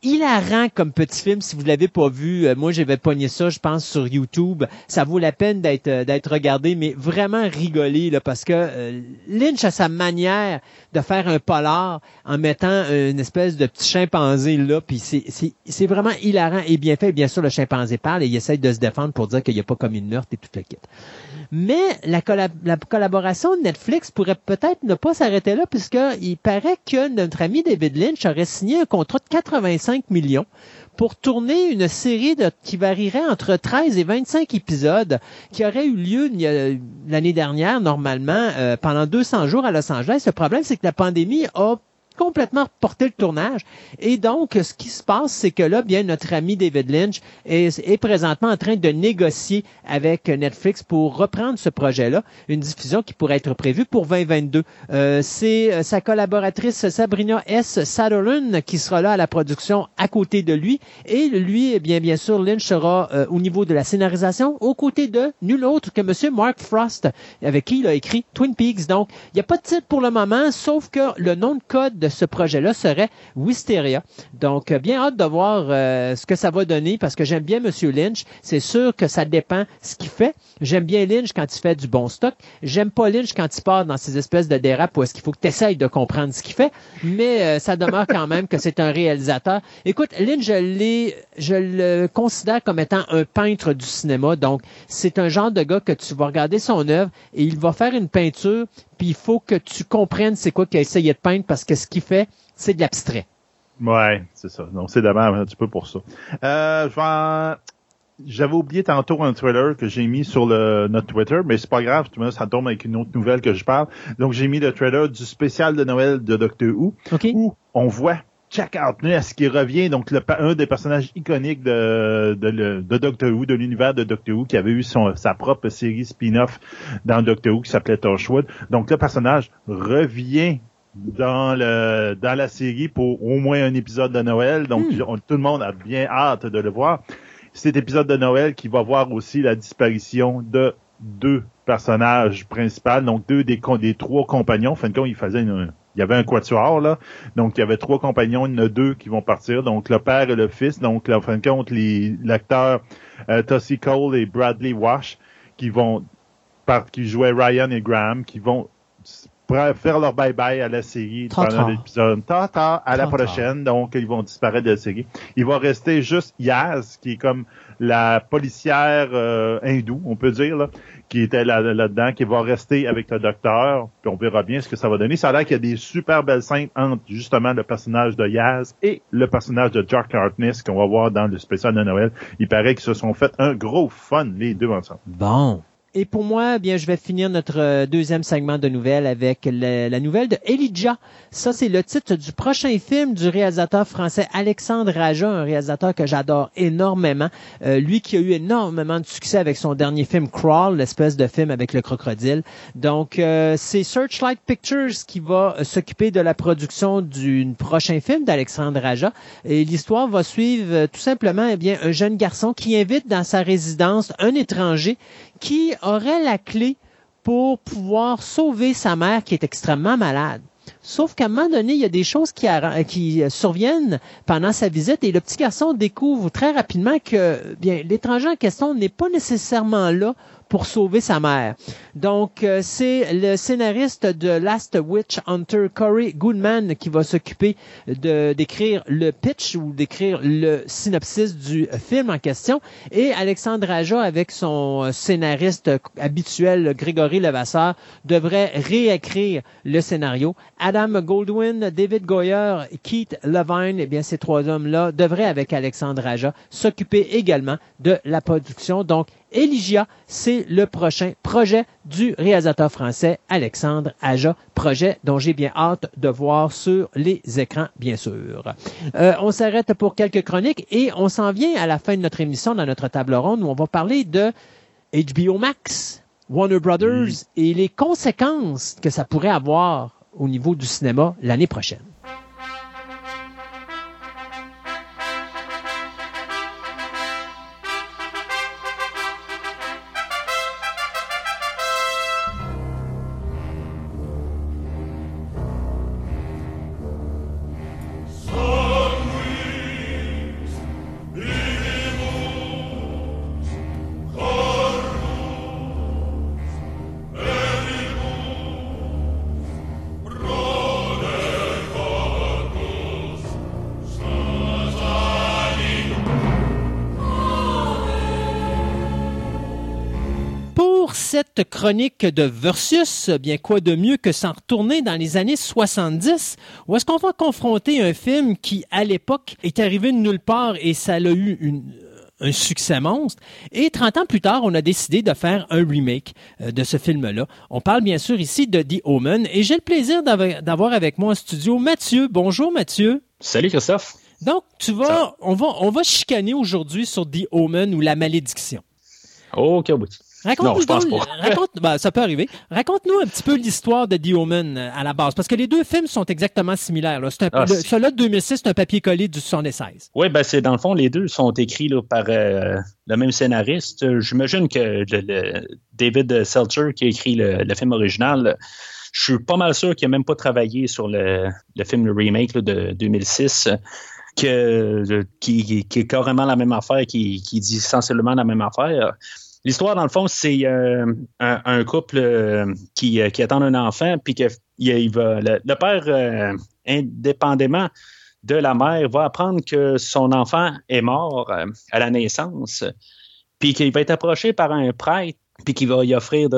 Hilarant comme petit film si vous l'avez pas vu. Euh, moi, j'avais pogné ça, je pense, sur YouTube. Ça vaut la peine d'être euh, d'être regardé, mais vraiment rigolé là, parce que euh, Lynch a sa manière de faire un polar en mettant une espèce de petit chimpanzé là, puis c'est vraiment hilarant et bien fait. Bien sûr, le chimpanzé parle et il essaie de se défendre pour dire qu'il n'y a pas commis de meurtre et tout le kit. Mais la, la collaboration de Netflix pourrait peut-être ne pas s'arrêter là, puisqu'il paraît que notre ami David Lynch aurait signé un contrat de 85 millions pour tourner une série de, qui varierait entre 13 et 25 épisodes qui aurait eu lieu l'année dernière, normalement, euh, pendant 200 jours à Los Angeles. Le problème, c'est que la pandémie a complètement reporté le tournage. Et donc, ce qui se passe, c'est que là, bien, notre ami David Lynch est, est présentement en train de négocier avec Netflix pour reprendre ce projet-là, une diffusion qui pourrait être prévue pour 2022. Euh, c'est euh, sa collaboratrice Sabrina S. Sutherland qui sera là à la production à côté de lui. Et lui, eh bien, bien sûr, Lynch sera euh, au niveau de la scénarisation aux côtés de nul autre que Monsieur Mark Frost, avec qui il a écrit Twin Peaks. Donc, il n'y a pas de titre pour le moment, sauf que le nom de code de ce projet-là serait Wisteria. Donc, euh, bien hâte de voir euh, ce que ça va donner parce que j'aime bien Monsieur Lynch. C'est sûr que ça dépend ce qu'il fait. J'aime bien Lynch quand il fait du bon stock. J'aime pas Lynch quand il part dans ces espèces de dérapes où est-ce qu'il faut que tu essayes de comprendre ce qu'il fait. Mais euh, ça demeure quand même que c'est un réalisateur. Écoute, Lynch, je je le considère comme étant un peintre du cinéma. Donc, c'est un genre de gars que tu vas regarder son œuvre et il va faire une peinture puis il faut que tu comprennes c'est quoi qu'il a essayé de peindre parce que ce qu'il fait, c'est de l'abstrait. Ouais, c'est ça. Donc, c'est dommage un petit peu pour ça. Euh, je vais en- J'avais oublié tantôt un trailer que j'ai mis sur le, notre Twitter, mais c'est pas grave, tu vois, ça tombe avec une autre nouvelle que je parle. Donc, j'ai mis le trailer du spécial de Noël de Doctor Who, où on voit Jack Harkness qui revient, donc le, un des personnages iconiques de, de, le- de Doctor Who, de l'univers de Doctor Who, qui avait eu son, sa propre série spin-off dans Doctor Who qui s'appelait Torchwood. Donc, le personnage revient dans le dans la série pour au moins un épisode de Noël. Donc on- tout le monde a bien hâte de le voir. Cet épisode de Noël qui va voir aussi la disparition de deux personnages principaux, donc deux des, des trois compagnons. En fin de compte, il faisait une- il y avait un quatuor là, donc il y avait trois compagnons, il y en a deux qui vont partir, donc le père et le fils. Donc là, en fin de compte, les- l'acteur euh, Tossie Cole et Bradley Wash qui vont par, qui jouaient Ryan et Graham, qui vont faire leur bye-bye à la série pendant l'épisode. Ta-ta, à la prochaine. Donc, ils vont disparaître de la série. Il va rester juste Yaz, qui est comme la policière euh, hindoue, on peut dire, là, qui était là- là-dedans, qui va rester avec le docteur. Puis on verra bien ce que ça va donner. Ça a l'air qu'il y a des super belles scènes entre justement le personnage de Yaz et le personnage de Jack Harkness qu'on va voir dans le spécial de Noël. Il paraît qu'ils se sont fait un gros fun, les deux ensemble. Bon. Et pour moi, eh bien, je vais finir notre euh, deuxième segment de nouvelles avec la nouvelle de Elijah. Ça, c'est le titre du prochain film du réalisateur français Alexandre Aja, un réalisateur que j'adore énormément. Euh, lui qui a eu énormément de succès avec son dernier film Crawl, l'espèce de film avec le crocodile. Donc, euh, c'est Searchlight Pictures qui va euh, s'occuper de la production du prochain film d'Alexandre Aja. Et l'histoire va suivre euh, tout simplement eh bien, un jeune garçon qui invite dans sa résidence un étranger qui aurait la clé pour pouvoir sauver sa mère qui est extrêmement malade. Sauf qu'à un moment donné, il y a des choses qui, arra- qui euh, surviennent pendant sa visite et le petit garçon découvre très rapidement que bien l'étranger en question n'est pas nécessairement là pour sauver sa mère. Donc, euh, c'est le scénariste de Last Witch Hunter, Corey Goodman, qui va s'occuper de d'écrire le pitch ou d'écrire le synopsis du film en question. Et Alexandre Aja, avec son euh, scénariste habituel, Grégory Levasseur, devrait réécrire le scénario. Adam Goldwyn, David Goyer, Keith Levine, eh bien, ces trois hommes-là devraient, avec Alexandre Aja, s'occuper également de la production. Donc, Elijah, c'est le prochain projet du réalisateur français Alexandre Aja, projet dont j'ai bien hâte de voir sur les écrans, bien sûr. Euh, on s'arrête pour quelques chroniques et on s'en vient à la fin de notre émission dans notre table ronde où on va parler de HBO Max, Warner Brothers et les conséquences que ça pourrait avoir au niveau du cinéma l'année prochaine. Chronique de Versus, bien quoi de mieux que s'en retourner dans les années 70, où est-ce qu'on va confronter un film qui, à l'époque, est arrivé de nulle part et ça a eu une- un succès monstre. Et 30 ans plus tard, on a décidé de faire un remake euh, de ce film-là. On parle bien sûr ici de The Omen et j'ai le plaisir d'av- d'avoir avec moi en studio Mathieu. Bonjour Mathieu. Salut Christophe. Donc, tu vas, Ça- on va, on va chicaner aujourd'hui sur The Omen ou la malédiction. Ok, oui. Raconte-nous Non, je pense donc- pas. raconte, ben, ça peut arriver. Raconte-nous un petit peu l'histoire de The Omen euh, à la base, parce que les deux films sont exactement similaires. Là. C'est un, Ah, le- celui-là de 2006, c'est un papier collé du 76. Oui, ben c'est dans le fond, les deux sont écrits là, par euh, le même scénariste. Euh, J'imagine que le, le David Seltzer, qui a écrit le, le film original, je suis pas mal sûr qu'il n'a même pas travaillé sur le, le film le remake là, de 2006. Que, de- qui, qui est carrément la même affaire, qui, qui dit sensiblement la même affaire. L'histoire, dans le fond, c'est euh, un, couple euh, qui, euh, qui attend un enfant, puis que il, va, le, père, indépendamment de la mère, va apprendre que son enfant est mort à la naissance, puis qu'il va être approché par un prêtre puis qu'il va y offrir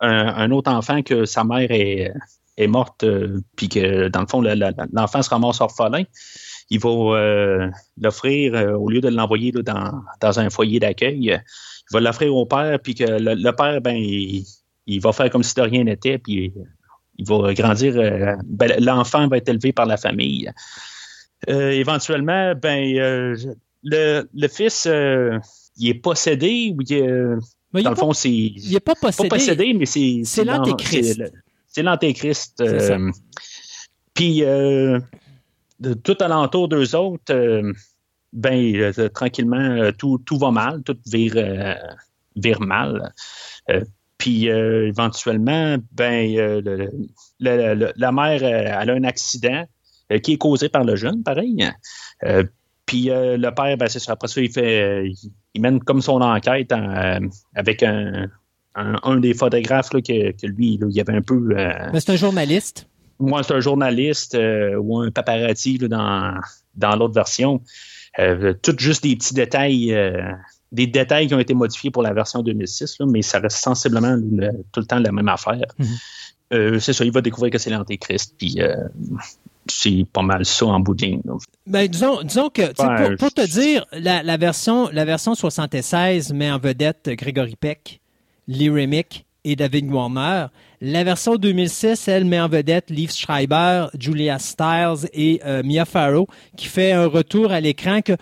un, autre enfant que sa mère est, morte, puis que dans le fond, le- le- l'enfant se ramasse orphelin. Il va l'offrir, au lieu de l'envoyer dans, un foyer d'accueil, il va l'offrir au père, puis que le, le père, ben, il, il va faire comme si de rien n'était, puis il va grandir. euh, ben, l'enfant va être élevé par la famille. Euh, éventuellement, ben, euh, le, le fils, euh, il est possédé ou il est, Mais dans le fond, c'est il n'est pas pas possédé. possédé, mais c'est C'est l'an- l'antéchrist. c'est l'antéchrist. Euh, Puis euh, tout alentour d'eux autres, euh, ben euh, tranquillement, euh, tout, tout va mal, tout vire, euh, vire mal. Euh, puis euh, éventuellement, ben euh, le- le- le- le- la mère, euh, elle a un accident euh, qui est causé par le jeune, pareil. Euh, puis euh, le père, ben, c'est ça. Après ça, il fait, euh, il, mène comme son enquête en, euh, avec un, un, un des photographes là, que, que lui, là, il y avait un peu. euh, Mais c'est un journaliste. moi, c'est un journaliste euh, ou un paparazzi là, dans, dans l'autre version. Euh, tout juste des petits détails, euh, des détails qui ont été modifiés pour la version 2006, là, mais ça reste sensiblement le- tout le temps la même affaire. Mhm. Euh, c'est ça, il va découvrir que c'est l'Antéchrist, puis euh, c'est pas mal ça en bout de ligne. là. Ben, disons, disons que, pour, pour te dire, la, la version, la version 76 met en vedette Gregory Peck, Lee Remick et David Warner. La version 2006, elle met en vedette Liv Schreiber, Julia Stiles et euh, Mia Farrow, qui fait un retour à l'écran que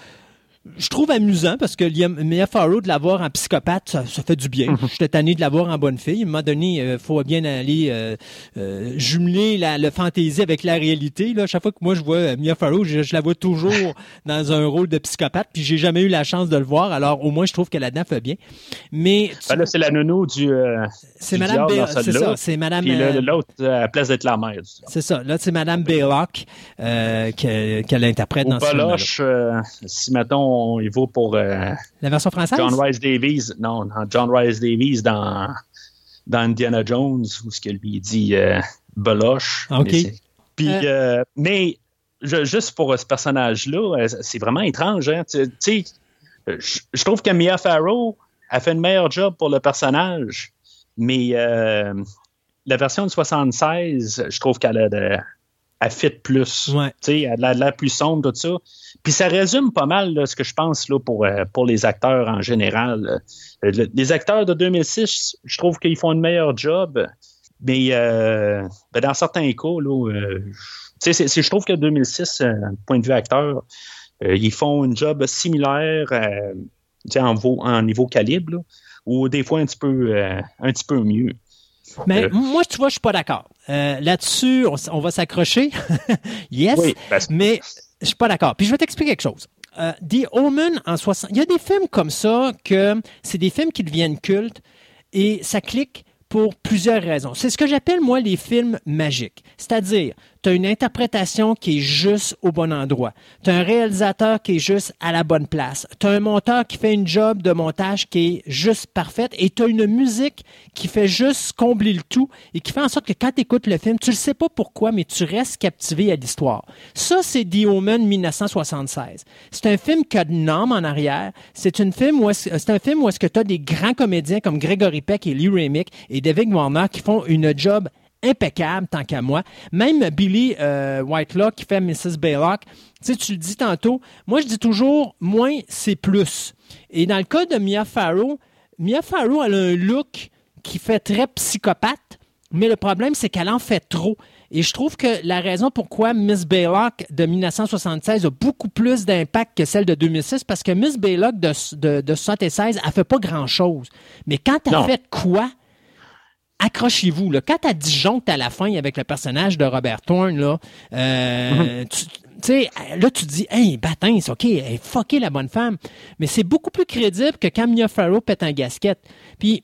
je trouve amusant parce que Mia Farrow, de l'avoir en psychopathe, ça, ça fait du bien. J'étais tanné de l'avoir en bonne fille. À un moment donné, il faut bien aller euh, euh, jumeler la, le fantaisie avec la réalité. Là. Chaque fois que moi je vois euh, Mia Farrow, je, je la vois toujours dans un rôle de psychopathe, puis j'ai jamais eu la chance de le voir. Alors au moins, je trouve que là-dedans fait bien. Mais tu- Ben là, c'est la nounou du. euh, c'est Madame dans c'est ça, c'est Madame. Euh, l'autre, euh, à la place d'être la mère. c'est ça. Là, c'est Madame Baylock euh, que- qu'elle interprète dans ce film euh, si mettons, il vaut pour euh, La version française? John Rice Davies, non, non, John Rice Davies dans, dans Indiana Jones, où ce que lui dit euh, Baloche. Ok. Mais, Puis, Euh. mais je- juste pour ce personnage-là, c'est vraiment étrange. Hein? Tu sais, je je trouve que Mia Farrow a fait une meilleure job pour le personnage, mais la version de 76, je trouve qu'elle a de, elle fit plus. Ouais. Tu sais, elle a de l'air plus sombre, tout ça. Puis ça résume pas mal là, ce que je pense là, pour, euh, pour les acteurs en général. Euh, le- les acteurs de 2006, je trouve qu'ils font un meilleur job, mais euh, ben, dans certains cas, là, euh, tu sais, c'est- c'est- je trouve que 2006, euh, point de vue acteur, ils font un job similaire tu sais, en, en niveau calibre, là, ou des fois un petit peu, un petit peu mieux. Mais moi, tu vois, je suis pas d'accord. Euh, Là-dessus, on, va s'accrocher. yes. Oui, que- Mais je suis pas d'accord. Puis je vais t'expliquer quelque chose. Euh, The Omen en 60. Il y a des films comme ça que c'est des films qui deviennent cultes et ça clique pour plusieurs raisons. C'est ce que j'appelle, moi, les films magiques. C'est-à-dire, tu as une interprétation qui est juste au bon endroit. Tu un réalisateur qui est juste à la bonne place. Tu un monteur qui fait une job de montage qui est juste parfaite et tu une musique qui fait juste combler le tout et qui fait en sorte que quand tu écoutes le film, tu ne sais pas pourquoi, mais tu restes captivé à l'histoire. Ça, c'est The Omen 1976. C'est un film qui a une âme en arrière. C'est un film où est-ce que tu as des grands comédiens comme Gregory Peck et Lee Remick et David Warner qui font une job impeccable tant qu'à moi. Même Billy euh, Whitelaw qui fait Mrs. Baylock, tu sais, tu le dis tantôt, moi je dis toujours moins c'est plus. Et dans le cas de Mia Farrow, Mia Farrow elle a un look qui fait très psychopathe, mais le problème c'est qu'elle en fait trop. Et je trouve que la raison pourquoi Miss Baylock de 1976 a beaucoup plus d'impact que celle de 2006, parce que Miss Baylock de, de, de 76, elle fait pas grand-chose. Mais quand elle Non. fait quoi, accrochez-vous. Là. Quand elle disjoncte à la fin avec le personnage de Robert Thorne, là, euh, tu tu sais, là, tu te dis, hey, batin, c'est OK, elle est fuckée, la bonne femme. Mais c'est beaucoup plus crédible que quand Mia Farrow pète un gasket. Puis,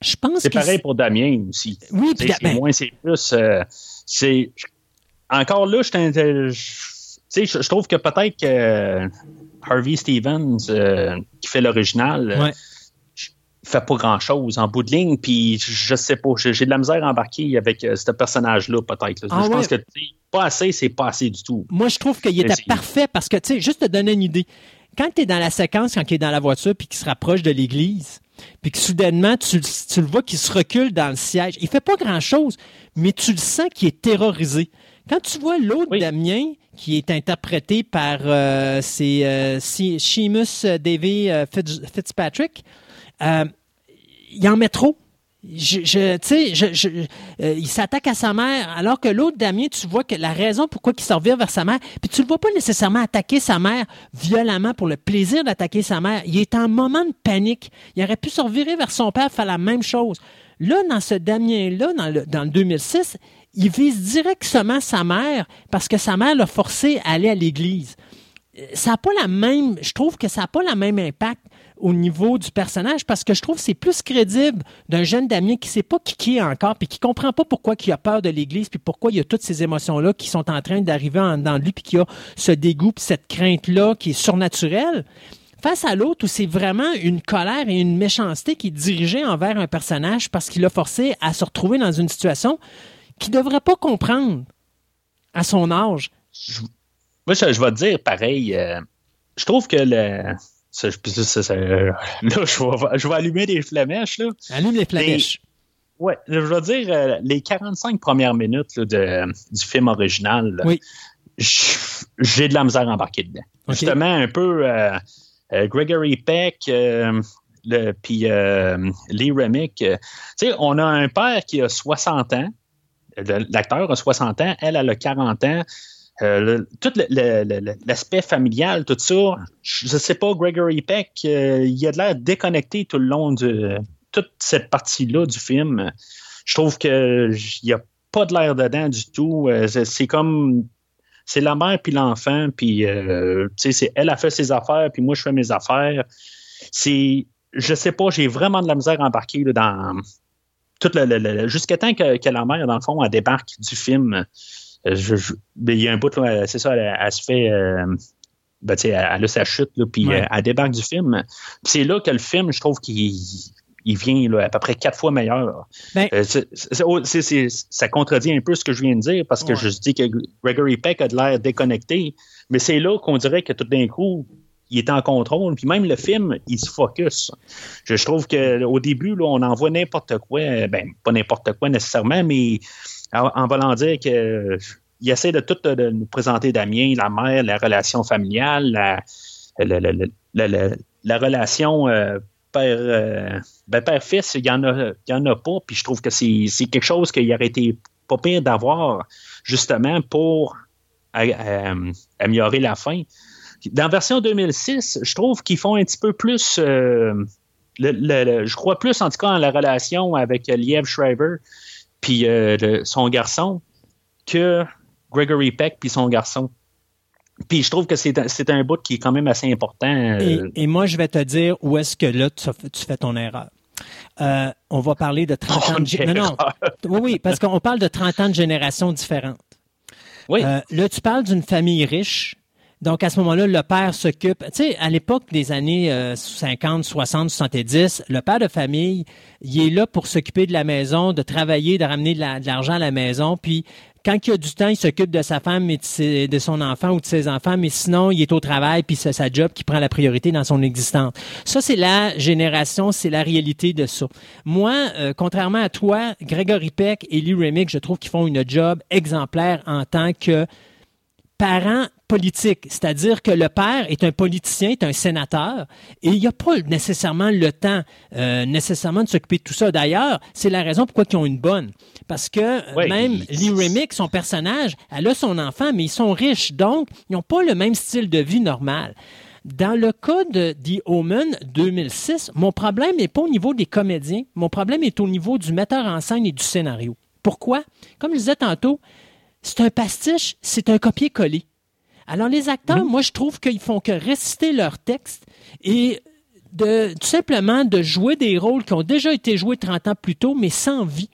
je pense C'est pareil pour Damien aussi. Oui, Tu puis ben- c'est moins, c'est plus. euh, c'est encore là, je, je- tu trouve que peut-être que Harvey Stevens, euh, qui fait l'original, Ouais. Fait pas grand chose en bout de ligne. Puis je, sais pas, j'ai de la misère à embarquer avec euh, ce personnage-là peut-être. Ah je ouais. pense que pas assez, c'est pas assez du tout. Moi, je trouve qu'il était parfait parce que, tu sais, juste te donner une idée. Quand tu es dans la séquence, quand il est dans la voiture puis qu'il se rapproche de l'église, puis que soudainement, tu, tu le vois qu'il se recule dans le siège. Il fait pas grand-chose, mais tu le sens qu'il est terrorisé. Quand tu vois l'autre Oui. Damien, qui est interprété par euh, c'est euh, Seamus Davy Fitz- Fitzpatrick, euh, il en met trop. Euh, il s'attaque à sa mère, alors que l'autre Damien, tu vois que la raison pourquoi il se revient vers sa mère, puis tu le vois pas nécessairement attaquer sa mère violemment pour le plaisir d'attaquer sa mère. Il est en moment de panique. Il aurait pu se revirer vers son père, faire la même chose. Là, dans ce Damien-là, dans le, dans le 2006, il vise directement sa mère parce que sa mère l'a forcé à aller à l'église ça n'a pas la même. Je trouve que ça n'a pas la même impact au niveau du personnage parce que je trouve que c'est plus crédible d'un jeune Damien qui ne sait pas qui, qui est encore puis qui comprend pas pourquoi il a peur de l'Église puis pourquoi il y a toutes ces émotions-là qui sont en train d'arriver en dedans de lui puis qu'il y a ce dégoût puis cette crainte-là qui est surnaturelle. Face à l'autre où c'est vraiment une colère et une méchanceté qui est dirigée envers un personnage parce qu'il l'a forcé à se retrouver dans une situation qu'il ne devrait pas comprendre à son âge. Moi, je, je vais te dire pareil. euh, je trouve que le. Ça, je- ça- ça- là, je vais, je vais allumer des flamèches. Là. Allume les flamèches. Ouais, je vais dire euh, les 45 premières minutes là, de, du film original. là, Oui. J'ai de la misère à embarquer dedans. Justement, un peu euh, euh, Gregory Peck, euh, puis euh, Lee Remick. euh, tu sais, on a un père qui a 60 ans. L'acteur a 60 ans, elle, elle a 40 ans. Euh, tout l'aspect familial, tout ça, je ne sais pas, Gregory Peck, euh, il a de l'air déconnecté tout le long de toute cette partie-là du film. Je trouve qu'il n'y a pas de l'air dedans du tout. Euh, c'est- comme. C'est la mère puis l'enfant, puis euh, elle a fait ses affaires, puis moi je fais mes affaires. C'est. Je sais pas, j'ai vraiment de la misère à embarquer là, dans. Tout le- jusqu'à temps que, que la mère, dans le fond, elle débarque du film. Euh, je- je- ben, il y a un bout, c'est ça, elle, elle se fait. euh, ben, elle, elle a sa chute, puis Ouais. euh, elle débarque du film. C'est là que le film, je trouve qu'il il vient là, à peu près quatre fois meilleur. Ben- Euh, oh, ça contredit un peu ce que je viens de dire parce que Ouais. je dis que Gregory Peck a de l'air déconnecté, mais c'est là qu'on dirait que tout d'un coup, il est en contrôle. Puis même le film, il se focus. Je, je trouve qu'au début, là, on envoie n'importe quoi. Ben, pas n'importe quoi nécessairement, mais en, en voulant dire que il essaie de tout euh, de nous présenter Damien, la mère, la relation familiale, la, la, la- la- la- la- la relation euh, père, euh, ben, père-fils, il n'y en, a- en a pas. Puis je trouve que c'est quelque chose qu'il aurait été pas pire d'avoir, justement, pour améliorer la fin. Dans version 2006, je trouve qu'ils font un petit peu plus. euh, le- je crois plus, en tout cas, en la relation avec Liev Shriver puis euh, le- son garçon que Gregory Peck puis son garçon. Puis je trouve que c'est un- bout qui est quand même assez important. Et, euh, et moi, je vais te dire où est-ce que là, tu, tu fais ton erreur. Euh, on va parler de 30 ans de... Non, non. Oui, oui, parce qu'on parle de 30 ans de générations différentes. oui, Euh, là, tu parles d'une famille riche. Donc, à ce moment-là, le père s'occupe. Tu sais, à l'époque des années euh, 50, 60, 70, le père de famille, il est là pour s'occuper de la maison, de travailler, de ramener de la- de l'argent à la maison. Puis, quand il a du temps, il s'occupe de sa femme et de, ses- son enfant ou de ses enfants. Mais sinon, il est au travail, puis c'est sa job qui prend la priorité dans son existence. Ça, c'est la génération, c'est la réalité de ça. Moi, euh, contrairement à toi, Gregory Peck et Lee Remick, je trouve qu'ils font une job exemplaire en tant que parent politique, c'est-à-dire que le père est un politicien, est un sénateur, et il n'a pas nécessairement le temps euh, nécessairement de s'occuper de tout ça. D'ailleurs, c'est la raison pourquoi ils ont une bonne. Parce que euh, Ouais, même il- Lee Remick, son personnage, elle a son enfant, mais ils sont riches, donc ils n'ont pas le même style de vie normal. Dans le cas de The Omen 2006, mon problème n'est pas au niveau des comédiens, mon problème est au niveau du metteur en scène et du scénario. Pourquoi? Comme je disais tantôt, c'est un pastiche, c'est un copier-coller. Alors, les acteurs, moi, je trouve qu'ils font que réciter leur texte et de, tout simplement de jouer des rôles qui ont déjà été joués 30 ans plus tôt, mais sans vie.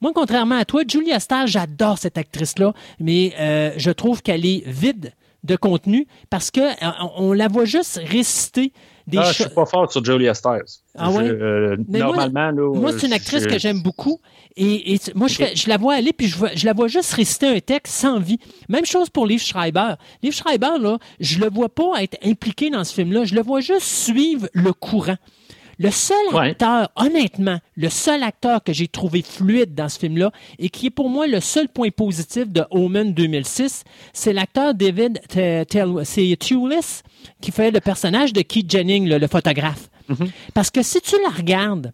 Moi, contrairement à toi, Julia Starr, j'adore cette actrice-là, mais euh, je trouve qu'elle est vide de contenu parce que euh, on, on la voit juste réciter des ah, je suis pas fort sur Julia Stiles. Ah Je- ouais? euh, Mais moi, normalement, là, Moi, c'est une je- actrice que j'aime beaucoup. Et, et moi, je, la vois aller, puis je, vois- je la vois juste réciter un texte sans vie. Même chose pour Liv Schreiber. Liv Schreiber, là, je le vois pas être impliqué dans ce film-là. Je le vois juste suivre le courant. Le seul Ouais. acteur, honnêtement, le seul acteur que j'ai trouvé fluide dans ce film-là et qui est pour moi le seul point positif de Omen 2006, c'est l'acteur David c'est Tulis qui fait le personnage de Keith Jennings, le, le photographe. Parce que si tu la regardes,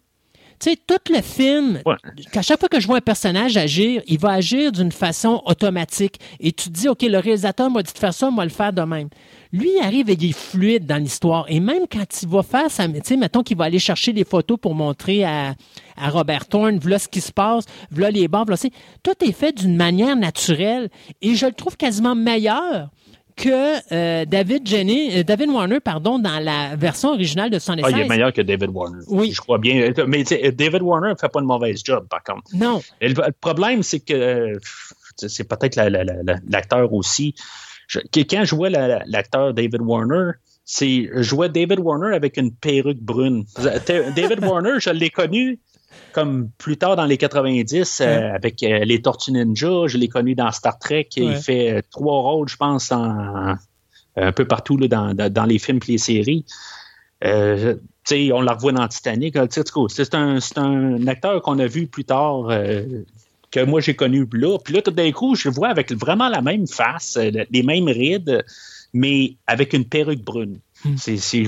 tu sais, tout le film, Ouais. qu'à chaque fois que je vois un personnage agir, il va agir d'une façon automatique. Et tu te dis, OK, le réalisateur m'a dit de faire ça, moi le faire de même. Lui, il arrive et il est fluide dans l'histoire. Et même quand il va faire ça, tu sais, mettons qu'il va aller chercher des photos pour montrer à, à Robert Thorne, voilà ce qui se passe, voilà les bords, voilà, tout est fait d'une manière naturelle. Et je le trouve quasiment meilleur que euh, David Jenny, euh, David Warner, pardon, dans la version originale de 76. Ah, il est meilleur que David Warner. Oui. Je crois bien. Mais David Warner ne fait pas de mauvais job, par contre. Non, Et le, le problème, c'est que euh, c'est peut-être la- la- la- la- l'acteur aussi. Je- quand je vois la- la- l'acteur David Warner, c'est je David Warner avec une perruque brune. David Warner, je l'ai connu comme plus tard dans les 90 euh, avec euh, les Tortues Ninja. Je l'ai connu dans Star Trek. Ouais. Il fait euh, trois rôles, je pense, en- un peu partout là, dans, les films et les séries. Euh, on la revoit dans Titanic. C'est un, acteur qu'on a vu plus tard, euh, que moi j'ai connu là. Puis là, tout d'un coup, je le vois avec vraiment la même face, les mêmes rides, mais avec une perruque brune. C'est, c'est,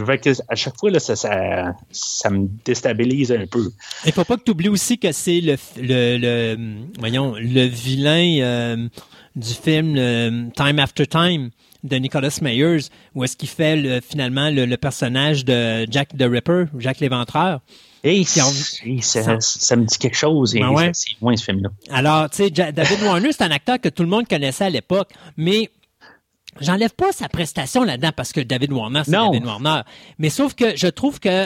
à chaque fois, là, ça, ça, ça me déstabilise un peu. Il faut pas que tu oublies aussi que c'est le, le, le, voyons, le vilain euh, du film Time After Time de Nicholas Meyers, où est-ce qu'il fait le- finalement le, le personnage de Jack the Ripper, Jack l'Éventreur. Ça, me dit quelque chose. Ben ouais. C'est loin ce film-là. Alors, tu sais, David Warner, c'est un acteur que tout le monde connaissait à l'époque, mais j'enlève pas sa prestation là-dedans parce que David Warner, c'est. David Warner. Mais sauf que je trouve que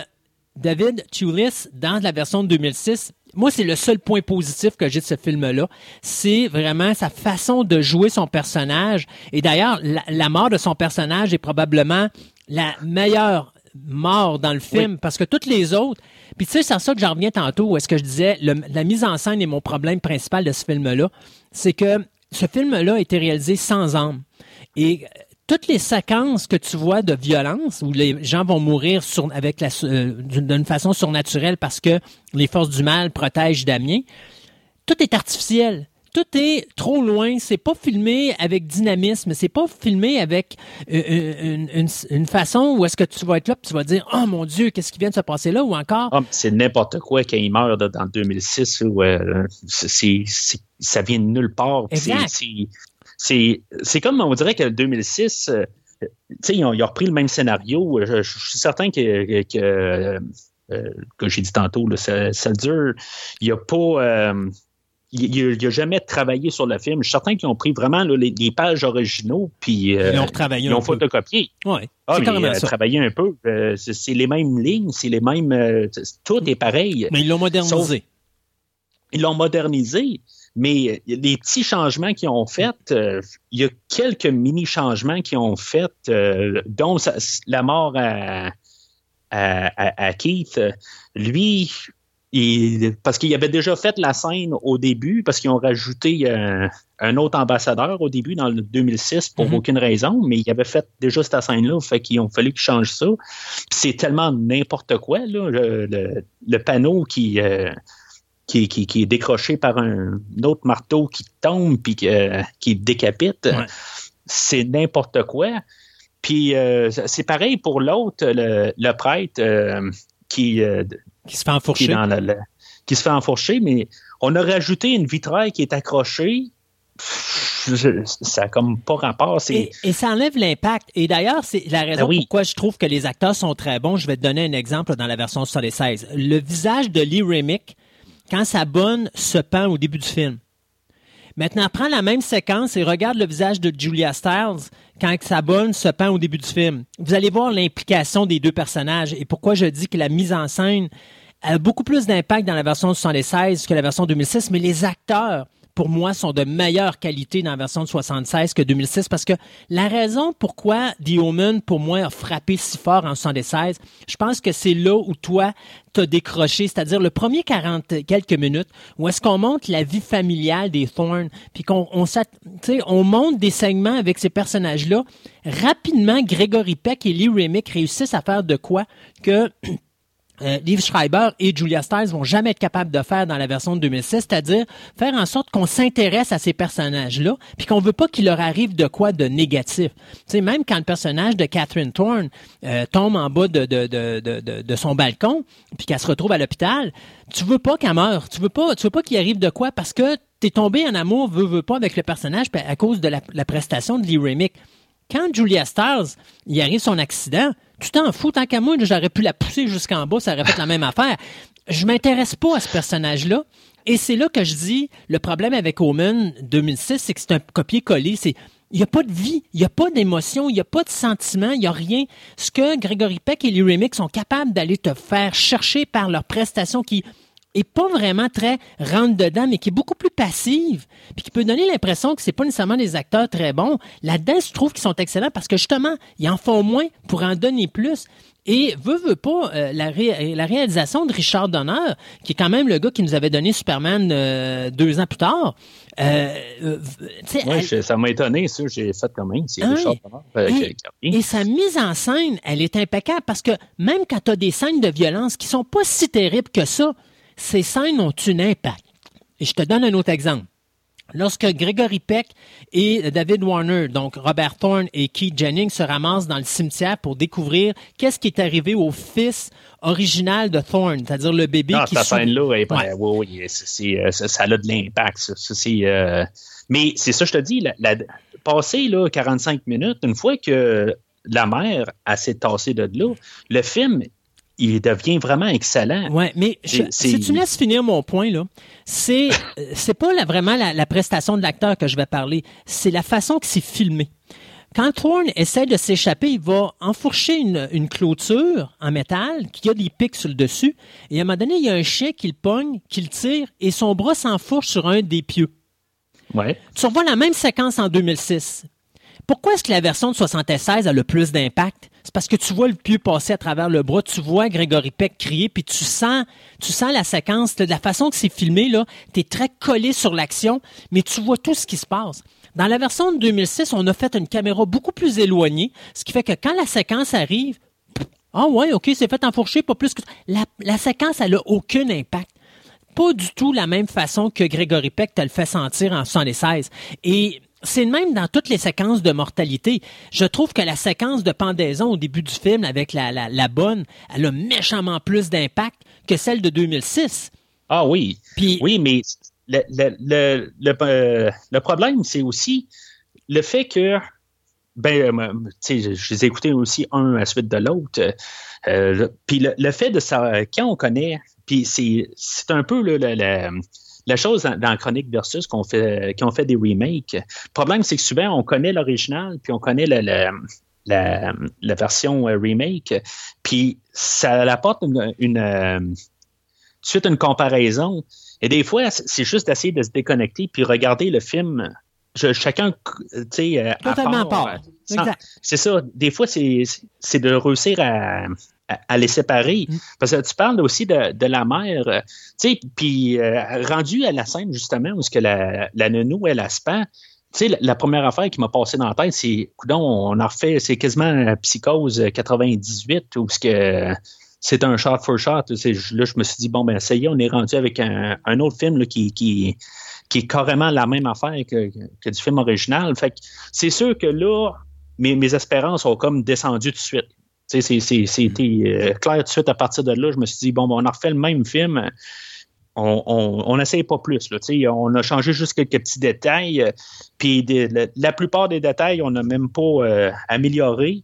David Tulis, dans la version de 2006, moi, c'est le seul point positif que j'ai de ce film-là. C'est vraiment sa façon de jouer son personnage. Et d'ailleurs, la, la mort de son personnage est probablement la meilleure mort dans le film parce que toutes les autres. Puis tu sais, c'est à ça que j'en reviens tantôt où est-ce que je disais le- la mise en scène est mon problème principal de ce film-là. C'est que ce film-là a été réalisé sans âme. Et euh, toutes les séquences que tu vois de violence où les gens vont mourir sur, avec la, euh, d'une façon surnaturelle parce que les forces du mal protègent Damien, tout est artificiel. Tout est trop loin. C'est pas filmé avec dynamisme. C'est pas filmé avec euh, une, une- une façon où est-ce que tu vas être là et tu vas dire oh mon Dieu qu'est-ce qui vient de se passer là ou encore Ah, c'est n'importe quoi quand il meurt dans 2006. Où, euh, ça vient de nulle part. C'est, c'est, comme on dirait que 2006, euh, tu sais, ils ont, ils ont repris le même scénario. Je, je suis certain que, que, euh, que j'ai dit tantôt, là, ça, ça dure. Il n'y a pas. euh, il n'a jamais travaillé sur le film. Je suis certain qu'ils ont pris vraiment là, les, les pages originaux puis euh, ils l'ont retravaillé ils ont photocopié. Ouais, Ah, c'est mais, euh, ça. travailler un peu. c'est, c'est les mêmes lignes, c'est les mêmes. tout est pareil. Mais ils l'ont modernisé. Ils l'ont modernisé, mais les petits changements qu'ils ont faits, euh, il y a quelques mini changements qu'ils ont faits, euh, dont la mort à, à, Keith. euh, Lui, il- parce qu'il avait déjà fait la scène au début, parce qu'ils ont rajouté euh, un autre ambassadeur au début, dans le 2006, pour Mhm. aucune raison, mais il avait fait déjà cette scène-là, fait qu'ils ont fallu qu'ils changent ça. C'est tellement n'importe quoi, là, le, le- le panneau qui, euh, qui, qui, qui est décroché par un autre marteau qui tombe puis qui, euh, qui décapite. Ouais. C'est n'importe quoi. Puis euh, c'est pareil pour l'autre, le, le prêtre euh, qui, Qui se fait qui, enfourcher. dans la- la- qui se fait enfourcher, mais on a rajouté une vitraille qui est accrochée. Ça a comme pas rapport. Et ça enlève l'impact. Et d'ailleurs, c'est la raison Ah oui. pourquoi je trouve que les acteurs sont très bons. Je vais te donner un exemple dans la version 76. Le visage de Lee Remick, quand sa bonne se pend au début du film. Maintenant, prends la même séquence et regarde le visage de Julia Stiles quand sa bonne se pend au début du film. Vous allez voir l'implication des deux personnages et pourquoi je dis que la mise en scène a beaucoup plus d'impact dans la version 76 que la version 2006, mais les acteurs, pour moi, sont de meilleure qualité dans la version de 76 que 2006 parce que la raison pourquoi The Omen, pour moi, a frappé si fort en 76, je pense que c'est là où toi, t'as décroché, c'est-à-dire le premier 40 quelques minutes où est-ce qu'on montre la vie familiale des Thorns, puis qu'on on, monte des segments avec ces personnages-là. Rapidement, Gregory Peck et Lee Remick réussissent à faire de quoi que euh, Liv Schreiber et Julia Stiles vont jamais être capables de faire dans la version de 2006, c'est-à-dire faire en sorte qu'on s'intéresse à ces personnages-là, puis qu'on veut pas qu'il leur arrive de quoi de négatif. Tu sais, même quand le personnage de Catherine Thorne euh, tombe en bas de, son balcon, puis qu'elle se retrouve à l'hôpital, tu veux pas qu'elle meure, tu veux pas, tu veux pas qu'il arrive de quoi parce que t'es tombé en amour, veux, veux pas avec le personnage à cause de la, la prestation de Lee Remick. Quand Julia Stiles, il arrive son accident, tu t'en fous, tant qu'à moi, j'aurais pu la pousser jusqu'en bas, ça aurait fait la même affaire. Je m'intéresse pas à ce personnage-là. Et c'est là que je dis, le problème avec Omen 2006, c'est que c'est un copier-coller. C'est, il n'y a pas de vie, il n'y a pas d'émotion, il n'y a pas de sentiment, il n'y a rien. Ce que Gregory Peck et Lee Remick sont capables d'aller te faire chercher par leur prestation qui, est pas vraiment très rentre dedans, mais qui est beaucoup plus passive, puis qui peut donner l'impression que c'est pas nécessairement des acteurs très bons. Là-dedans, je trouve qu'ils sont excellents parce que justement, ils en font moins pour en donner plus. Et veut, veut pas, euh, la, la, réalisation de Richard Donner, qui est quand même le gars qui nous avait donné Superman euh, deux ans plus tard. Euh, oui, ça m'a étonné, ça. J'ai fait quand même. C'est Richard Donner. Et, et, sa mise en scène, elle est impeccable parce que même quand tu as des scènes de violence qui sont pas si terribles que ça, ces scènes ont un impact. Et je te donne un autre exemple. Lorsque Gregory Peck et David Warner, donc Robert Thorne et Keith Jennings, se ramassent dans le cimetière pour découvrir qu'est-ce qui est arrivé au fils original de Thorne, c'est-à-dire le bébé non, qui cette scène-là, ouais. oui, oui, ça, ça, a de l'impact. Euh, mais c'est ça, je te dis, la, la, passer là, 45 minutes, une fois que la mère a s'est tassée de là, le film il devient vraiment excellent. Ouais, mais si tu me laisses finir mon point là, c'est c'est pas vraiment la, prestation de l'acteur que je vais parler, c'est la façon que c'est filmé. Quand Thorne essaie de s'échapper, il va enfourcher une, une, clôture en métal qui a des pics sur le dessus. Et à un moment donné, il y a un chien qui le pogne, qui le tire, et son bras s'enfourche sur un des pieux. Ouais. Tu revois la même séquence en 2006. Pourquoi est-ce que la version de 76 a le plus d'impact? C'est parce que tu vois le pieu passer à travers le bras, tu vois Grégory Peck crier, puis tu sens, tu sens la séquence, de la façon que c'est filmé, là, t'es très collé sur l'action, mais tu vois tout ce qui se passe. Dans la version de 2006, on a fait une caméra beaucoup plus éloignée, ce qui fait que quand la séquence arrive, ah ouais, ok, c'est fait enfourcher, pas plus que la, la séquence, elle a aucun impact pas du tout la même façon que Grégory Peck te le fait sentir en 76. Et c'est même dans toutes les séquences de mortalité. Je trouve que la séquence de pendaison au début du film avec la, la, la bonne, elle a méchamment plus d'impact que celle de 2006. Ah oui. Puis, oui, mais le, le, le, euh, le problème, c'est aussi le fait que, ben, euh, tu sais, je les ai écoutés aussi un à la suite de l'autre. Euh, puis le, fait de ça, quand on connaît, puis c'est un peu le, le la chose dans, Chronique Versus qu'on fait, qu'on fait des remakes, le problème, c'est que souvent, on connaît l'original, puis on connaît la, la, version euh, remake, puis ça apporte une, une euh, suite une comparaison. Et des fois, c'est juste d'essayer de se déconnecter puis regarder le film. chacun, tu sais, euh, totalement pas. C'est ça. Des fois, c'est de réussir à, à, les séparer. Mm. Parce que tu parles aussi de, de la mère, euh, tu sais, puis euh, rendu à la scène justement où ce que la, la nounou elle aspend, tu sais, la, première affaire qui m'a passé dans la tête, c'est, on a refait, c'est quasiment Psychose 98 où ce que c'est un shot for shot. Là, je me suis dit, bon, ben, ça y est, on est rendu avec un, un autre film là, qui, qui, qui est carrément la même affaire que, que du film original. Fait que c'est sûr que là, mes, mes espérances ont comme descendu tout de suite. C'était euh, clair tout de suite à partir de là. Je me suis dit, bon, ben, on a refait le même film. On n'essaye pas plus. Là, on a changé juste quelques petits détails. Euh, puis la, plupart des détails, on n'a même pas euh, amélioré.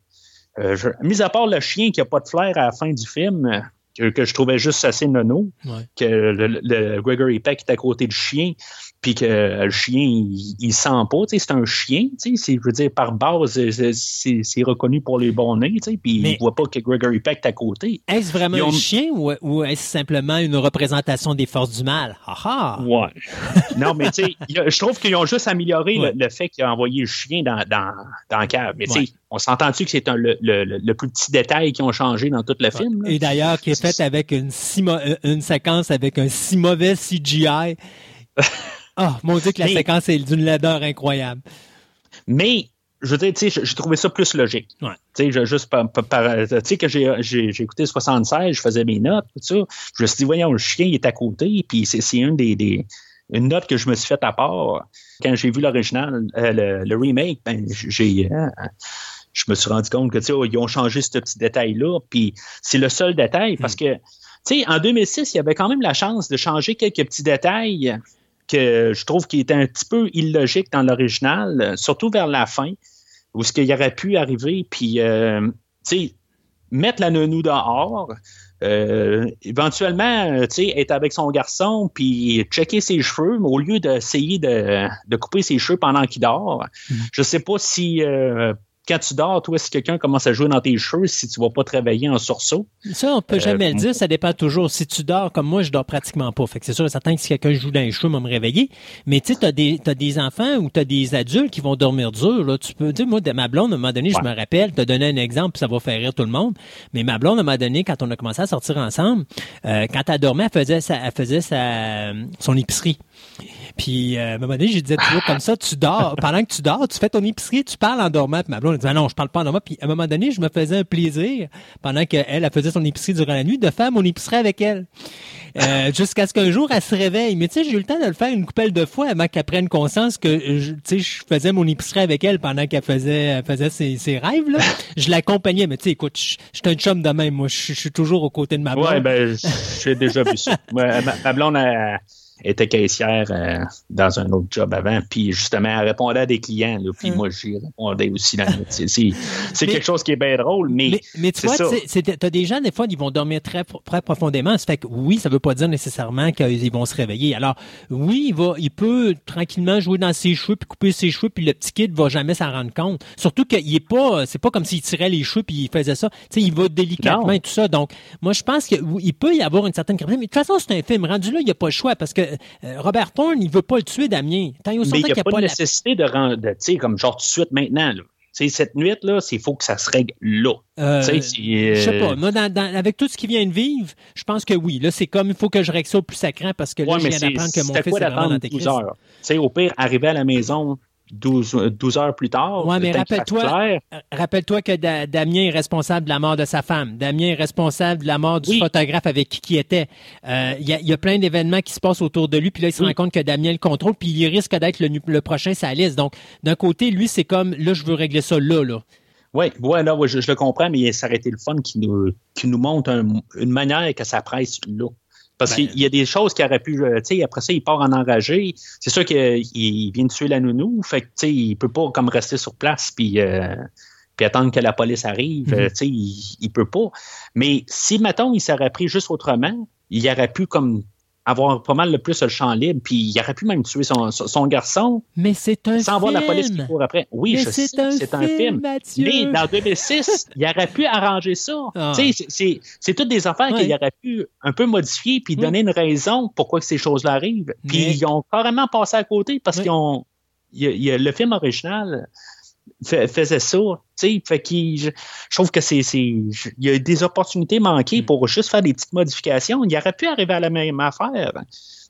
mis à part le chien qui n'a pas de flair à la fin du film, que, je trouvais juste assez nono, que le, Gregory Peck est à côté du chien, puis que le chien, il, sent pas, c'est un chien, je veux dire, par base, c'est reconnu pour les bons nez, puis il voit pas que Gregory Peck est à côté. Est-ce vraiment un chien ou, est-ce simplement une représentation des forces du mal? Ha Ouais. non, mais tu sais, je trouve qu'ils ont juste amélioré le, fait qu'il a envoyé le chien dans, dans, dans le cave. Mais tu sais, on s'entend-tu que c'est le, le, le, plus petit détail qui ont changé dans tout le film? Et d'ailleurs, qui est fait avec une, euh, une séquence avec un si mauvais CGI. Ah, oh, mon Dieu, que la séquence est d'une laideur incroyable. Mais je veux dire, tu sais, j'ai trouvé ça plus logique. Ouais. Tu sais, juste par, par- par- tu sais, que j'ai, écouté 76, je faisais mes notes, tout ça. Je me suis dit, voyons, le chien il est à côté, puis c'est, c'est une des, des, une note que je me suis faite à part. Quand j'ai vu l'original, euh, le, le remake, ben, j'ai, euh, je me suis rendu compte que, tu sais, oh, ils ont changé ce petit détail-là, puis c'est le seul détail, parce que, tu sais, en 2006, il y avait quand même la chance de changer quelques petits détails que je trouve qui étaient un petit peu illogiques dans l'original, euh, surtout vers la fin, où ce qu'il aurait pu arriver, puis, euh, tu sais, mettre la nounou dehors, euh, éventuellement, tu sais, être avec son garçon, puis checker ses cheveux, mais au lieu d'essayer de, de couper ses cheveux pendant qu'il dort, je sais pas si... euh, quand tu dors, toi, si quelqu'un commence à jouer dans tes cheveux, si tu vas pas te réveiller en sursaut. Ça, on peut jamais Euh, le dire. Ça dépend toujours. Si tu dors comme moi, je dors pratiquement pas. Fait que c'est sûr certain que si quelqu'un joue dans les cheveux, va me réveiller. Mais tu sais, t'as des, t'as des enfants ou t'as des adultes qui vont dormir dur, là. Tu peux dire, moi, de ma blonde, à un moment donné, je me rappelle, t'as donné un exemple, puis ça va faire rire tout le monde. Mais ma blonde, à un moment donné, quand on a commencé à sortir ensemble, euh, quand elle dormait, elle faisait sa, elle faisait sa, son épicerie. Puis, euh, à un moment donné, j'ai disais toujours comme ça, tu dors, pendant que tu dors, tu fais ton épicerie, tu parles en dormant. Puis ma blonde, elle disait, Ah non, je parle pas en dormant. Puis, à un moment donné, je me faisais un plaisir, pendant qu'elle, elle faisait son épicerie durant la nuit, de faire mon épicerie avec elle. Euh, jusqu'à ce qu'un jour, elle se réveille. Mais tu sais, j'ai eu le temps de le faire une coupelle de fois avant qu'elle prenne conscience que, euh, je- tu sais, je faisais mon épicerie avec elle pendant qu'elle faisait, elle faisait ses, ses rêves, là. Je l'accompagnais. Mais tu sais, écoute, je je suis un chum de même. Moi, je je suis toujours aux côtés de ma blonde. Ouais, ben, j'ai déjà vu ça. Ma, ma blonde elle, était caissière euh, dans un autre job avant, puis justement, elle répondait à des clients, là, puis Hum. moi, j'y répondais aussi. Dans, c'est quelque chose qui est bien drôle, mais, Mais, mais tu vois, tu t'as des gens, des fois, ils vont dormir très, très profondément. Ça fait que oui, ça veut pas dire nécessairement qu'ils vont se réveiller. Alors, oui, il va, il peut tranquillement jouer dans ses cheveux puis couper ses cheveux puis le petit kid va jamais s'en rendre compte. Surtout qu'il est pas, c'est pas comme s'il tirait les cheveux puis il faisait ça. Tu sais, il va délicatement Non. et tout ça. Donc, moi, je pense qu'il peut y avoir une certaine. Mais de toute façon, c'est un film. Rendu là, il n'y a pas le choix parce que Robert Thorne, il veut pas le tuer, Damien. Tant il n'y a pas de la- nécessité de rendre, tu sais, comme genre tout de suite maintenant. Là. Cette nuit, là, il faut que ça se règle là. Euh, Je sais euh, pas. Moi, dans- dans- avec tout ce qui vient de vivre, je pense que oui. Là, c'est comme il faut que je règle ça au plus sacré parce que là, Ouais, je viens d'apprendre que mon fils est vraiment dans tes 12 heures? Tu sais, au pire, arriver à la maison 12, 12 heures plus tard. Ouais, mais rappelle-toi-. Euh, Rappelle-toi que Da- Damien est responsable de la mort de sa femme. Damien est responsable de la mort du Oui. photographe avec qui il était. Euh, Il y, a, il y a plein d'événements qui se passent autour de lui, puis là, il se Oui. rend compte que Damien le contrôle, puis il risque d'être le, prochain sa liste. Donc, d'un côté, lui, c'est comme, là, je veux régler ça là, là. Oui, ouais, là, ouais, je, je le comprends, mais ça aurait été le fun qui nous, qui nous montre un- une manière que ça presse là. Parce Ben, qu'il y a des choses qui auraient pu, euh, tu sais, après ça, il part en enragé. C'est sûr qu'il il vient de tuer la nounou, fait que, tu sais, il peut pas comme rester sur place puis, euh, puis attendre que la police arrive. Mhm. euh, tu sais, il, il peut pas. Mais si, mettons, il s'aurait pris juste autrement, il aurait pu comme avoir pas mal le plus le champ libre, puis il aurait pu même tuer son, son, garçon Mais c'est un sans film. voir la police qui court après. Oui, Mais je sais, c'est un film. Mathieu. Mais dans 2006, il aurait pu arranger ça. Ah. Tu sais, c'est- c'est- C'est toutes des affaires Ouais. qu'il aurait pu un peu modifier puis Oui. donner une raison pourquoi que ces choses-là arrivent. Puis Mais- ils ont carrément passé à côté parce Oui. qu'ils ont. il y a- il le film original faisait ça. Fait qu'il- je, je trouve que c'est. Il y a des opportunités manquées Mm. pour juste faire des petites modifications. Il aurait pu arriver à la même affaire.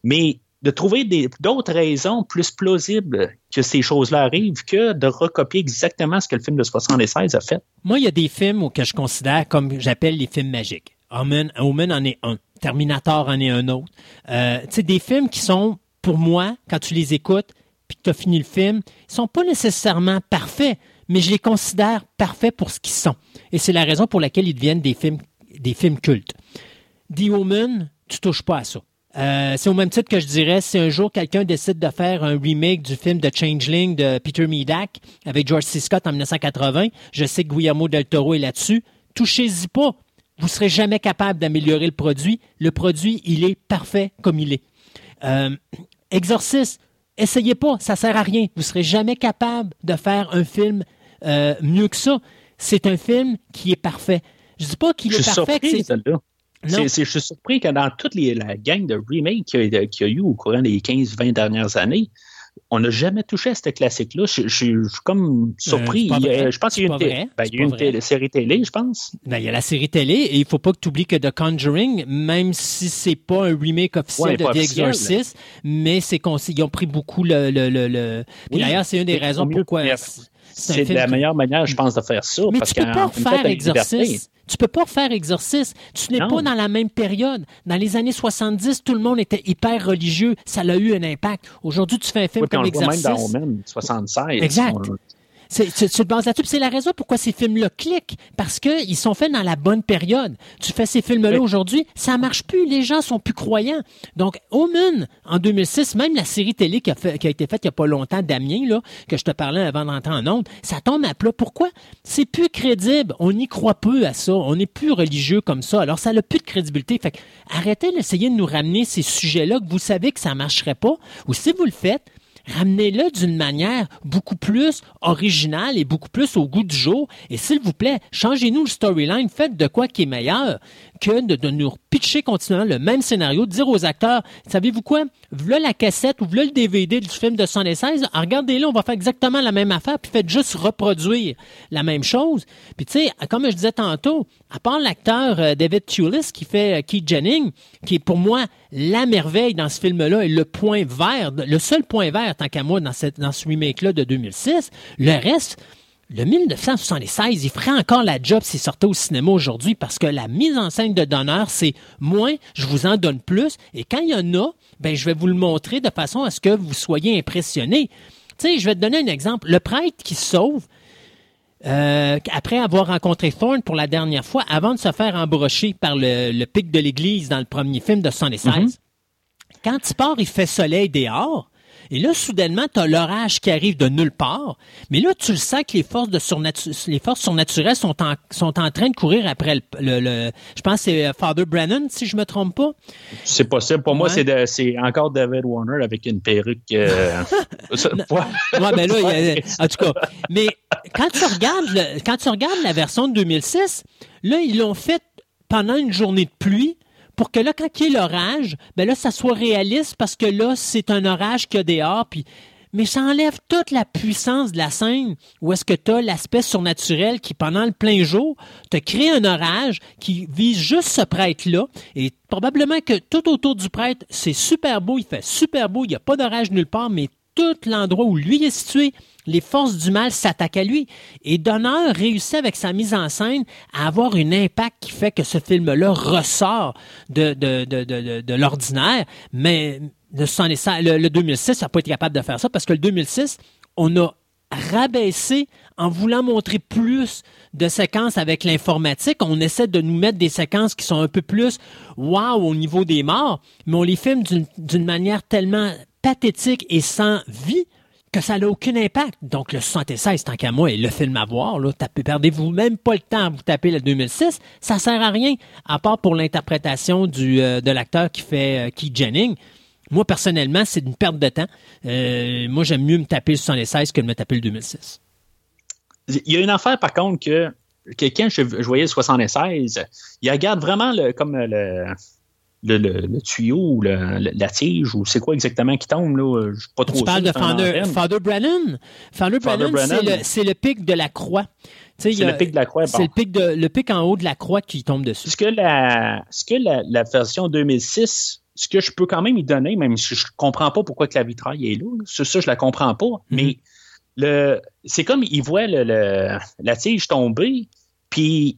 Mais de trouver des- d'autres raisons plus plausibles que ces choses-là arrivent que de recopier exactement ce que le film de 76 a fait. Moi, il y a des films que je considère comme j'appelle les films magiques. Omen, Omen en est un. Terminator en est un autre. Euh, tu sais, des films qui sont, pour moi, quand tu les écoutes, puis que tu as fini le film, ils sont pas nécessairement parfaits, mais je les considère parfaits pour ce qu'ils sont. Et c'est la raison pour laquelle ils deviennent des films, des films cultes. The Omen, tu touches pas à ça. Euh, c'est au même titre que je dirais, si un jour quelqu'un décide de faire un remake du film de Changeling de Peter Medak avec George C. Scott en 1980, je sais que Guillermo del Toro est là-dessus, touchez-y pas. Vous serez jamais capable d'améliorer le produit. Le produit, il est parfait comme il est. Euh, Exorcist, essayez pas, ça sert à rien. Vous serez jamais capable de faire un film euh, mieux que ça. C'est un film qui est parfait. Je dis pas qu'il est parfait. que surpris, je suis surpris que dans toute les, la gang de remakes qu'il y, y a eu au courant des 15-20 dernières années, on n'a jamais touché à ce classique-là. Je, suis comme surpris. Euh, je pense qu'il y a une, ben, y a une télé- série télé, je pense. Ben, il y a la série télé et il faut pas que tu oublies que The Conjuring, même si c'est pas un remake officiel Ouais, de The officiel. Exorcist, mais c'est ils ont pris beaucoup le. le, le, le- Puis Oui, d'ailleurs, c'est une des raisons mieux pourquoi. C'est la que- meilleure manière, je pense, de faire ça. Mais parce tu peux pas liberté. exorciste. Tu peux pas refaire exorciste. Tu n'es pas dans la même période. Dans les années 70, tout le monde était hyper religieux. Ça a eu un impact. Aujourd'hui, tu fais un film Oui, puis on comme le voit même dans Exorcist. Omen 76. Exact. On- C'est, tu te bases là-dessus. Puis C'est la raison pourquoi ces films-là cliquent. Parce qu'ils sont faits dans la bonne période. Tu fais ces films-là aujourd'hui, ça marche plus. Les gens sont plus croyants. Donc, Omen, en 2006, même la série télé qui a, fait- qui a été faite il y a pas longtemps, Damien, là, que je te parlais avant d'entrer en ondes, ça tombe à plat. Pourquoi? C'est plus crédible. On n'y croit peu à ça. On n'est plus religieux comme ça. Alors, ça n'a plus de crédibilité. Fait que, arrêtez d'essayer de nous ramener ces sujets-là que vous savez que ça marcherait pas. Ou si vous le faites, Ramenez-le d'une manière beaucoup plus originale et beaucoup plus au goût du jour. Et s'il vous plaît, changez-nous le storyline. Faites de quoi qui est meilleur que de, nous pitcher continuellement le même scénario, de dire aux acteurs, savez-vous quoi? Voilà la cassette ou voilà le DVD du film de 76. Ah, Regardez-le, on va faire exactement la même affaire, puis faites juste reproduire la même chose. Puis tu sais, comme je disais tantôt, à part l'acteur euh, David Tulis qui fait euh, Keith Jennings, qui est pour moi la merveille dans ce film-là et le point vert, le seul point vert tant qu'à moi dans, ce remake-là de 2006, le reste, le 1976, il ferait encore la job s'il sortait au cinéma aujourd'hui parce que la mise en scène de Donner, c'est moins, je vous en donne plus. Et quand il y en a, ben, je vais vous le montrer de façon à ce que vous soyez impressionnés. Tu sais, je vais te donner un exemple. Le prêtre qui sauve, euh, après avoir rencontré Thorne pour la dernière fois, avant de se faire embrocher par le, le pic de l'église dans le premier film de 76, quand il part, il fait soleil dehors. Et là, soudainement, tu as l'orage qui arrive de nulle part. Mais là, tu le sens que les forces, de surnatu- les forces surnaturelles sont en, sont en train de courir après le... le- le- je pense que c'est euh, Father Brennan, si je me trompe pas. C'est possible. Pour moi, Ouais. c'est encore David Warner avec une perruque. euh, ouais. Ouais, ben là, il a- en tout cas. Mais quand tu regardes, le- quand tu regardes la version de 2006, là, ils l'ont fait pendant une journée de pluie pour que là, quand il y ait l'orage, ben là, ça soit réaliste parce que là, c'est un orage qu'il y a dehors, puis mais ça enlève toute la puissance de la scène où est-ce que tu as l'aspect surnaturel qui, pendant le plein jour, te crée un orage qui vise juste ce prêtre-là. Et probablement que tout autour du prêtre, c'est super beau, il fait super beau, il n'y a pas d'orage nulle part, mais tout l'endroit où lui est situé, les forces du mal s'attaquent à lui. Et Donner réussit avec sa mise en scène à avoir un impact qui fait que ce film-là ressort de, l'ordinaire. Mais le, 76 le, le 2006 n'a pas été capable de faire ça parce que le 2006, on a rabaissé en voulant montrer plus de séquences avec l'informatique. On essaie de nous mettre des séquences qui sont un peu plus wow au niveau des morts, mais on les filme d'une manière tellement pathétique et sans vie que ça n'a aucun impact. Donc, le 76, tant qu'à moi, est le film à voir. Là, perdez-vous même pas le temps à vous taper le 2006. Ça sert à rien, à part pour l'interprétation euh, de l'acteur qui fait euh, Keith Jennings. Moi, personnellement, c'est une perte de temps. Euh, moi, j'aime mieux me taper le 76 que de me taper le 2006. Il y a une affaire, par contre, que, que quand je, je voyais le 76, il regarde vraiment le, comme le, le, le- le tuyau ou le- la tige ou c'est quoi exactement qui tombe. Là, je suis pas trop Tu parles de antenne. Father Brennan? Father Father Brennan, c'est le, pic de la croix. C'est le pic de la croix. C'est bon. le pic, de, le pic en haut de la croix qui tombe dessus. Ce que la, ce que la, la version 2006, ce que je peux quand même y donner, même si je comprends pas pourquoi que la vitraille est là, c'est ça, je la comprends pas, Mhm. mais le, c'est comme il voit le, le- la tige tomber, puis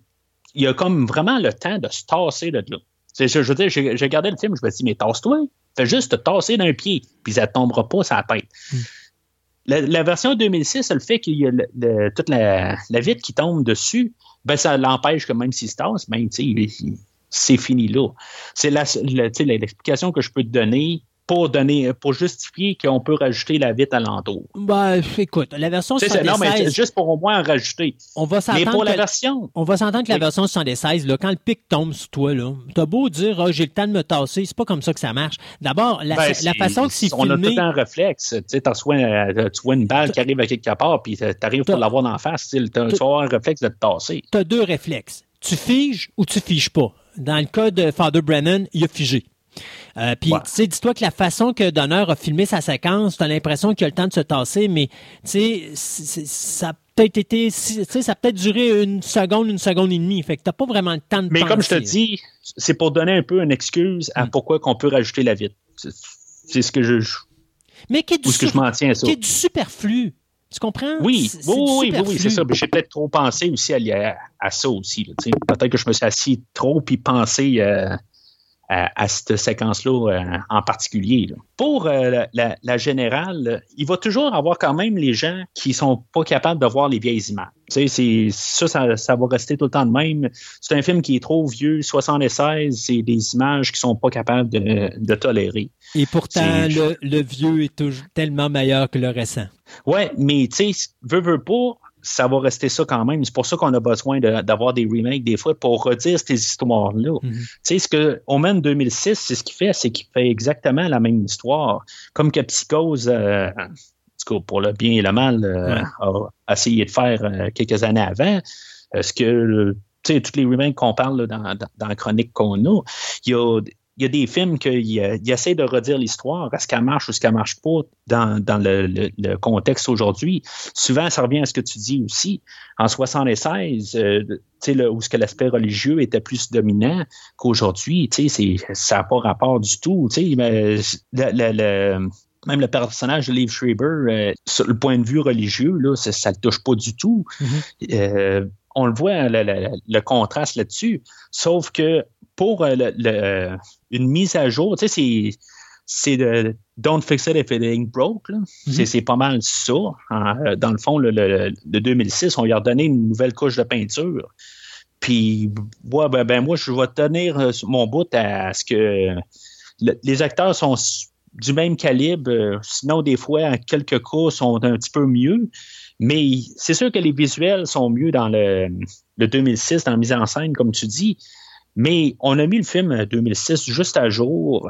il a comme vraiment le temps de se tasser de là. Je, je veux dire, j'ai, regardé le film, je me dis, mais tasse-toi, fais juste te tasser d'un pied, puis ça ne tombera pas sur la tête. Mhm. La, la version 2006, le fait qu'il y a le- le- toute la, la vitre qui tombe dessus, ben ça l'empêche que même s'il se tasse, ben, c'est fini là. C'est l'explication que je peux te donner pour donner, pour justifier qu'on peut rajouter la vitre alentour. Ben, écoute, la version Tu sais, c'est- non, mais 76, c'est juste pour au moins en rajouter. on va Mais pour la que- version, On va s'entendre que la Oui. version 76, là, quand le pic tombe sur toi, là, t'as beau dire, Ah, j'ai le temps de me tasser, c'est pas comme ça que ça marche. D'abord, la, ben, la façon que c'est on a tout un réflexe. Tu sais, euh, tu vois une balle qui arrive à quelque part, puis t'arrives pour l'avoir la face. Tu vas avoir un réflexe de te tasser. t'as deux réflexes. Tu figes ou tu figes pas. Dans le cas de Father Brennan, il a figé. Euh, Puis, Ouais. tu sais, dis-toi que la façon que Donner a filmé sa séquence, t'as l'impression qu'il a le temps de se tasser, mais, tu sais, ça a peut-être été, tu ça a peut-être duré une seconde, une seconde et demie. Fait que t'as pas vraiment le temps de Mais comme je te dis, c'est pour donner un peu une excuse à Mm. pourquoi qu'on peut rajouter la vitre. C'est- ce que je, mais qui est du, ou ce que je sur- m'en tiens à ça. qui est du superflu. Tu comprends? Oui, oui, oui, oui, c'est ça. Mais J'ai peut-être trop pensé aussi à, à- à ça aussi. tu. Peut-être que je me suis assis trop puis pensé euh, à, à cette séquence-là euh, en particulier. là. Pour euh, la, la- la générale, il va toujours avoir quand même les gens qui sont pas capables de voir les vieilles images. Tu sais, ça, ça, ça va rester tout le temps de même. C'est un film qui est trop vieux, 76, c'est des images qui sont pas capables de, de tolérer. Et pourtant, le, le vieux est toujours tellement meilleur que le récent. Ouais, mais tu sais, veut, veut pas, ça va rester ça quand même. C'est pour ça qu'on a besoin de- d'avoir des remakes des fois pour redire ces histoires-là. Mhm. Tu sais, ce que Omen 2006, c'est ce qu'il fait, c'est qu'il fait exactement la même histoire. Comme que Psychose, euh, en tout cas, pour le bien et le mal, euh, Ouais. a essayé de faire euh, quelques années avant. Euh, ce que, tu sais, tous les remakes qu'on parle là, dans, dans, dans la chronique qu'on a, il y a, y a des films qu'il il essaie de redire l'histoire, est-ce qu'elle marche ou est-ce qu'elle marche pas dans, dans le, le- le contexte aujourd'hui? Souvent, ça revient à ce que tu dis aussi. En 76, euh, le- où ce que l'aspect religieux était plus dominant qu'aujourd'hui, ça n'a pas rapport du tout. Mais le- même le personnage de Liv Schreiber, euh, sur le point de vue religieux, là, ça ne le touche pas du tout. Mhm. Euh, on le voit, le, le- le contraste là-dessus. Sauf que pour euh, le- le- une mise à jour, tu sais, c'est c'est de Don't fix it if it ain't broke. là. C'est- C'est pas mal ça. hein. Euh, Dans le fond, le, le- le 2006, on lui a donné une nouvelle couche de peinture. Puis, ouais, ben, ben, moi, je vais tenir euh, mon bout à ce que le- les acteurs sont du même calibre. euh, sinon, des fois, en quelques cas, sont un petit peu mieux. Mais c'est sûr que les visuels sont mieux dans le, le 2006, dans la mise en scène, comme tu dis. Mais on a mis le film euh, 2006 juste à jour.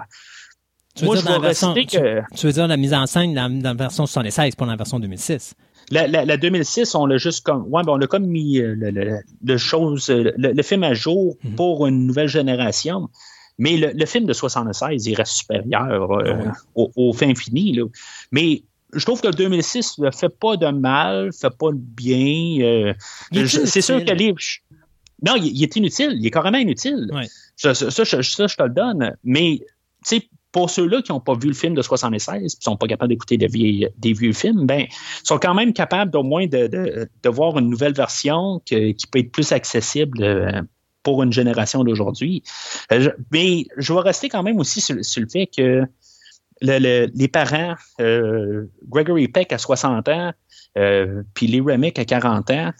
Tu veux Moi, dire je dans la version- que Tu veux dire la mise en scène dans, dans la version 76, pas dans la version 2006? la, la, la 2006, on l'a juste comme. Ouais, ben, on a comme mis euh, le, le, le chose, euh, le, le film à jour Mhm. pour une nouvelle génération. Mais le, film de 76, il reste supérieur euh, Ah ouais. au, au fin fini. Là. Mais je trouve que le 2006 ne fait pas de mal, fait pas de bien. euh, c'est sûr que les. Non, il, il est inutile. Il est carrément inutile. Ouais. Ça, ça, ça, je- ça, je te le donne. Mais, tu sais, pour ceux-là qui n'ont pas vu le film de 76 et qui sont pas capables d'écouter des, vieilles- des vieux films, ben, sont quand même capables d'au moins de, de, de voir une nouvelle version que- qui peut être plus accessible euh, pour une génération d'aujourd'hui. Euh, mais je vais rester quand même aussi sur, sur le fait que le- le- les parents, euh, Gregory Peck à 60 ans, euh, puis Lee Remick à 40 ans,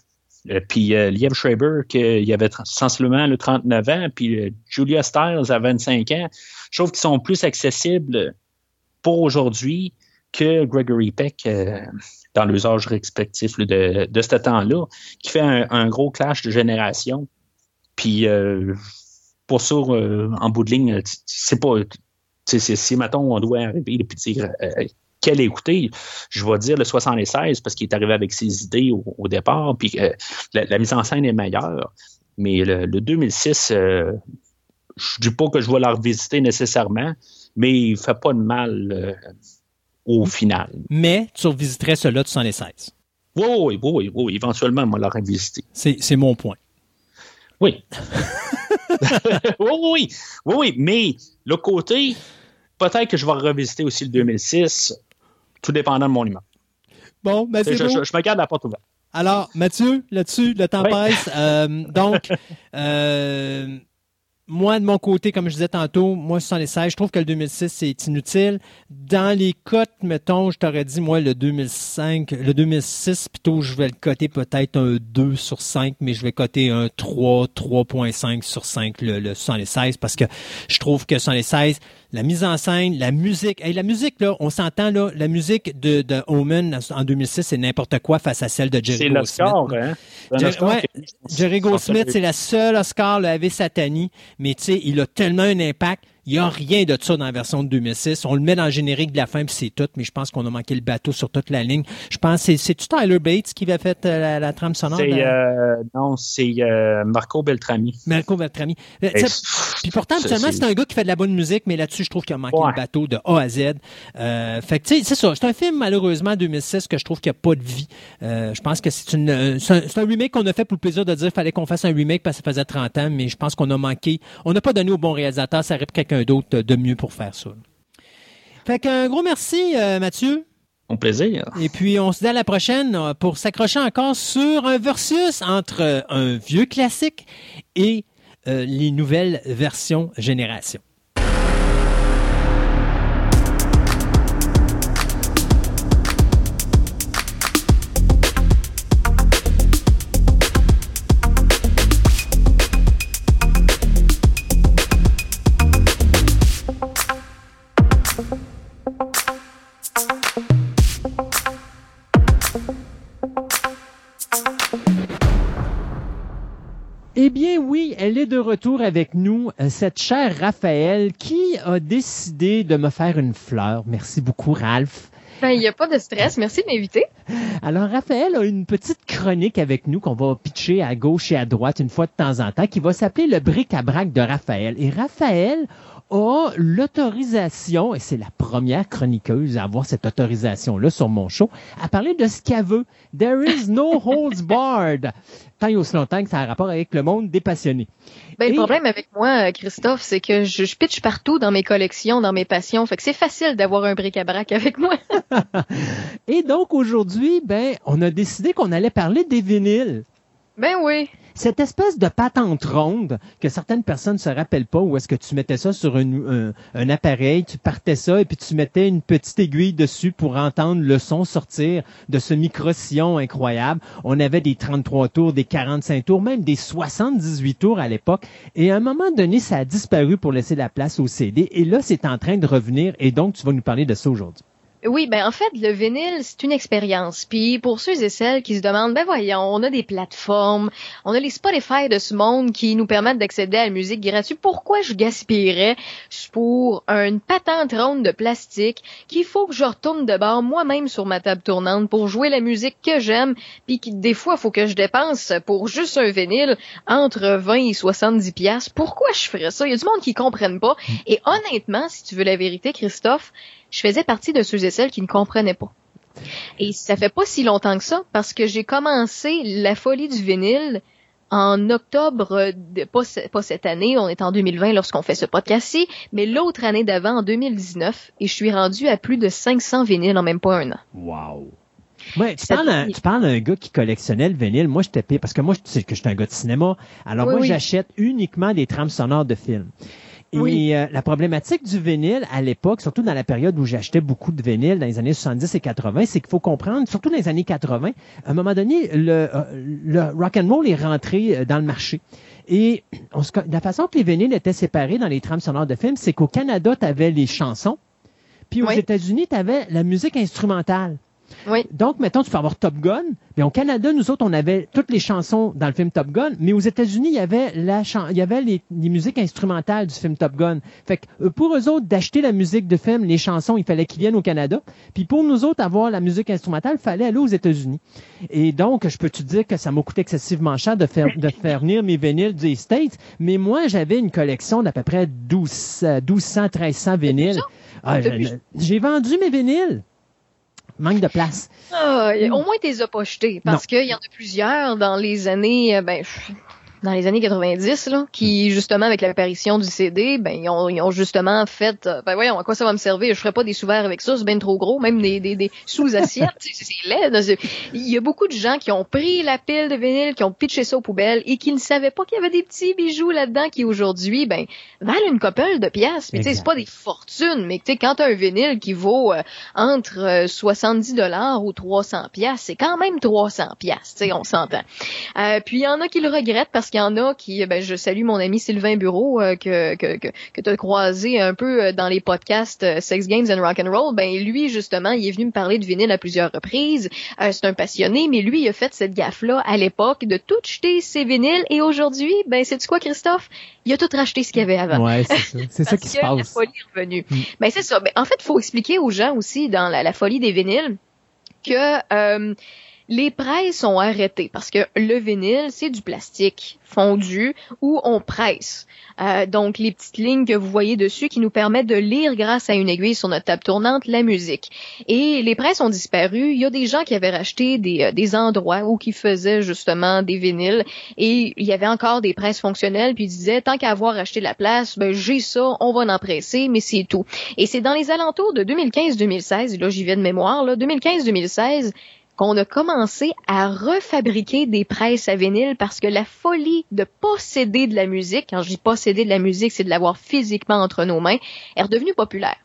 puis euh, Liev Schreiber qui il avait sensiblement le 39 ans, puis euh, Julia Stiles à 25 ans, je trouve qu'ils sont plus accessibles pour aujourd'hui que Gregory Peck euh, dans respectifs là, de, de ce temps-là, qui fait un, gros clash de génération. Puis euh, pour ça, euh, en bout de ligne, c'est pas. Si, mettons, on doit arriver et puis euh, quel écouter, je vais dire le 76 parce qu'il est arrivé avec ses idées au, au départ, puis euh, la, la mise en scène est meilleure. Mais le, le 2006, euh, je dis pas que je vais la revisiter nécessairement, mais il fait pas de mal euh, au final. Mais tu revisiterais celui-là de 76. Oui, oui, oui, oui, oui, éventuellement, on va la revisiter. C'est c'est mon point. Oui. oui, oui, oui, oui, mais le côté, peut-être que je vais revisiter aussi le 2006, tout dépendant de mon humeur. Bon, ben Je, c'est je- je me garde la porte ouverte. Alors, Mathieu, là-dessus, le temps Oui. passe. Euh, donc, euh, moi, de mon côté, comme je disais tantôt, moi, 76, je trouve que le 2006, c'est inutile. Dans les cotes, mettons, je t'aurais dit, moi, le 2005, le 2006, plutôt, je vais le coter peut-être un 2 sur 5, mais je vais coter un 3, 3.5 sur 5, le, le 76, parce que je trouve que 76, la mise en scène, la musique, hey, la musique, là, on s'entend, là, la musique de, de Omen en 2006, c'est n'importe quoi face à celle de Jerry C'est Goldsmith. l'Oscar, hein? C'est un Jer- Oscar ouais, Jerry Goldsmith, c'est la seule Oscar, le Ave Satani, mais tu sais, il a tellement un impact. Il n'y a rien de ça dans la version de 2006. On le met dans le générique de la fin, puis c'est tout, mais je pense qu'on a manqué le bateau sur toute la ligne. Je pense que c'est- c'est-tu Tyler Bates qui avait fait euh, la, la trame sonore? Euh, non, c'est euh, Marco Beltrami. Marco Beltrami. Puis pourtant, habituellement, c'est- un gars qui fait de la bonne musique, mais là-dessus, je trouve qu'il a manqué Ouais. le bateau de A à Z. Euh, fait que, tu sais, c'est ça. C'est un film, malheureusement, 2006, que je trouve qu'il n'y a pas de vie. Je pense que c'est une, c'est un, remake qu'on a fait pour le plaisir de dire qu'il fallait qu'on fasse un remake parce que ça faisait 30 ans, mais je pense qu'on a manqué. On n'a pas donné au bon réalisateur, ça aurait pris quelqu'un d'autre de mieux pour faire ça. Fait qu'un gros merci, euh, Mathieu. Au plaisir. Et puis, on se dit à la prochaine euh, pour s'accrocher encore sur un versus entre euh, un vieux classique et euh, les nouvelles versions génération. Eh bien oui, elle est de retour avec nous, euh, cette chère Raphaël qui a décidé de me faire une fleur. Merci beaucoup, Ralph. Ben, il n'y a pas de stress. Merci de m'inviter. Alors, Raphaël a une petite chronique avec nous qu'on va pitcher à gauche et à droite une fois de temps en temps, qui va s'appeler le bric-à-brac de Raphaël. Et Raphaël a l'autorisation, et c'est la première chroniqueuse à avoir cette autorisation-là sur mon show, à parler de ce qu'elle veut. There is no holds barred. Tant et aussi longtemps que ça a un rapport avec le monde des passionnés. Ben, Et- le problème avec moi, euh, Christophe, c'est que je, je pitch partout dans mes collections, dans mes passions. Fait que c'est facile d'avoir un bric-à-brac avec moi. Et donc, aujourd'hui, ben, on a décidé qu'on allait parler des vinyles. ben oui. Cette espèce de patente ronde que certaines personnes se rappellent pas, où est-ce que tu mettais ça sur un- un appareil, tu partais ça et puis tu mettais une petite aiguille dessus pour entendre le son sortir de ce micro-sillon incroyable. On avait des 33 tours, des 45 tours, même des 78 tours à l'époque. Et à un moment donné, ça a disparu pour laisser la place au CD. Et là, c'est en train de revenir. Et donc, tu vas nous parler de ça aujourd'hui. Oui, ben en fait, le vinyle, c'est une expérience. Puis pour ceux et celles qui se demandent, ben voyons, on a des plateformes, on a les Spotify de ce monde qui nous permettent d'accéder à la musique gratuite. Pourquoi je gaspillerais pour une patente ronde de plastique qu'il faut que je retourne de bord moi-même sur ma table tournante pour jouer la musique que j'aime, puis qui des fois faut que je dépense pour juste un vinyle entre 20 et 70 pièces. Pourquoi je ferais ça? Il y a du monde qui comprennent pas. Et honnêtement, si tu veux la vérité, Christophe, je faisais partie de ceux et celles qui ne comprenaient pas. Et ça fait pas si longtemps que ça, parce que j'ai commencé la folie du vinyle en octobre, de, pas, ce- pas cette année, on est en 2020 lorsqu'on fait ce podcast-ci, mais l'autre année d'avant, en 2019, et je suis rendu à plus de 500 vinyles en même pas un an. Wow. Ouais, tu parles, d'un- devient- tu parles d'un gars qui collectionnait le vinyle. Moi, j'étais pire parce que moi, tu sais que je suis un gars de cinéma. Alors Oui, moi, oui. j'achète uniquement des trames sonores de films. Et Oui. euh, la problématique du vinyle à l'époque, surtout dans la période où j'achetais beaucoup de vinyle dans les années 70 et 80, c'est qu'il faut comprendre, surtout dans les années 80, à un moment donné, le, euh, le rock and roll est rentré euh, dans le marché. Et on se co- la façon que les vinyles étaient séparés dans les trames sonores de films, c'est qu'au Canada, tu avais les chansons, puis aux Oui. États-Unis, tu avais la musique instrumentale. Oui. Donc, mettons, tu peux avoir Top Gun. Mais au Canada, nous autres, on avait toutes les chansons dans le film Top Gun. Mais aux États-Unis, il y avait la il y avait les, les musiques instrumentales du film Top Gun. Fait que euh, pour eux autres, d'acheter la musique de film, les chansons, il fallait qu'ils viennent au Canada. Puis pour nous autres, avoir la musique instrumentale, il fallait aller aux États-Unis. Et donc, je peux te dire que ça m'a coûté excessivement cher de faire, de faire venir mes vinyles des States? Mais moi, j'avais une collection d'à peu près 12, euh, 1200, 1300 vinyles. Ah, J'ai vendu mes vinyles. Manque de place. Ah, au moins, t'es as pas jetés, parce qu'il y en a plusieurs dans les années, euh, ben, dans les années 90, là, qui, justement, avec l'apparition du CD, ben, ils ont, ils ont justement fait, euh, ben, voyons, à quoi ça va me servir? Je ferai pas des sous-verts avec ça, c'est bien trop gros, même des, des, des sous-assiettes, c'est c'est laid. Il y a beaucoup de gens qui ont pris la pile de vinyle, qui ont pitché ça aux poubelles et qui ne savaient pas qu'il y avait des petits bijoux là-dedans qui, aujourd'hui, ben, valent une couple de pièces. Mais, tu sais, c'est pas des fortunes, mais, tu sais, quand t'as un vinyle qui vaut, euh, entre euh, 70 dollars ou 300 pièces, c'est quand même 300 pièces, tu sais, on s'entend. Euh, puis il y en a qui le regrettent parce qu'il y en a qui, ben je salue mon ami Sylvain Bureau euh, que que que, que tu as croisé un peu euh, dans les podcasts euh, Sex Games and Rock and Roll. Ben lui justement, il est venu me parler de vinyle à plusieurs reprises. Euh, c'est un passionné, mais lui il a fait cette gaffe là à l'époque de tout jeter ses vinyles et aujourd'hui, ben c'est tu quoi Christophe, il a tout racheté ce qu'il y avait avant. Ouais, c'est ça. C'est ça Parce qui se que La passe. folie est revenue. Mm. Ben c'est ça. Ben, en fait, il faut expliquer aux gens aussi dans la, la folie des vinyles que euh, les presses ont arrêté parce que le vinyle, c'est du plastique fondu où on presse. Euh, donc, les petites lignes que vous voyez dessus qui nous permettent de lire grâce à une aiguille sur notre table tournante la musique. Et les presses ont disparu. Il y a des gens qui avaient racheté des, euh, des endroits où qui faisaient justement des vinyles et il y avait encore des presses fonctionnelles puis ils disaient tant qu'à avoir acheté la place, ben j'ai ça, on va en presser, mais c'est tout. Et c'est dans les alentours de 2015-2016, là j'y vais de mémoire, là, 2015-2016, qu'on a commencé à refabriquer des presses à vinyle parce que la folie de posséder de la musique, quand je dis posséder de la musique, c'est de l'avoir physiquement entre nos mains, est redevenue populaire.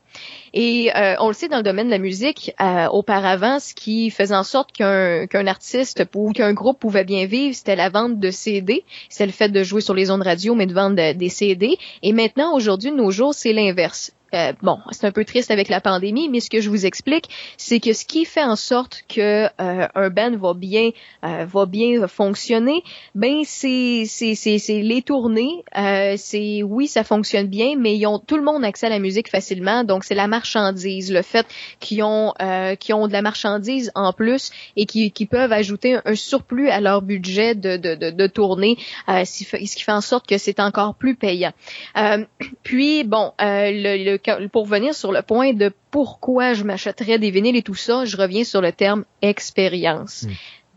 Et euh, on le sait dans le domaine de la musique, euh, auparavant, ce qui faisait en sorte qu'un qu'un artiste ou qu'un groupe pouvait bien vivre, c'était la vente de CD. C'était le fait de jouer sur les ondes radio, mais de vendre de- des CD. Et maintenant, aujourd'hui, de nos jours, c'est l'inverse. Euh, bon, c'est un peu triste avec la pandémie, mais ce que je vous explique, c'est que ce qui fait en sorte que euh, un band va bien euh, va bien fonctionner, ben c'est c'est c'est les tournées, euh, c'est oui ça fonctionne bien, mais ils ont tout le monde accès à la musique facilement, donc c'est la marchandise, le fait qu'ils ont euh, qu'ils ont de la marchandise en plus et qui peuvent ajouter un, surplus à leur budget de de de, tournée, euh, ce qui fait en sorte que c'est encore plus payant. Puis bon, le, le- pour venir sur le point de pourquoi je m'achèterais des vinyles et tout ça, je reviens sur le terme expérience.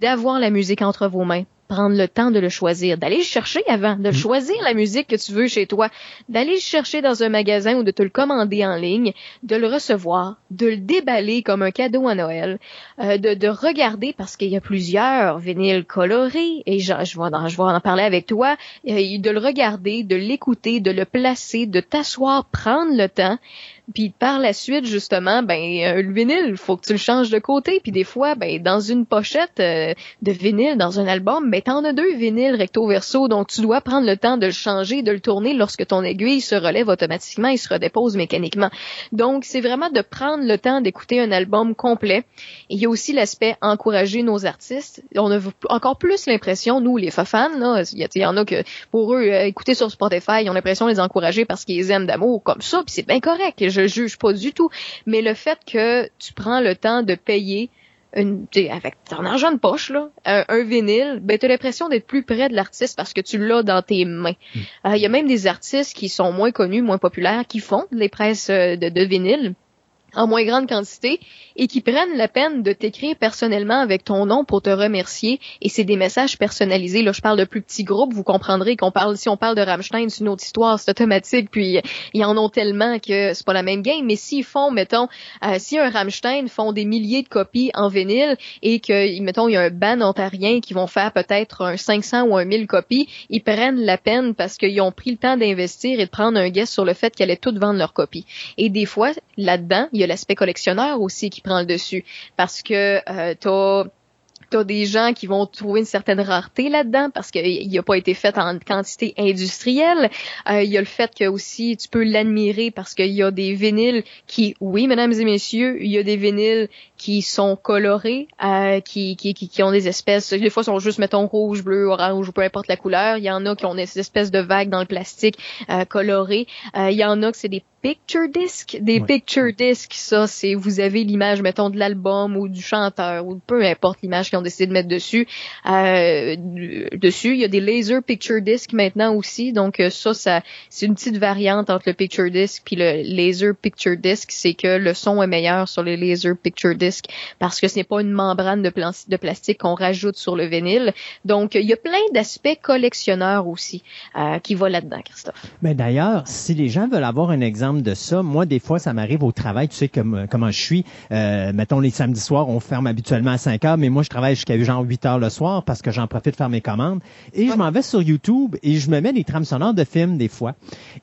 D'avoir la musique entre vos mains, prendre le temps de le choisir, d'aller le chercher avant, de choisir la musique que tu veux chez toi, d'aller le chercher dans un magasin ou de te le commander en ligne, de le recevoir, de le déballer comme un cadeau à Noël, euh, de, de regarder parce qu'il y a plusieurs vinyles colorés et je, je, vais, en, je vais en parler avec toi, euh, de le regarder, de l'écouter, de le placer, de t'asseoir, prendre le temps. Puis par la suite, justement, ben euh, le vinyle, faut que tu le changes de côté. Puis des fois, ben dans une pochette euh, de vinyle, dans un album, ben t'en as deux vinyles recto verso, donc tu dois prendre le temps de le changer, de le tourner lorsque ton aiguille se relève automatiquement, il se redépose mécaniquement. Donc c'est vraiment de prendre le temps d'écouter un album complet. Et il y a aussi l'aspect encourager nos artistes. On a encore plus l'impression, nous les fans, là, il y, y en a que pour eux, euh, écouter sur Spotify, ils ont l'impression de les encourager parce qu'ils aiment d'amour comme ça, puis c'est bien correct, juge pas du tout. Mais le fait que tu prends le temps de payer une, avec ton argent de poche, là, un, un vinyle, ben, t'as l'impression d'être plus près de l'artiste parce que tu l'as dans tes mains. Euh, Il y a même des artistes qui sont moins connus, moins populaires, qui font les presses euh, de, de vinyle en moins grande quantité et qui prennent la peine de t'écrire personnellement avec ton nom pour te remercier. Et c'est des messages personnalisés. Là je parle de plus petits groupes. Vous comprendrez qu'on parle si on parle de Rammstein c'est une autre histoire c'est automatique. Puis ils en ont tellement que c'est pas la même game. Mais s'ils font mettons euh, si un Rammstein font des milliers de copies en vinyle et que mettons il y a un band ontarien qui vont faire peut-être un 500 ou un 1000 copies ils prennent la peine parce qu'ils ont pris le temps d'investir et de prendre un guess sur le fait qu'ils allaient toutes vendre leurs copies. Et des fois là-dedans il y a l'aspect collectionneur aussi qui prend le dessus parce que euh, t'as T'as des gens qui vont trouver une certaine rareté là-dedans parce qu'il n'a pas été fait en quantité industrielle. Euh, Il y a le fait que aussi tu peux l'admirer parce qu'il y a des vinyles qui, oui, mesdames et messieurs, il y a des vinyles qui sont colorés, euh, qui, qui, qui, ont des espèces, des fois sont juste, mettons, rouge, bleu, orange, ou peu importe la couleur. Il y en a qui ont des espèces de vagues dans le plastique euh, colorées. Euh, il y en a que c'est des picture discs. Des picture discs, ça, c'est vous avez l'image, mettons, de l'album ou du chanteur ou peu importe l'image qu'ils ont décidé de mettre dessus. Euh, dessus, il y a des laser picture discs maintenant aussi. Donc euh, ça, ça c'est une petite variante entre le picture disc puis le laser picture disc, c'est que le son est meilleur sur les laser picture disc parce que ce n'est pas une membrane de, plan- de plastique qu'on rajoute sur le vinyle. Donc il y a plein d'aspects collectionneurs aussi euh, qui vont là-dedans, Christophe. Mais d'ailleurs, si les gens veulent avoir un exemple de ça, moi, des fois, ça m'arrive au travail, tu sais comme, comment je suis. Euh, mettons, les samedis soirs, on ferme habituellement à 5 heures, mais moi, je travaille jusqu'à genre 8 heures le soir parce que j'en profite de faire mes commandes. Et je m'en vais sur YouTube et je me mets des trames sonores de films, des fois.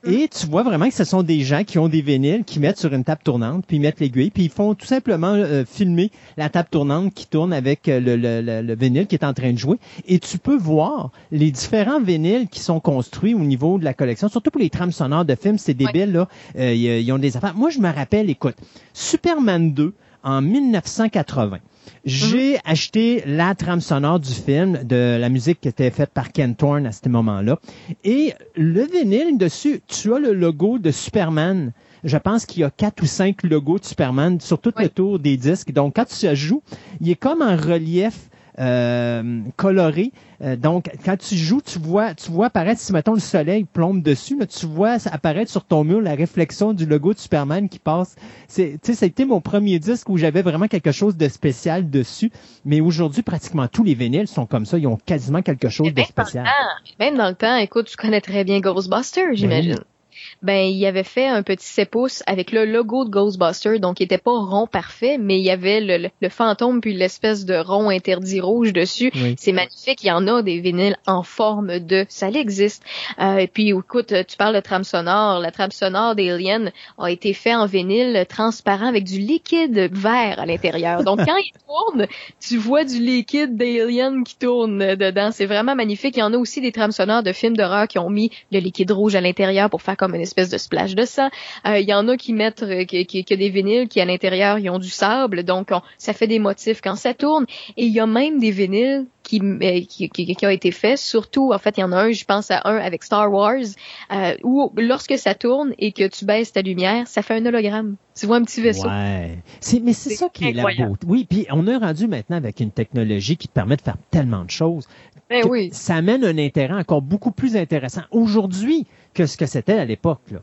Et tu vois vraiment que ce sont des gens qui ont des vinyles, qui mettent sur une table tournante, puis ils mettent l'aiguille, puis ils font tout simplement euh, filmer la table tournante qui tourne avec euh, le, le, le, le vinyle qui est en train de jouer. Et tu peux voir les différents vinyles qui sont construits au niveau de la collection, surtout pour les trames sonores de films, c'est débile, là. Euh, ils, ils ont des affaires. Moi, je me rappelle, écoute, Superman 2 en 1980. J'ai acheté la trame sonore du film, de la musique qui était faite par Ken Thorne à ce moment-là. Et le vinyle dessus, tu as le logo de Superman. Je pense qu'il y a quatre ou cinq logos de Superman sur tout Oui. le tour des disques. Donc, quand tu joues, il est comme en relief euh, colorés. Euh, donc, quand tu joues, tu vois, tu vois apparaître, si mettons le soleil plombe dessus, là, tu vois apparaître sur ton mur la réflexion du logo de Superman qui passe. C'est, tu sais, c'était mon premier disque où j'avais vraiment quelque chose de spécial dessus. Mais aujourd'hui, pratiquement tous les vinyles sont comme ça. Ils ont quasiment quelque chose de même dans le spécial. temps, même dans le temps, écoute, tu connais très bien Ghostbusters, j'imagine. Ben, il avait fait un petit 7 pouces avec le logo de Ghostbusters, donc il était pas rond parfait, mais il y avait le, le- le fantôme puis l'espèce de rond interdit rouge dessus. Oui. C'est magnifique. Il y en a des vinyles en forme de. Ça existe. Euh, et puis, écoute, tu parles de trame sonore. La trame sonore d'Alien a été fait en vinyle transparent avec du liquide vert à l'intérieur. Donc, quand il tourne, tu vois du liquide d'Alien qui tourne euh, dedans. C'est vraiment magnifique. Il y en a aussi des trames sonores de films d'horreur qui ont mis le liquide rouge à l'intérieur pour faire comme une espèce de splash de sang. Euh, il y en a qui mettent euh, qui, qui, qui a des vinyles qui à l'intérieur ils ont du sable, donc on- ça fait des motifs quand ça tourne. Et il y a même des vinyles qui, euh, qui, qui, qui ont été faits, surtout en fait il y en a un, je pense à un avec Star Wars, euh, où lorsque ça tourne et que tu baisses ta lumière, ça fait un hologramme. Tu vois un petit vaisseau. Ouais. C'est, mais c'est ça qui est la beauté. Oui, puis on est rendu maintenant avec une technologie qui te permet de faire tellement de choses. Ben oui. Ça amène un intérêt encore beaucoup plus intéressant aujourd'hui que ce que c'était à l'époque.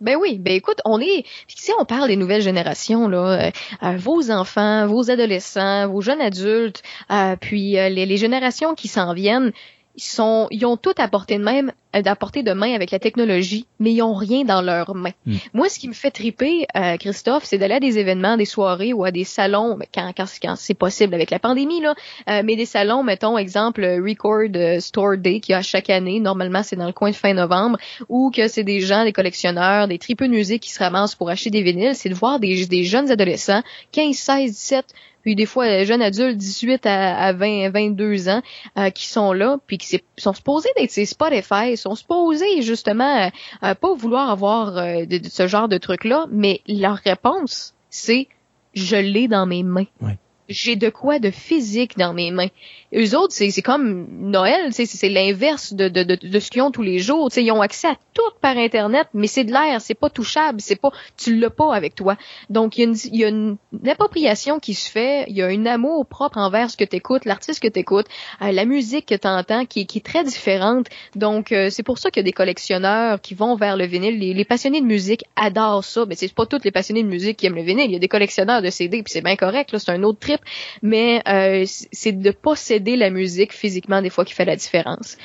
Ben oui, ben écoute, on est, si on parle des nouvelles générations là, euh, euh, vos enfants, vos adolescents, vos jeunes adultes, euh, puis les, générations qui s'en viennent, ils sont, ils ont tout à portée de même, à portée de main avec la technologie, mais ils ont rien dans leurs mains. Mm. Moi, ce qui me fait triper, euh, Christophe, c'est d'aller à des événements, des soirées ou à des salons, quand, quand, quand c'est possible avec la pandémie là, euh, mais des salons, mettons exemple euh, Record euh, Store Day qu'il y a chaque année, normalement c'est dans le coin de fin novembre, ou que c'est des gens, des collectionneurs, des tripeux de musique qui se ramassent pour acheter des vinyles, c'est de voir des, des jeunes adolescents, 15, 16, 17, puis des fois euh, jeunes adultes, 18 à, à 20, 22 ans, euh, qui sont là, puis qui sont supposés d'être ces Spotify, sont supposés justement euh, pas vouloir avoir euh, de, de ce genre de trucs-là, mais leur réponse, c'est « je l'ai dans mes mains Ouais. J'ai de quoi de physique dans mes mains. Eux autres, c'est comme Noël, c'est l'inverse de, de, de, de ce qu'ils ont tous les jours. Tu sais, ils ont accès à tout par Internet, mais c'est de l'air, c'est pas touchable, c'est pas, tu l'as pas avec toi. Donc, il y, a une, y a une, appropriation qui se fait, il y a un amour propre envers ce que tu écoutes, l'artiste que tu écoutes, la musique que tu entends qui, qui est très différente. Donc, euh, c'est pour ça qu'il y a des collectionneurs qui vont vers le vinyle. Les, les passionnés de musique adorent ça, mais c'est pas tous les passionnés de musique qui aiment le vinyle. Il y a des collectionneurs de CD, puis c'est bien correct, c'est un autre trip, mais euh, c'est de posséder la musique physiquement des fois qui fait la différence.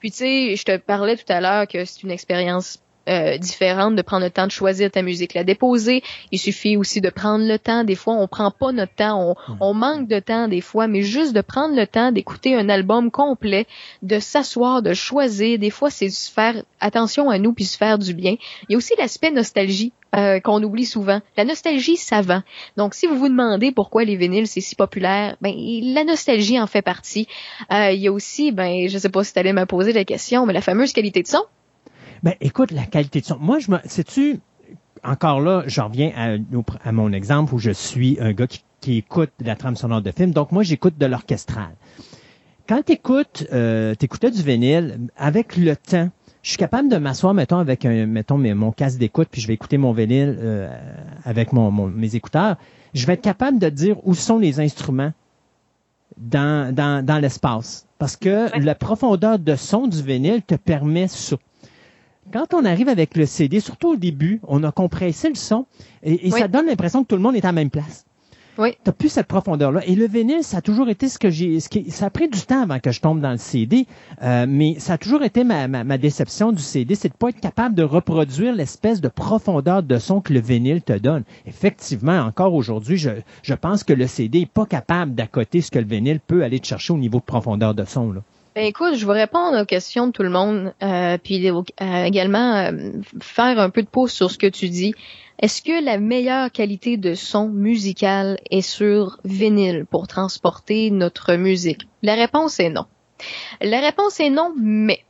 Puis tu sais, je te parlais tout à l'heure que c'est une expérience euh, différente de prendre le temps de choisir ta musique, la déposer. Il suffit aussi de prendre le temps. Des fois, on prend pas notre temps, on, on manque de temps des fois, mais juste de prendre le temps d'écouter un album complet, de s'asseoir, de choisir. Des fois, c'est se faire attention à nous puis se faire du bien. Il y a aussi l'aspect nostalgie. Euh, qu'on oublie souvent. La nostalgie, ça vend. Donc, si vous vous demandez pourquoi les vinyles, c'est si populaire, ben, la nostalgie en fait partie. Euh, il y a aussi, ben, je sais pas si tu allais me poser la question, mais la fameuse qualité de son. Ben, écoute, la qualité de son. Moi, je me, sais-tu, encore là, je reviens à, mon exemple où je suis un gars qui, écoute la trame sonore de film. Donc, moi, j'écoute de l'orchestral. Quand tu écoutes, euh, t'écoutais du vinyle, avec le temps, je suis capable de m'asseoir, mettons, avec un, mettons, mes- mon casque d'écoute, puis je vais écouter mon vinyle euh, avec mon, mon- mes écouteurs. Je vais être capable de dire où sont les instruments dans, dans, dans l'espace. Parce que la profondeur de son du vinyle te permet ça. Quand on arrive avec le CD, surtout au début, on a compressé le son et, et Oui. ça donne l'impression que tout le monde est à la même place. Oui. T'as plus cette profondeur-là. Et le vinyle, ça a toujours été ce que j'ai. Ce qui, ça a pris du temps avant que je tombe dans le CD, euh, mais ça a toujours été ma, ma, ma déception du CD, c'est de pas être capable de reproduire l'espèce de profondeur de son que le vinyle te donne. Effectivement, encore aujourd'hui, je, je pense que le CD est pas capable d'accoter ce que le vinyle peut aller te chercher au niveau de profondeur de son. Là. Ben écoute, je vais répondre aux questions de tout le monde, euh, puis euh, également euh, faire un peu de pause sur ce que tu dis. Est-ce que la meilleure qualité de son musical est sur vinyle pour transporter notre musique? La réponse est non. La réponse est non, mais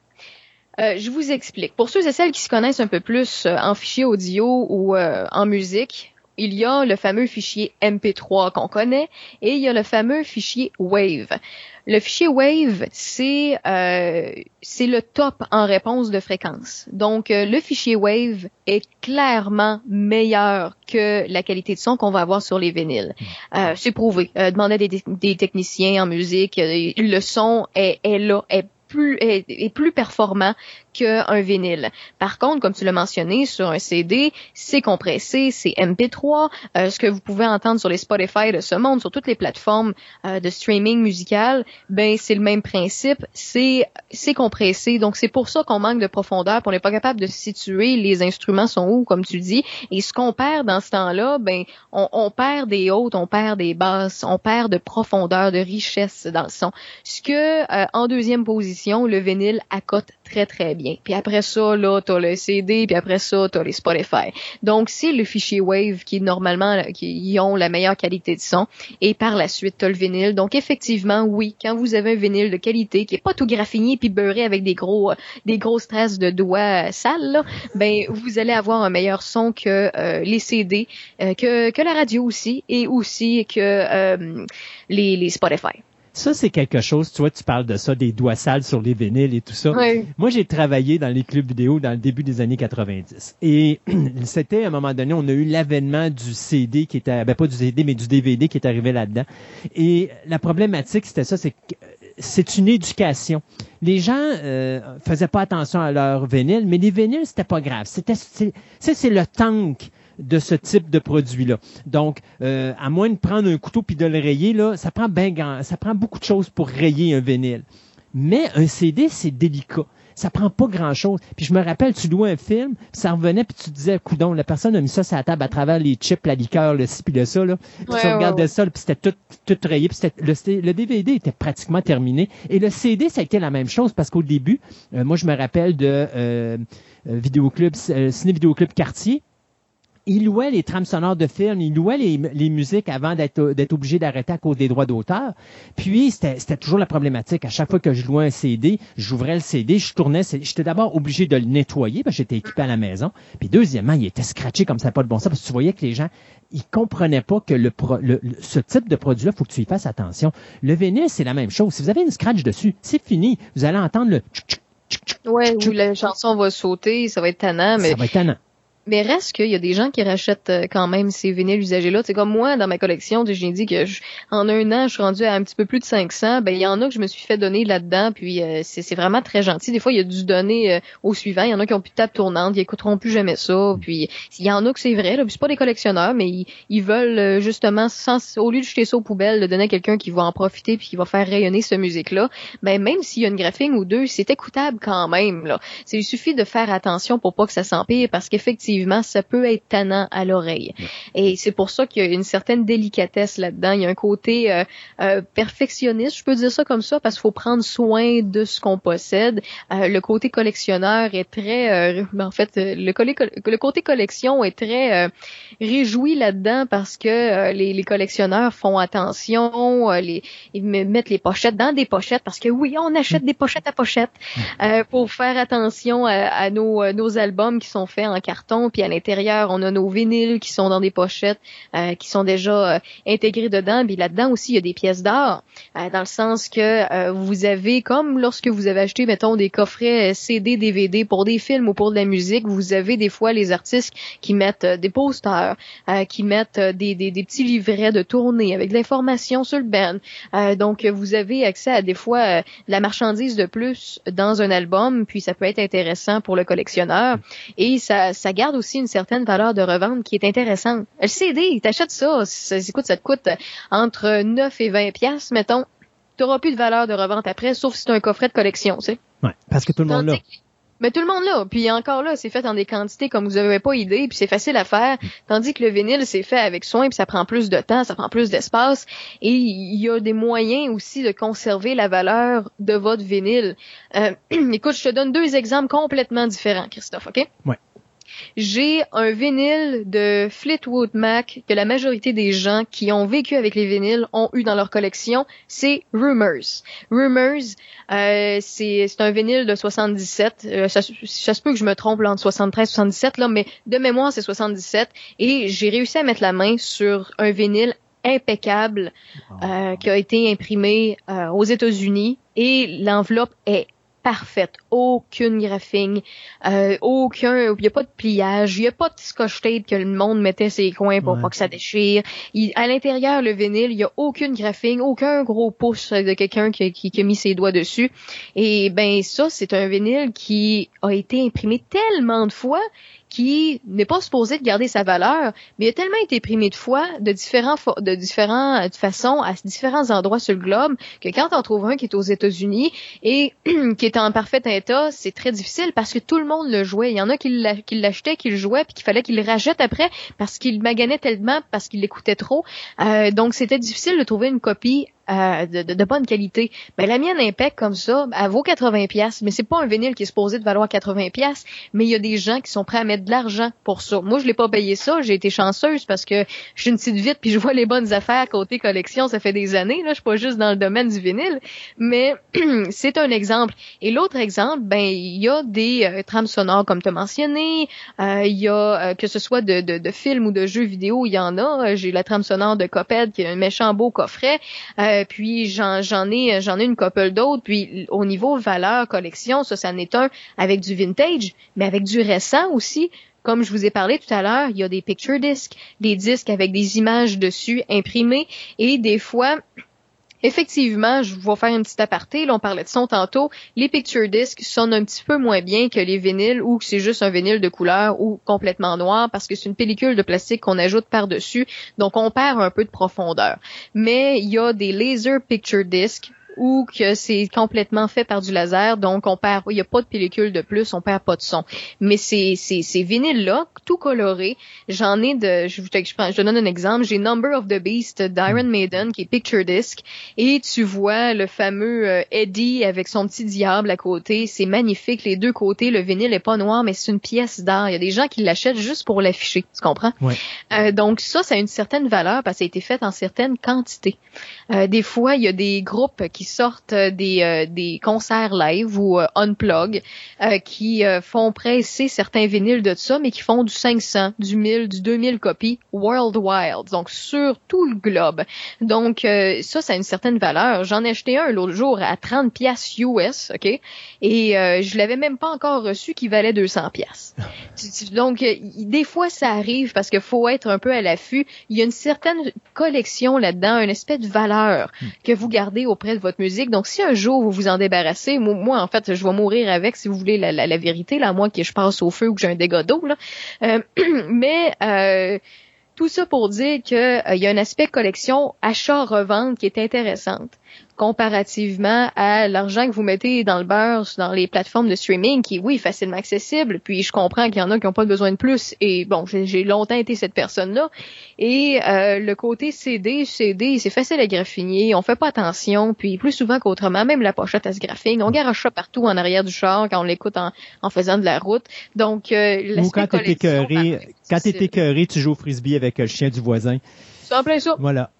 euh, je vous explique. Pour ceux et celles qui se connaissent un peu plus euh, en fichier audio ou euh, en musique, il y a le fameux fichier MP3 qu'on connaît et il y a le fameux fichier WAVE. Le fichier WAVE, c'est euh, c'est le top en réponse de fréquence. Donc, euh, le fichier WAVE est clairement meilleur que la qualité de son qu'on va avoir sur les vinyles. Euh, c'est prouvé. Euh, demandez à des, des techniciens en musique, euh, le son est, est là, est plus est, est plus performant qu'un vinyle. Par contre, comme tu l'as mentionné, sur un CD, c'est compressé, c'est MP3. Euh, ce que vous pouvez entendre sur les Spotify de ce monde, sur toutes les plateformes euh, de streaming musical, ben c'est le même principe. C'est c'est compressé, donc c'est pour ça qu'on manque de profondeur. On n'est pas capable de situer les instruments sont où, comme tu dis. Et ce qu'on perd dans ce temps-là, ben on, on perd des hautes, on perd des basses, on perd de profondeur, de richesse dans le son. Ce que euh, en deuxième position, le vinyle accote très très bien. Puis après ça, là, t'as le CD, puis après ça, t'as les Spotify. Donc, c'est le fichier Wave qui, normalement, qui ont la meilleure qualité de son. Et par la suite, t'as le vinyle. Donc, effectivement, oui, quand vous avez un vinyle de qualité qui est pas tout graffiné puis beurré avec des gros, euh, des grosses traces de doigts euh, sales, là, ben, vous allez avoir un meilleur son que euh, les CD, euh, que, que la radio aussi, et aussi que euh, les, les Spotify. Ça, c'est quelque chose, tu vois, tu parles de ça, des doigts sales sur les vinyles et tout ça. Ouais. Moi, j'ai travaillé dans les clubs vidéo dans le début des années 90. Et c'était, à un moment donné, on a eu l'avènement du CD qui était, ben pas du CD, mais du DVD qui est arrivé là-dedans. Et la problématique, c'était ça, c'est que euh, c'est une éducation. Les gens euh, faisaient pas attention à leur vinyle, mais les vinyles, c'était pas grave. C'était, c'est, c'est c'est le tank de ce type de produit-là. Donc, euh, à moins de prendre un couteau puis de le rayer, là, ça prend ben grand- ça prend beaucoup de choses pour rayer un vinyle. Mais un CD, c'est délicat. Ça prend pas grand-chose. Puis je me rappelle, tu louais un film, ça revenait, puis tu disais, coudon, la personne a mis ça sur la table à travers les chips, la liqueur, le ci, puis le ça, là. Puis Ouais, tu regardais ouais. ça, puis c'était tout, tout rayé, puis le, DVD était pratiquement terminé. Et le CD, ça a été la même chose, parce qu'au début, euh, moi, je me rappelle de euh, euh, Vidéoclub, euh, Ciné Vidéoclub Quartier, il louait les trames sonores de films, il louait les, les musiques avant d'être d'être obligé d'arrêter à cause des droits d'auteur. Puis c'était c'était toujours la problématique. À chaque fois que je louais un CD, j'ouvrais le CD, je tournais, j'étais d'abord obligé de le nettoyer parce que j'étais équipé à la maison. Puis deuxièmement, il était scratché comme ça, pas de bon sens parce que tu voyais que les gens ils comprenaient pas que le, pro- le- le- ce type de produit-là, faut que tu y fasses attention. Le vinyle, c'est la même chose. Si vous avez une scratch dessus, c'est fini. Vous allez entendre le tchou. Ouais, où la chanson va sauter, ça va être tannant, mais ça va être tannant. Mais reste qu'il y a des gens qui rachètent euh, quand même ces vinyles usagés-là. C'est comme moi, dans ma collection, j'ai dit que je- en un an, je suis rendue à un petit peu plus de 500. Ben, il y en a que je me suis fait donner là-dedans, puis euh, c'est vraiment très gentil. Des fois, il y a dû donner euh, au suivant. Il y en a qui ont plus de table tournante, ils écouteront plus jamais ça. Puis il y en a que c'est vrai, là, puis c'est pas des collectionneurs, mais ils, ils veulent euh, justement, sans, au lieu de jeter ça aux poubelles, le donner à quelqu'un qui va en profiter puis qui va faire rayonner cette musique-là. Ben, même s'il y a une graphing ou deux, c'est écoutable quand même. Là. Il suffit de faire attention pour pas que ça s'empire parce qu'effectivement, ça peut être tannant à l'oreille. Et c'est pour ça qu'il y a une certaine délicatesse là-dedans. Il y a un côté euh, euh, perfectionniste, je peux dire ça comme ça, parce qu'il faut prendre soin de ce qu'on possède. Euh, le côté collectionneur est très... euh, en fait, euh, le, côté collection est très euh, réjoui là-dedans parce que les, les collectionneurs font attention, euh, les, ils me- mettent les pochettes dans des pochettes parce que oui, on achète des pochettes à pochettes euh, pour faire attention à, à nos, nos albums qui sont faits en carton, puis à l'intérieur, on a nos vinyles qui sont dans des pochettes, euh, qui sont déjà euh, intégrés dedans, puis là-dedans aussi, il y a des pièces d'art, euh, dans le sens que euh, vous avez, comme lorsque vous avez acheté, mettons, des coffrets CD, DVD pour des films ou pour de la musique, vous avez des fois les artistes qui mettent des posters, qui mettent des, des, des petits livrets de tournée avec de l'information sur le band. Donc, vous avez accès à des fois de la marchandise de plus dans un album, puis ça peut être intéressant pour le collectionneur. Et ça, ça garde aussi une certaine valeur de revente qui est intéressante. Le CD, t'achètes ça, ça, écoute, ça te coûte entre 9 et 20 pièces, mettons. T'auras plus de valeur de revente après, sauf si c'est un coffret de collection, tu sais. Ouais, parce que tout le monde que- Mais tout le monde là. Puis encore là, c'est fait en des quantités comme vous avez pas idée, puis c'est facile à faire. Tandis que le vinyle, c'est fait avec soin, puis ça prend plus de temps, ça prend plus d'espace. Et il y a des moyens aussi de conserver la valeur de votre vinyle. Euh, écoute, je te donne deux exemples complètement différents, Christophe, OK? Ouais. J'ai un vinyle de Fleetwood Mac que la majorité des gens qui ont vécu avec les vinyles ont eu dans leur collection. C'est Rumors. Rumors, euh, c'est c'est un vinyle de 77. Euh, ça, ça se peut que je me trompe là, entre 73 et 77, là, mais de mémoire, c'est 77. Et j'ai réussi à mettre la main sur un vinyle impeccable euh, qui a été imprimé euh, aux États-Unis et l'enveloppe est parfaite, aucune graphing, euh, aucun, il y a pas de pliage, il y a pas de scotch tape que le monde mettait ses coins pour Ouais. pas que ça déchire. Il- à l'intérieur le vinyle, il y a aucune graphing, aucun gros pouce de quelqu'un qui, qui, qui a mis ses doigts dessus. Et ben ça, c'est un vinyle qui a été imprimé tellement de fois qui n'est pas supposé de garder sa valeur, mais a tellement été imprimé de fois, de différents de différentes façons, à différents endroits sur le globe, que quand on trouve un qui est aux États-Unis et qui est en parfait état, c'est très difficile parce que tout le monde le jouait. Il y en a qui l'achetaient, qui le jouaient, puis qu'il fallait qu'il le rachète après parce qu'il maganait tellement, parce qu'il l'écoutait trop. Euh, donc c'était difficile de trouver une copie euh, de, bonne qualité. Ben la mienne impec comme ça, elle vaut 80 pièces, mais c'est pas un vinyle qui est supposé de valoir 80 pièces, mais il y a des gens qui sont prêts à mettre de l'argent pour ça. Moi, je l'ai pas payé ça, j'ai été chanceuse parce que je suis une petite vite puis je vois les bonnes affaires côté collection, ça fait des années là, je suis pas juste dans le domaine du vinyle, mais c'est un exemple. Et l'autre exemple, ben il y a des euh, trames sonores comme tu as mentionné, euh, il y a euh, que ce soit de, de, films ou de jeux vidéo, il y en a. J'ai la trame sonore de Coped qui a un méchant beau coffret. Puis j'en j'en ai j'en ai une couple d'autres. Puis au niveau valeur collection, ça, ça en est un avec du vintage, mais avec du récent aussi. Comme je vous ai parlé tout à l'heure, il y a des picture discs, des disques avec des images dessus imprimées et des fois Effectivement, je vais faire une petite aparté. Là, on parlait de son tantôt. Les picture discs sonnent un petit peu moins bien que les vinyles ou que c'est juste un vinyle de couleur ou complètement noir parce que c'est une pellicule de plastique qu'on ajoute par-dessus. Donc, on perd un peu de profondeur. Mais il y a des laser picture discs ou que c'est complètement fait par du laser, donc on perd, il n'y a pas de pellicule de plus, on perd pas de son. Mais ces, ces, ces vinyles-là, tout colorés, j'en ai de, je, vous- je, prends- je te donne un exemple, j'ai Number of the Beast d'Iron Maiden, qui est picture disc, et tu vois le fameux euh, Eddie avec son petit diable à côté, c'est magnifique, les deux côtés, le vinyle est pas noir, mais c'est une pièce d'art. Il y a des gens qui l'achètent juste pour l'afficher, tu comprends? Ouais. Euh, donc ça, ça a une certaine valeur parce que ça a été fait en certaines quantités. Euh, des fois, il y a des groupes qui sortent euh, des, euh, des concerts live ou euh, unplug euh, qui font presser certains vinyles de ça, mais qui font du 500, du 1000, du 2000 copies worldwide, donc sur tout le globe. Donc euh, ça, ça a une certaine valeur. J'en ai acheté un l'autre jour à 30 pièces US, ok, et euh, je l'avais même pas encore reçu qui valait 200 pièces. Donc euh, des fois, ça arrive parce qu'il faut être un peu à l'affût. Il y a une certaine collection là-dedans, une espèce de valeur que vous gardez auprès de votre musique. Donc, si un jour vous vous en débarrassez, moi, en fait, je vais mourir avec, si vous voulez, la, la, la vérité, là, moi, que je passe au feu ou que j'ai un dégât d'eau. Euh, mais euh, tout ça pour dire que euh, y a un aspect collection achat-revente qui est intéressante comparativement à l'argent que vous mettez dans le beurre dans les plateformes de streaming qui oui facilement accessible puis je comprends qu'il y en a qui n'ont pas besoin de plus. Et bon j'ai longtemps été cette personne là et euh, le côté CD CD c'est facile à graphiner on fait pas attention. Puis plus souvent qu'autrement même la pochette à se graphine on garoche ça partout en arrière du char quand on l'écoute en, en faisant de la route. Donc euh, Ou quand t'es écœuré, quand t'es écœuré, tu joues au frisbee avec le chien du voisin. c'est en plein ça. Voilà.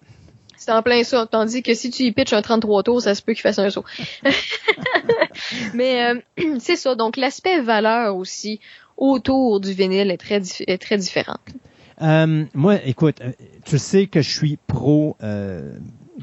C'est en plein ça. Tandis que si tu y pitches un 33 tours, ça se peut qu'il fasse un saut. Mais euh, c'est ça. Donc l'aspect valeur aussi autour du vinyle est très, dif- est très différent. Euh, moi, écoute, euh, tu sais que je suis pro euh,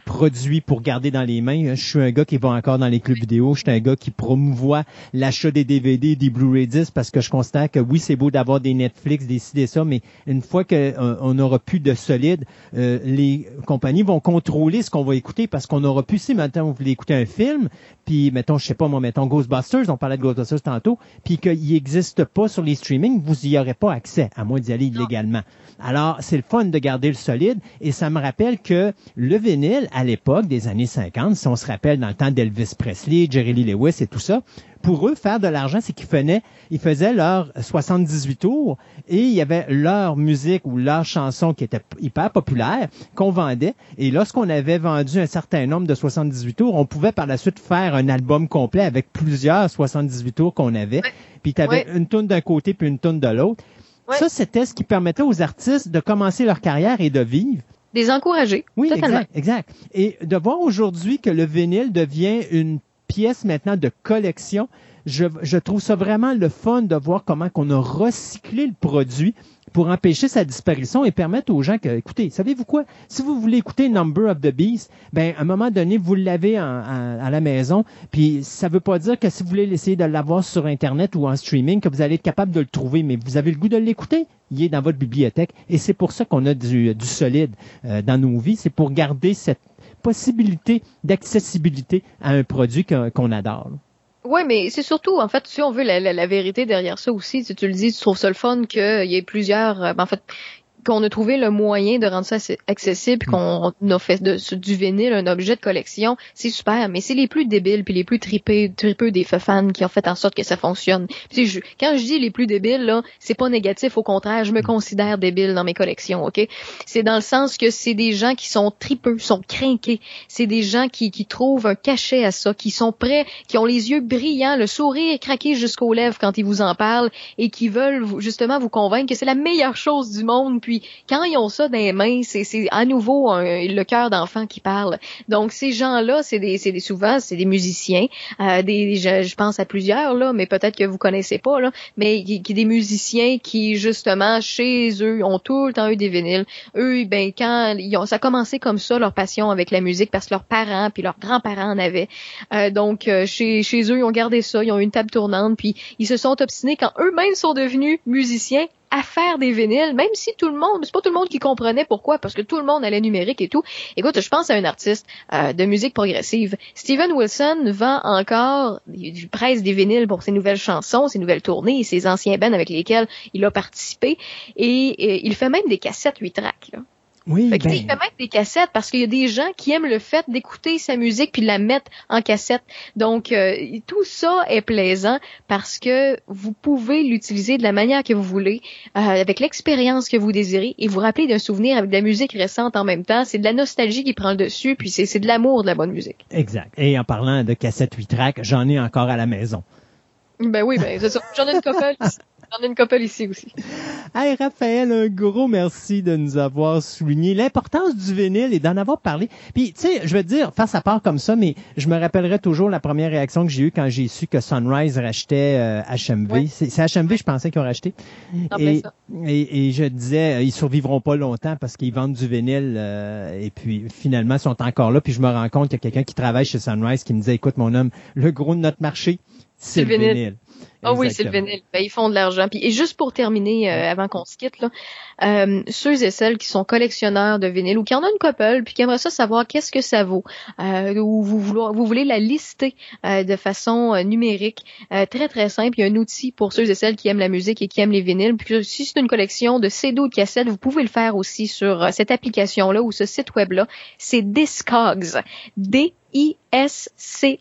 produit pour garder dans les mains. Je suis un gars qui va encore dans les clubs vidéo. Je suis un gars qui promouvoit l'achat des DVD, des Blu-ray discs parce que je constate que oui, c'est beau d'avoir des Netflix, des ci, des ça, mais une fois qu'on n'aura plus de solide, euh, les compagnies vont contrôler ce qu'on va écouter parce qu'on n'aura plus si maintenant vous voulez écouter un film, puis mettons, je sais pas moi, mettons Ghostbusters, on parlait de Ghostbusters tantôt, puis qu'il n'existe pas sur les streamings, vous y aurez pas accès, à moins d'y aller illégalement. Alors, c'est le fun de garder le solide et ça me rappelle que le vinyle, à l'époque des années 50, si on se rappelle dans le temps d'Elvis Presley, Jerry Lee Lewis et tout ça, pour eux, faire de l'argent, c'est qu'ils faisaient, ils faisaient leurs 78 tours et il y avait leur musique ou leur chanson qui était hyper populaire qu'on vendait. Et lorsqu'on avait vendu un certain nombre de 78 tours, on pouvait par la suite faire un album complet avec plusieurs 78 tours qu'on avait. Puis tu avais Ouais. une tourne d'un côté puis une tourne de l'autre. Ouais. Ça, c'était ce qui permettait aux artistes de commencer leur carrière et de vivre. Des encouragés. Oui, Totalement. exact, exact. Et de voir aujourd'hui que le vinyle devient une pièce maintenant de collection, je, je trouve ça vraiment le fun de voir comment qu'on a recyclé le produit pour empêcher sa disparition et permettre aux gens que, écoutez, savez-vous quoi? Si vous voulez écouter Number of the Beast, ben, à un moment donné, vous l'avez à la maison, puis ça veut pas dire que si vous voulez essayer de l'avoir sur Internet ou en streaming, que vous allez être capable de le trouver, mais vous avez le goût de l'écouter, il est dans votre bibliothèque, et c'est pour ça qu'on a du, du solide euh, dans nos vies, c'est pour garder cette possibilité d'accessibilité à un produit qu'on adore. Oui, mais c'est surtout, en fait, si on veut la, la- la vérité derrière ça aussi, si tu le dis, tu trouves ça le fun qu'il y ait plusieurs, euh, ben, en fait, qu'on a trouvé le moyen de rendre ça accessible, puis qu'on a fait de, du vinyle un objet de collection, c'est super, mais c'est les plus débiles puis les plus tripés, tripeux des fans qui ont fait en sorte que ça fonctionne. Puis je, quand je dis les plus débiles, là, c'est pas négatif, au contraire, je me considère débile dans mes collections, ok? C'est dans le sens que c'est des gens qui sont tripeux, sont crinqués, c'est des gens qui, qui trouvent un cachet à ça, qui sont prêts, qui ont les yeux brillants, le sourire craqué jusqu'aux lèvres quand ils vous en parlent et qui veulent justement vous convaincre que c'est la meilleure chose du monde. Puis quand ils ont ça dans les mains, c'est à nouveau un- le cœur d'enfant qui parle. Donc ces gens-là, c'est des, des souvent c'est des musiciens, euh, des je, je pense à plusieurs là, mais peut-être que vous connaissez pas là, mais qui, qui des musiciens qui justement chez eux ont tout le temps eu des vinyles. Eux, ben quand ils ont, ça a commencé comme ça leur passion avec la musique parce que leurs parents puis leurs grands-parents en avaient. Euh, donc euh, chez chez eux, ils ont gardé ça, ils ont une table tournante, puis ils se sont obstinés quand eux-mêmes sont devenus musiciens à faire des vinyles, même si tout le monde, c'est pas tout le monde qui comprenait pourquoi, parce que tout le monde allait numérique et tout. Écoute, je pense à un artiste euh, de musique progressive. Steven Wilson vend encore, il presse des vinyles pour ses nouvelles chansons, ses nouvelles tournées, ses anciens bands avec lesquels il a participé, et, euh, il fait même des cassettes 8 tracks. Oui, Fait que, ben, il fait même des cassettes parce qu'il y a des gens qui aiment le fait d'écouter sa musique puis de la mettre en cassette. Donc euh, tout ça est plaisant parce que vous pouvez l'utiliser de la manière que vous voulez, euh, avec l'expérience que vous désirez et vous rappeler d'un souvenir avec de la musique récente en même temps. C'est de la nostalgie qui prend le dessus puis c'est de l'amour de la bonne musique. exact. Et en parlant de cassette 8 tracks, j'en ai encore à la maison. Ben oui, ben c'est ça. J'en ai une couple. J'en ai une couple ici aussi. Hey Raphaël, un gros merci de nous avoir souligné l'importance du vinyle et d'en avoir parlé. Puis tu sais, je vais te dire, face à part comme ça, mais je me rappellerai toujours la première réaction que j'ai eue quand j'ai su que Sunrise rachetait euh, HMV. Ouais. C'est HMV, je pensais qu'ils ont racheté. En plein Et, ça. et, et je disais, euh, ils survivront pas longtemps parce qu'ils vendent du vinyle euh, et puis finalement ils sont encore là. Puis je me rends compte qu'il y a quelqu'un qui travaille chez Sunrise qui me disait, écoute mon homme, le gros de notre marché, c'est le le vinyle. vinyle. Ah oui, c'est le vinyle. Ben, ils font de l'argent. Puis, et juste pour terminer, euh, avant qu'on se quitte, là, euh, ceux et celles qui sont collectionneurs de vinyle ou qui en ont une couple, puis qui aimeraient ça savoir qu'est-ce que ça vaut, euh, ou vous, voulez, vous voulez la lister euh, de façon numérique, euh, très très simple. Il y a un outil pour ceux et celles qui aiment la musique et qui aiment les vinyles. Puis si c'est une collection de CD ou de cassettes, vous pouvez le faire aussi sur cette application-là ou ce site web-là. C'est Discogs. D I-S-C-O-G-S.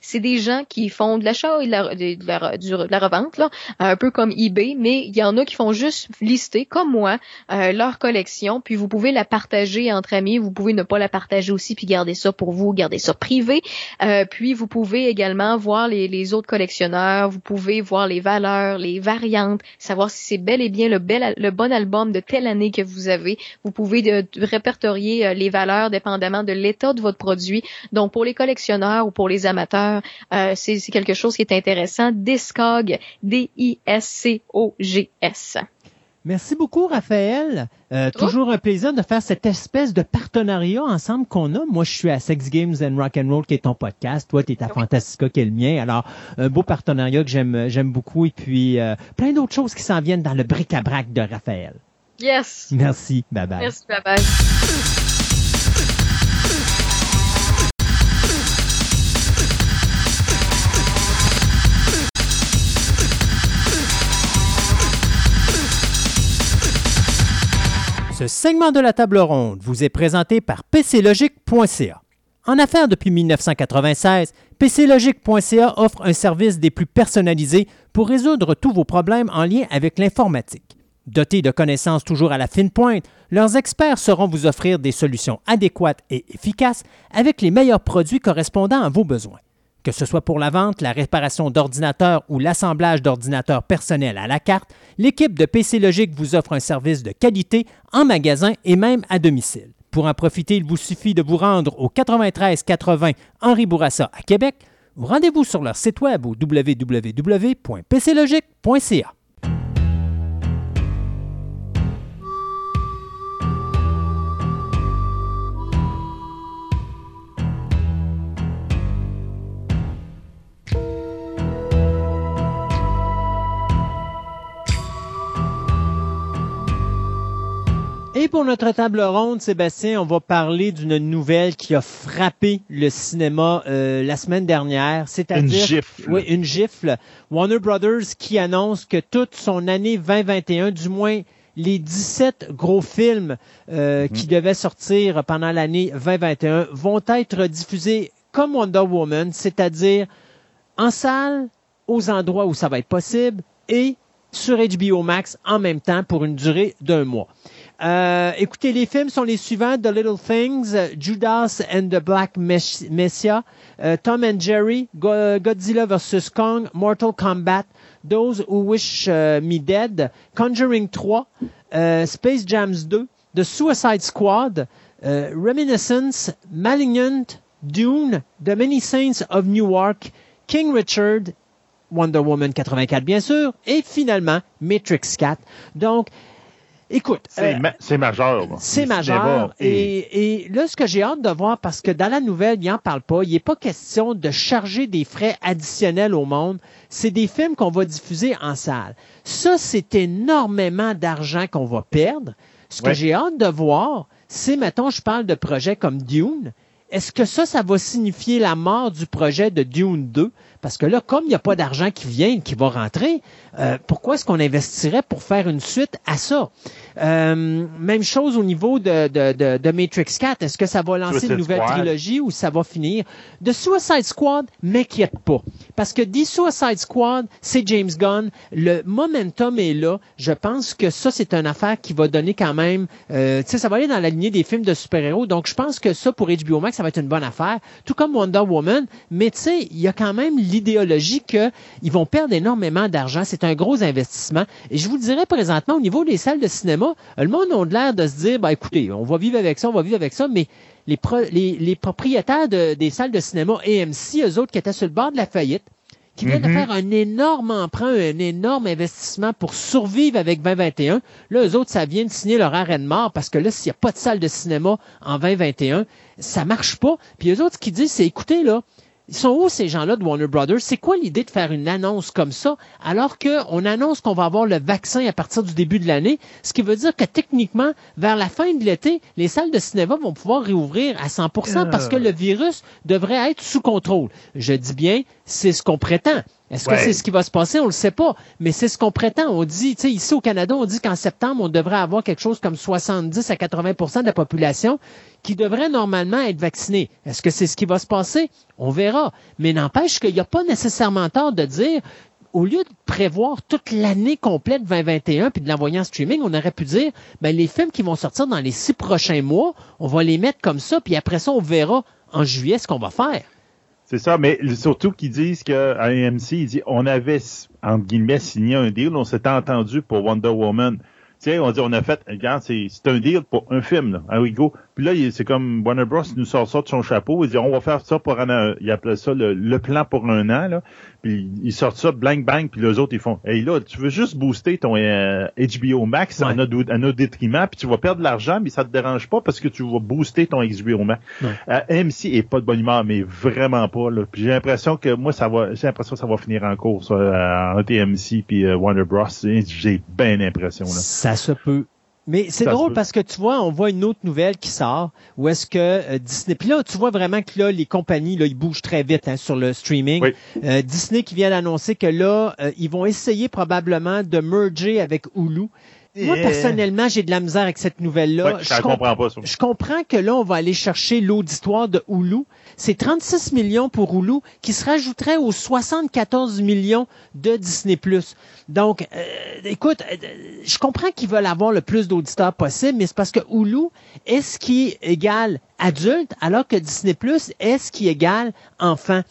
C'est des gens qui font de l'achat et de la, de la- revente, là, un peu comme eBay, mais il y en a qui font juste lister, comme moi, euh, leur collection, puis vous pouvez la partager entre amis, vous pouvez ne pas la partager aussi, puis garder ça pour vous, garder ça privé. Euh, puis vous pouvez également voir les, autres collectionneurs, vous pouvez voir les valeurs, les variantes, savoir si c'est bel et bien le, bel, le bon album de telle année que vous avez. Vous pouvez de répertorier euh, les valeurs dépendamment de l'état de votre produit. Donc pour les collectionneurs ou pour les amateurs, euh, c'est quelque chose qui est intéressant. Discog, D-I-S-C-O-G-S. Merci beaucoup, Raphaël. Euh, toujours un plaisir de faire cette espèce de partenariat ensemble qu'on a. Moi, je suis à Sex Games and Rock and Roll, qui est ton podcast. Toi, tu es à. Fantastica, qui est le mien. Alors, un beau partenariat que j'aime, j'aime beaucoup. Et puis, euh, plein d'autres choses qui s'en viennent dans le bric-à-brac de Raphaël. Yes. Merci. Bye bye. Merci, bye bye. Ce segment de la table ronde vous est présenté par PCLogic.ca. En affaires depuis 1996, PCLogic.ca offre un service des plus personnalisés pour résoudre tous vos problèmes en lien avec l'informatique. Dotés de connaissances toujours à la fine pointe, leurs experts sauront vous offrir des solutions adéquates et efficaces avec les meilleurs produits correspondant à vos besoins. Que ce soit pour la vente, la réparation d'ordinateurs ou l'assemblage d'ordinateurs personnels à la carte, l'équipe de PC Logique vous offre un service de qualité en magasin et même à domicile. Pour en profiter, il vous suffit de vous rendre au 93 80 Henri Bourassa à Québec ou rendez-vous sur leur site web au www.pclogique.ca. Et pour notre table ronde, Sébastien, on va parler d'une nouvelle qui a frappé le cinéma euh, la semaine dernière, Une c'est-à-dire gifle. oui, une gifle. Warner Brothers qui annonce que toute son année 2021, du moins les 17 gros films euh, qui devaient sortir pendant l'année 2021, vont être diffusés comme Wonder Woman, c'est-à-dire en salle, aux endroits où ça va être possible et sur HBO Max en même temps pour une durée d'un mois. Euh, écoutez, les films sont les suivants The Little Things, Judas and the Black Mes- Messiah, euh, Tom and Jerry, Go- Godzilla vs. Kong, Mortal Kombat, Those Who Wish euh, Me Dead, Conjuring 3, euh, Space Jams 2, The Suicide Squad, Reminiscence, Malignant, Dune, The Many Saints of Newark, King Richard, Wonder Woman 84 bien sûr, et finalement Matrix 4. Donc, écoute, C'est euh, ma- majeur. c'est majeur. Et, et là, ce que j'ai hâte de voir, parce que dans la nouvelle, il n'en parle pas, il n'est pas question de charger des frais additionnels au monde. C'est des films qu'on va diffuser en salle. Ça, c'est énormément d'argent qu'on va perdre. Ce que j'ai hâte de voir, c'est, mettons, je parle de projets comme Dune. Est-ce que ça, ça va signifier la mort du projet de Dune 2? Parce que là, comme il n'y a pas d'argent qui vient, qui va rentrer, euh, pourquoi est-ce qu'on investirait pour faire une suite à ça? Euh, même chose au niveau de, de, de, de Matrix 4. Est-ce que ça va lancer Suicide une nouvelle Squad. trilogie ou ça va finir? De Suicide Squad, m'inquiète pas. Parce que The Suicide Squad, c'est James Gunn. Le momentum est là. Je pense que ça, c'est une affaire qui va donner quand même... Euh, tu sais, ça va aller dans la lignée des films de super-héros. Donc, je pense que ça, pour HBO Max, ça va être une bonne affaire. Tout comme Wonder Woman. Mais tu sais, il y a quand même l'idéologie qu'ils vont perdre énormément d'argent. C'est un gros investissement. Et je vous dirais présentement, au niveau des salles de cinéma, euh, le monde a l'air de se dire, ben écoutez, on va vivre avec ça, on va vivre avec ça, mais les, pro- les, les propriétaires de- des salles de cinéma AMC, eux autres qui étaient sur le bord de la faillite, qui viennent de Mhm. faire un énorme emprunt, un énorme investissement pour survivre avec 2021. Là, eux autres, ça vient de signer leur arrêt de mort parce que là, s'il n'y a pas de salle de cinéma en 2021, ça marche pas. Puis eux autres, ce qu'ils disent, c'est écoutez, là, ils sont où ces gens-là de Warner Brothers? C'est quoi l'idée de faire une annonce comme ça alors qu'on annonce qu'on va avoir le vaccin à partir du début de l'année? Ce qui veut dire que techniquement, vers la fin de l'été, les salles de cinéma vont pouvoir réouvrir à 100% parce que le virus devrait être sous contrôle. Je dis bien, c'est ce qu'on prétend. Est-ce que c'est ce qui va se passer? On le sait pas. Mais c'est ce qu'on prétend. On dit, tu sais, ici au Canada, on dit qu'en septembre, on devrait avoir quelque chose comme 70 à 80% de la population qui devrait normalement être vaccinée. Est-ce que c'est ce qui va se passer? On verra. Mais n'empêche qu'il n'y a pas nécessairement tort de dire au lieu de prévoir toute l'année complète 2021 puis de l'envoyer en streaming, on aurait pu dire, ben, les films qui vont sortir dans les six prochains mois, on va les mettre comme ça, puis après ça, on verra en juillet ce qu'on va faire. C'est ça, mais surtout qu'ils disent que à AMC, disent on avait entre guillemets signé un deal, on s'était entendu pour Wonder Woman. Tu sais, on dit on a fait, regarde, c'est un deal pour un film, là. Oui, go. Puis là, c'est comme Warner Bros. il nous sort ça de son chapeau. Il dit on va faire ça pour un an. Il appelle ça le, le plan pour un an, là. Puis ils sortent ça blank bang, puis les autres ils font Hey là, tu veux juste booster ton euh, HBO Max à, Ouais. notre, détriment, puis tu vas perdre de l'argent, mais ça te dérange pas parce que tu vas booster ton HBO Max. Ouais. Euh, AMC est pas de bonne humeur, mais vraiment pas. Là. Puis j'ai l'impression que moi, ça va, j'ai l'impression que ça va finir en course euh, entre AMC puis euh, Warner Bros. J'ai bien l'impression. Ça se peut. Mais c'est drôle parce que tu vois, on voit une autre nouvelle qui sort où est-ce que euh, Disney. Puis là, tu vois vraiment que là, les compagnies, là, ils bougent très vite hein, sur le streaming. Oui. Euh, Disney qui vient d'annoncer que là, euh, ils vont essayer probablement de merger avec Hulu. Moi, personnellement, j'ai de la misère avec cette nouvelle-là. Ouais, je comprends pas ça. je comprends que là, on va aller chercher l'auditoire de Hulu. C'est 36 millions pour Hulu qui se rajouterait aux 74 millions de Disney+. Donc, euh, écoute, euh, je comprends qu'ils veulent avoir le plus d'auditeurs possible, mais c'est parce que Hulu est ce qui est égal adulte, alors que Disney+, est ce qui est égal enfant.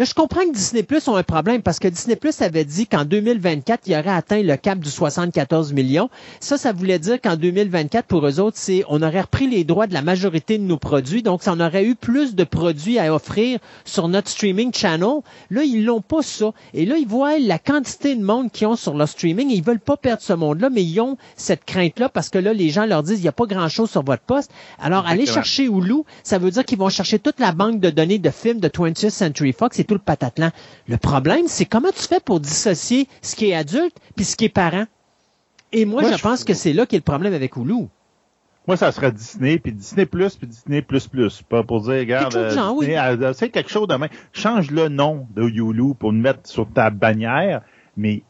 Là, je comprends que Disney Plus ont un problème parce que Disney Plus avait dit qu'en 2024, il aurait atteint le cap du 74 millions. Ça, ça voulait dire qu'en 2024, pour eux autres, c'est on aurait repris les droits de la majorité de nos produits, donc ça en aurait eu plus de produits à offrir sur notre streaming channel. Là, ils l'ont pas ça. Et là, ils voient la quantité de monde qu'ils ont sur leur streaming et ils veulent pas perdre ce monde-là, mais ils ont cette crainte-là parce que là, les gens leur disent, il n'y a pas grand-chose sur votre poste. Alors, allez Exactement. chercher Hulu, ça veut dire qu'ils vont chercher toute la banque de données de films de 20th Century Fox et tout le patatlan. Le problème, c'est comment tu fais pour dissocier ce qui est adulte puis ce qui est parent. Et moi, Moi, je je- pense que c'est là qu'est le problème avec Hulu. Moi, ça serait Disney, puis Disney Plus, puis Disney Plus Plus. Pas pour dire, regarde. Disney, euh, c'est quelque chose de même. Change le nom de Hulu pour le mettre sur ta bannière, mais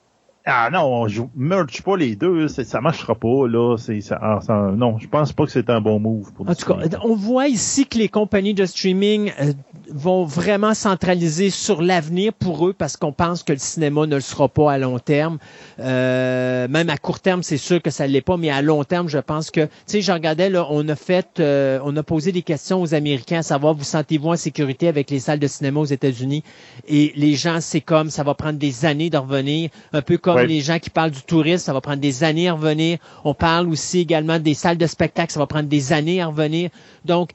ah non, on joue, merge pas les deux, ça marchera pas là. Ça, ah, ça- non, je pense pas que c'est un bon move pour En tout cas, on voit ici que les compagnies de streaming euh, vont vraiment centraliser sur l'avenir pour eux parce qu'on pense que le cinéma ne le sera pas à long terme. Euh, même à court terme, c'est sûr que ça ne l'est pas, mais à long terme, je pense que, tu sais, je regardais, là, on a fait, euh, on a posé des questions aux Américains à savoir, vous sentez-vous en sécurité avec les salles de cinéma aux États-Unis? Et les gens, c'est comme, ça va prendre des années de revenir, un peu comme Les gens qui parlent du tourisme, ça va prendre des années à revenir. On parle aussi également des salles de spectacle, ça va prendre des années à revenir. Donc,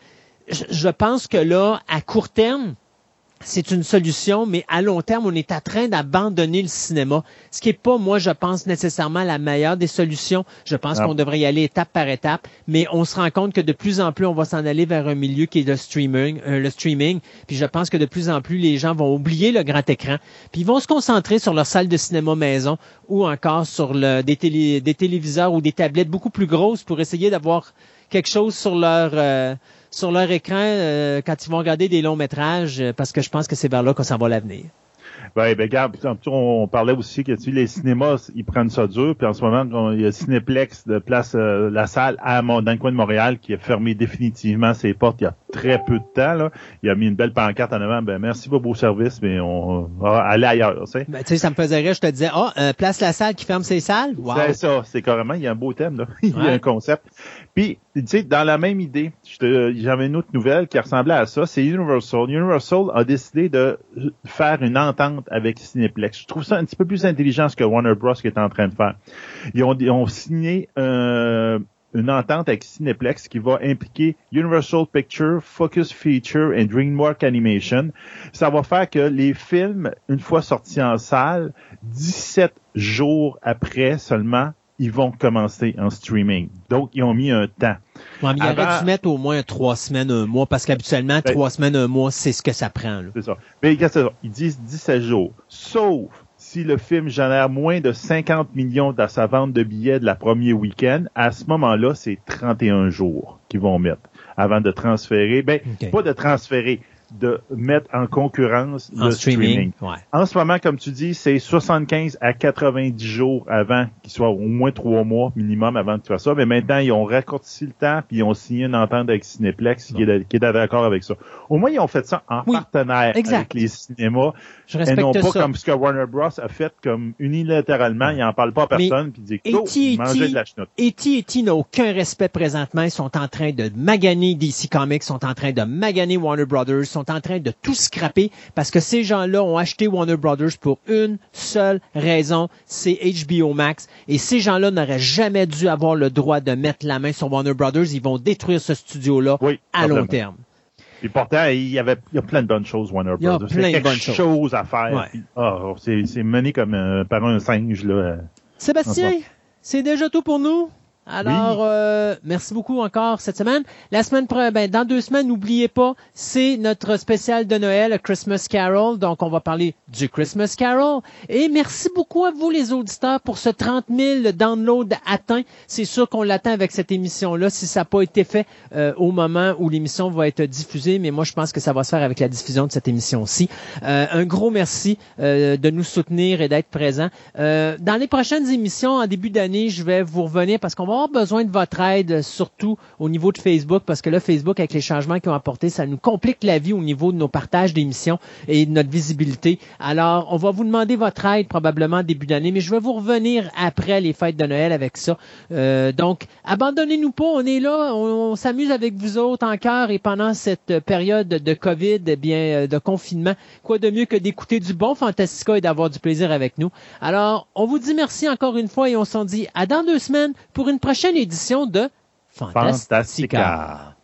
je pense que là, à court terme, c'est une solution, mais à long terme, on est en train d'abandonner le cinéma. Ce qui est pas, moi, je pense nécessairement la meilleure des solutions. Je pense Non. qu'on devrait y aller étape par étape, mais on se rend compte que de plus en plus, on va s'en aller vers un milieu qui est le streaming, euh, le streaming. Puis je pense que de plus en plus, les gens vont oublier le grand écran, puis ils vont se concentrer sur leur salle de cinéma maison ou encore sur le, des, télé, des téléviseurs ou des tablettes beaucoup plus grosses pour essayer d'avoir quelque chose sur leur euh, sur leur écran euh, quand ils vont regarder des longs métrages, euh, parce que je pense que c'est vers là qu'on s'en va l'avenir. Ouais, ben regarde, puis, on, on parlait aussi que tu les cinémas, ils prennent ça dur, puis en ce moment, il y a Cinéplex de place euh, la salle à dans le coin de Montréal qui a fermé définitivement ses portes il y a très peu de temps. Là. Il a mis une belle pancarte en avant, ben merci pour vos services, mais on va aller ailleurs. Tu sais. Ben, tu sais, ça me faisait rire, je te disais, ah, euh, place la salle qui ferme ses salles? Wow. C'est ça, c'est carrément, il y a un beau thème, là. il y Ouais. a un concept. Puis, tu sais, dans la même idée, j'avais une autre nouvelle qui ressemblait à ça, c'est Universal. Universal a décidé de faire une entente avec Cineplex. Je trouve ça un petit peu plus intelligent ce que Warner Bros. est en train de faire. Ils ont, ils ont signé euh, une entente avec Cineplex qui va impliquer Universal Picture, Focus Feature et DreamWorks Animation. Ça va faire que les films, une fois sortis en salle, 17 jours après seulement, ils vont commencer en streaming. Donc, ils ont mis un temps. Ouais, mais il aurait dû mettre au moins trois semaines, un mois, parce qu'habituellement, Ben- trois semaines, un mois, c'est ce que ça prend. là. C'est ça. Mais ça, ils disent 17 jours. Sauf si le film génère moins de 50 millions dans sa vente de billets de la premier week-end, à ce moment-là, c'est 31 jours qu'ils vont mettre avant de transférer. Ben, pas de transférer, de mettre en concurrence En le streaming. streaming. Ouais. En ce moment, comme tu dis, c'est 75 à 90 jours avant qu'il soit au moins trois mois minimum avant de faire ça. Mais maintenant, ils ont raccourci le temps puis ils ont signé une entente avec Cineplex qui est, qui est d'accord avec ça. Au moins, ils ont fait ça en Oui, partenaire exact. avec les cinémas Je et respecte non pas ça. comme ce que Warner Bros a fait comme unilatéralement. Ils en parlent pas à personne puis ils disent E.T., oh, E.T., de la chenoute. E.T. n'a aucun respect présentement. Ils sont en train de maganer DC Comics, sont en train de maganer Warner Brothers, sont en train de tout scraper parce que ces gens-là ont acheté Warner Brothers pour une seule raison, c'est HBO Max. Et ces gens-là n'auraient jamais dû avoir le droit de mettre la main sur Warner Brothers. Ils vont détruire ce studio-là Oui, à long terme. Et pourtant, il y avait, il y a plein de bonnes choses, Warner Il y a plein de bonnes choses. chose à faire. Ouais. Ah, c'est, mené comme euh, par un singe, là. Sébastien, c'est déjà tout pour nous? Alors, euh, merci beaucoup encore cette semaine. La semaine pro- ben, dans deux semaines, n'oubliez pas, c'est notre spécial de Noël, Christmas Carol. Donc, on va parler du Christmas Carol. Et merci beaucoup à vous, les auditeurs, pour ce 30 000 downloads atteint. C'est sûr qu'on l'attend avec cette émission-là, si ça n'a pas été fait euh, au moment où l'émission va être diffusée. Mais moi, je pense que ça va se faire avec la diffusion de cette émission-ci. Euh, un gros merci euh, de nous soutenir et d'être présents. Euh, dans les prochaines émissions, en début d'année, je vais vous revenir parce qu'on va avoir besoin de votre aide, surtout au niveau de Facebook, parce que là, Facebook, avec les changements qu'ils ont apportés, ça nous complique la vie au niveau de nos partages d'émissions et de notre visibilité. Alors, on va vous demander votre aide probablement début d'année, mais je vais vous revenir après les fêtes de Noël avec ça. Euh, donc, abandonnez-nous pas, on est là, on, on s'amuse avec vous autres encore et pendant cette période de COVID, eh bien, euh, de confinement, quoi de mieux que d'écouter du bon Fantastica et d'avoir du plaisir avec nous. Alors, on vous dit merci encore une fois et on s'en dit à dans deux semaines pour une prochaine édition de Fantastica.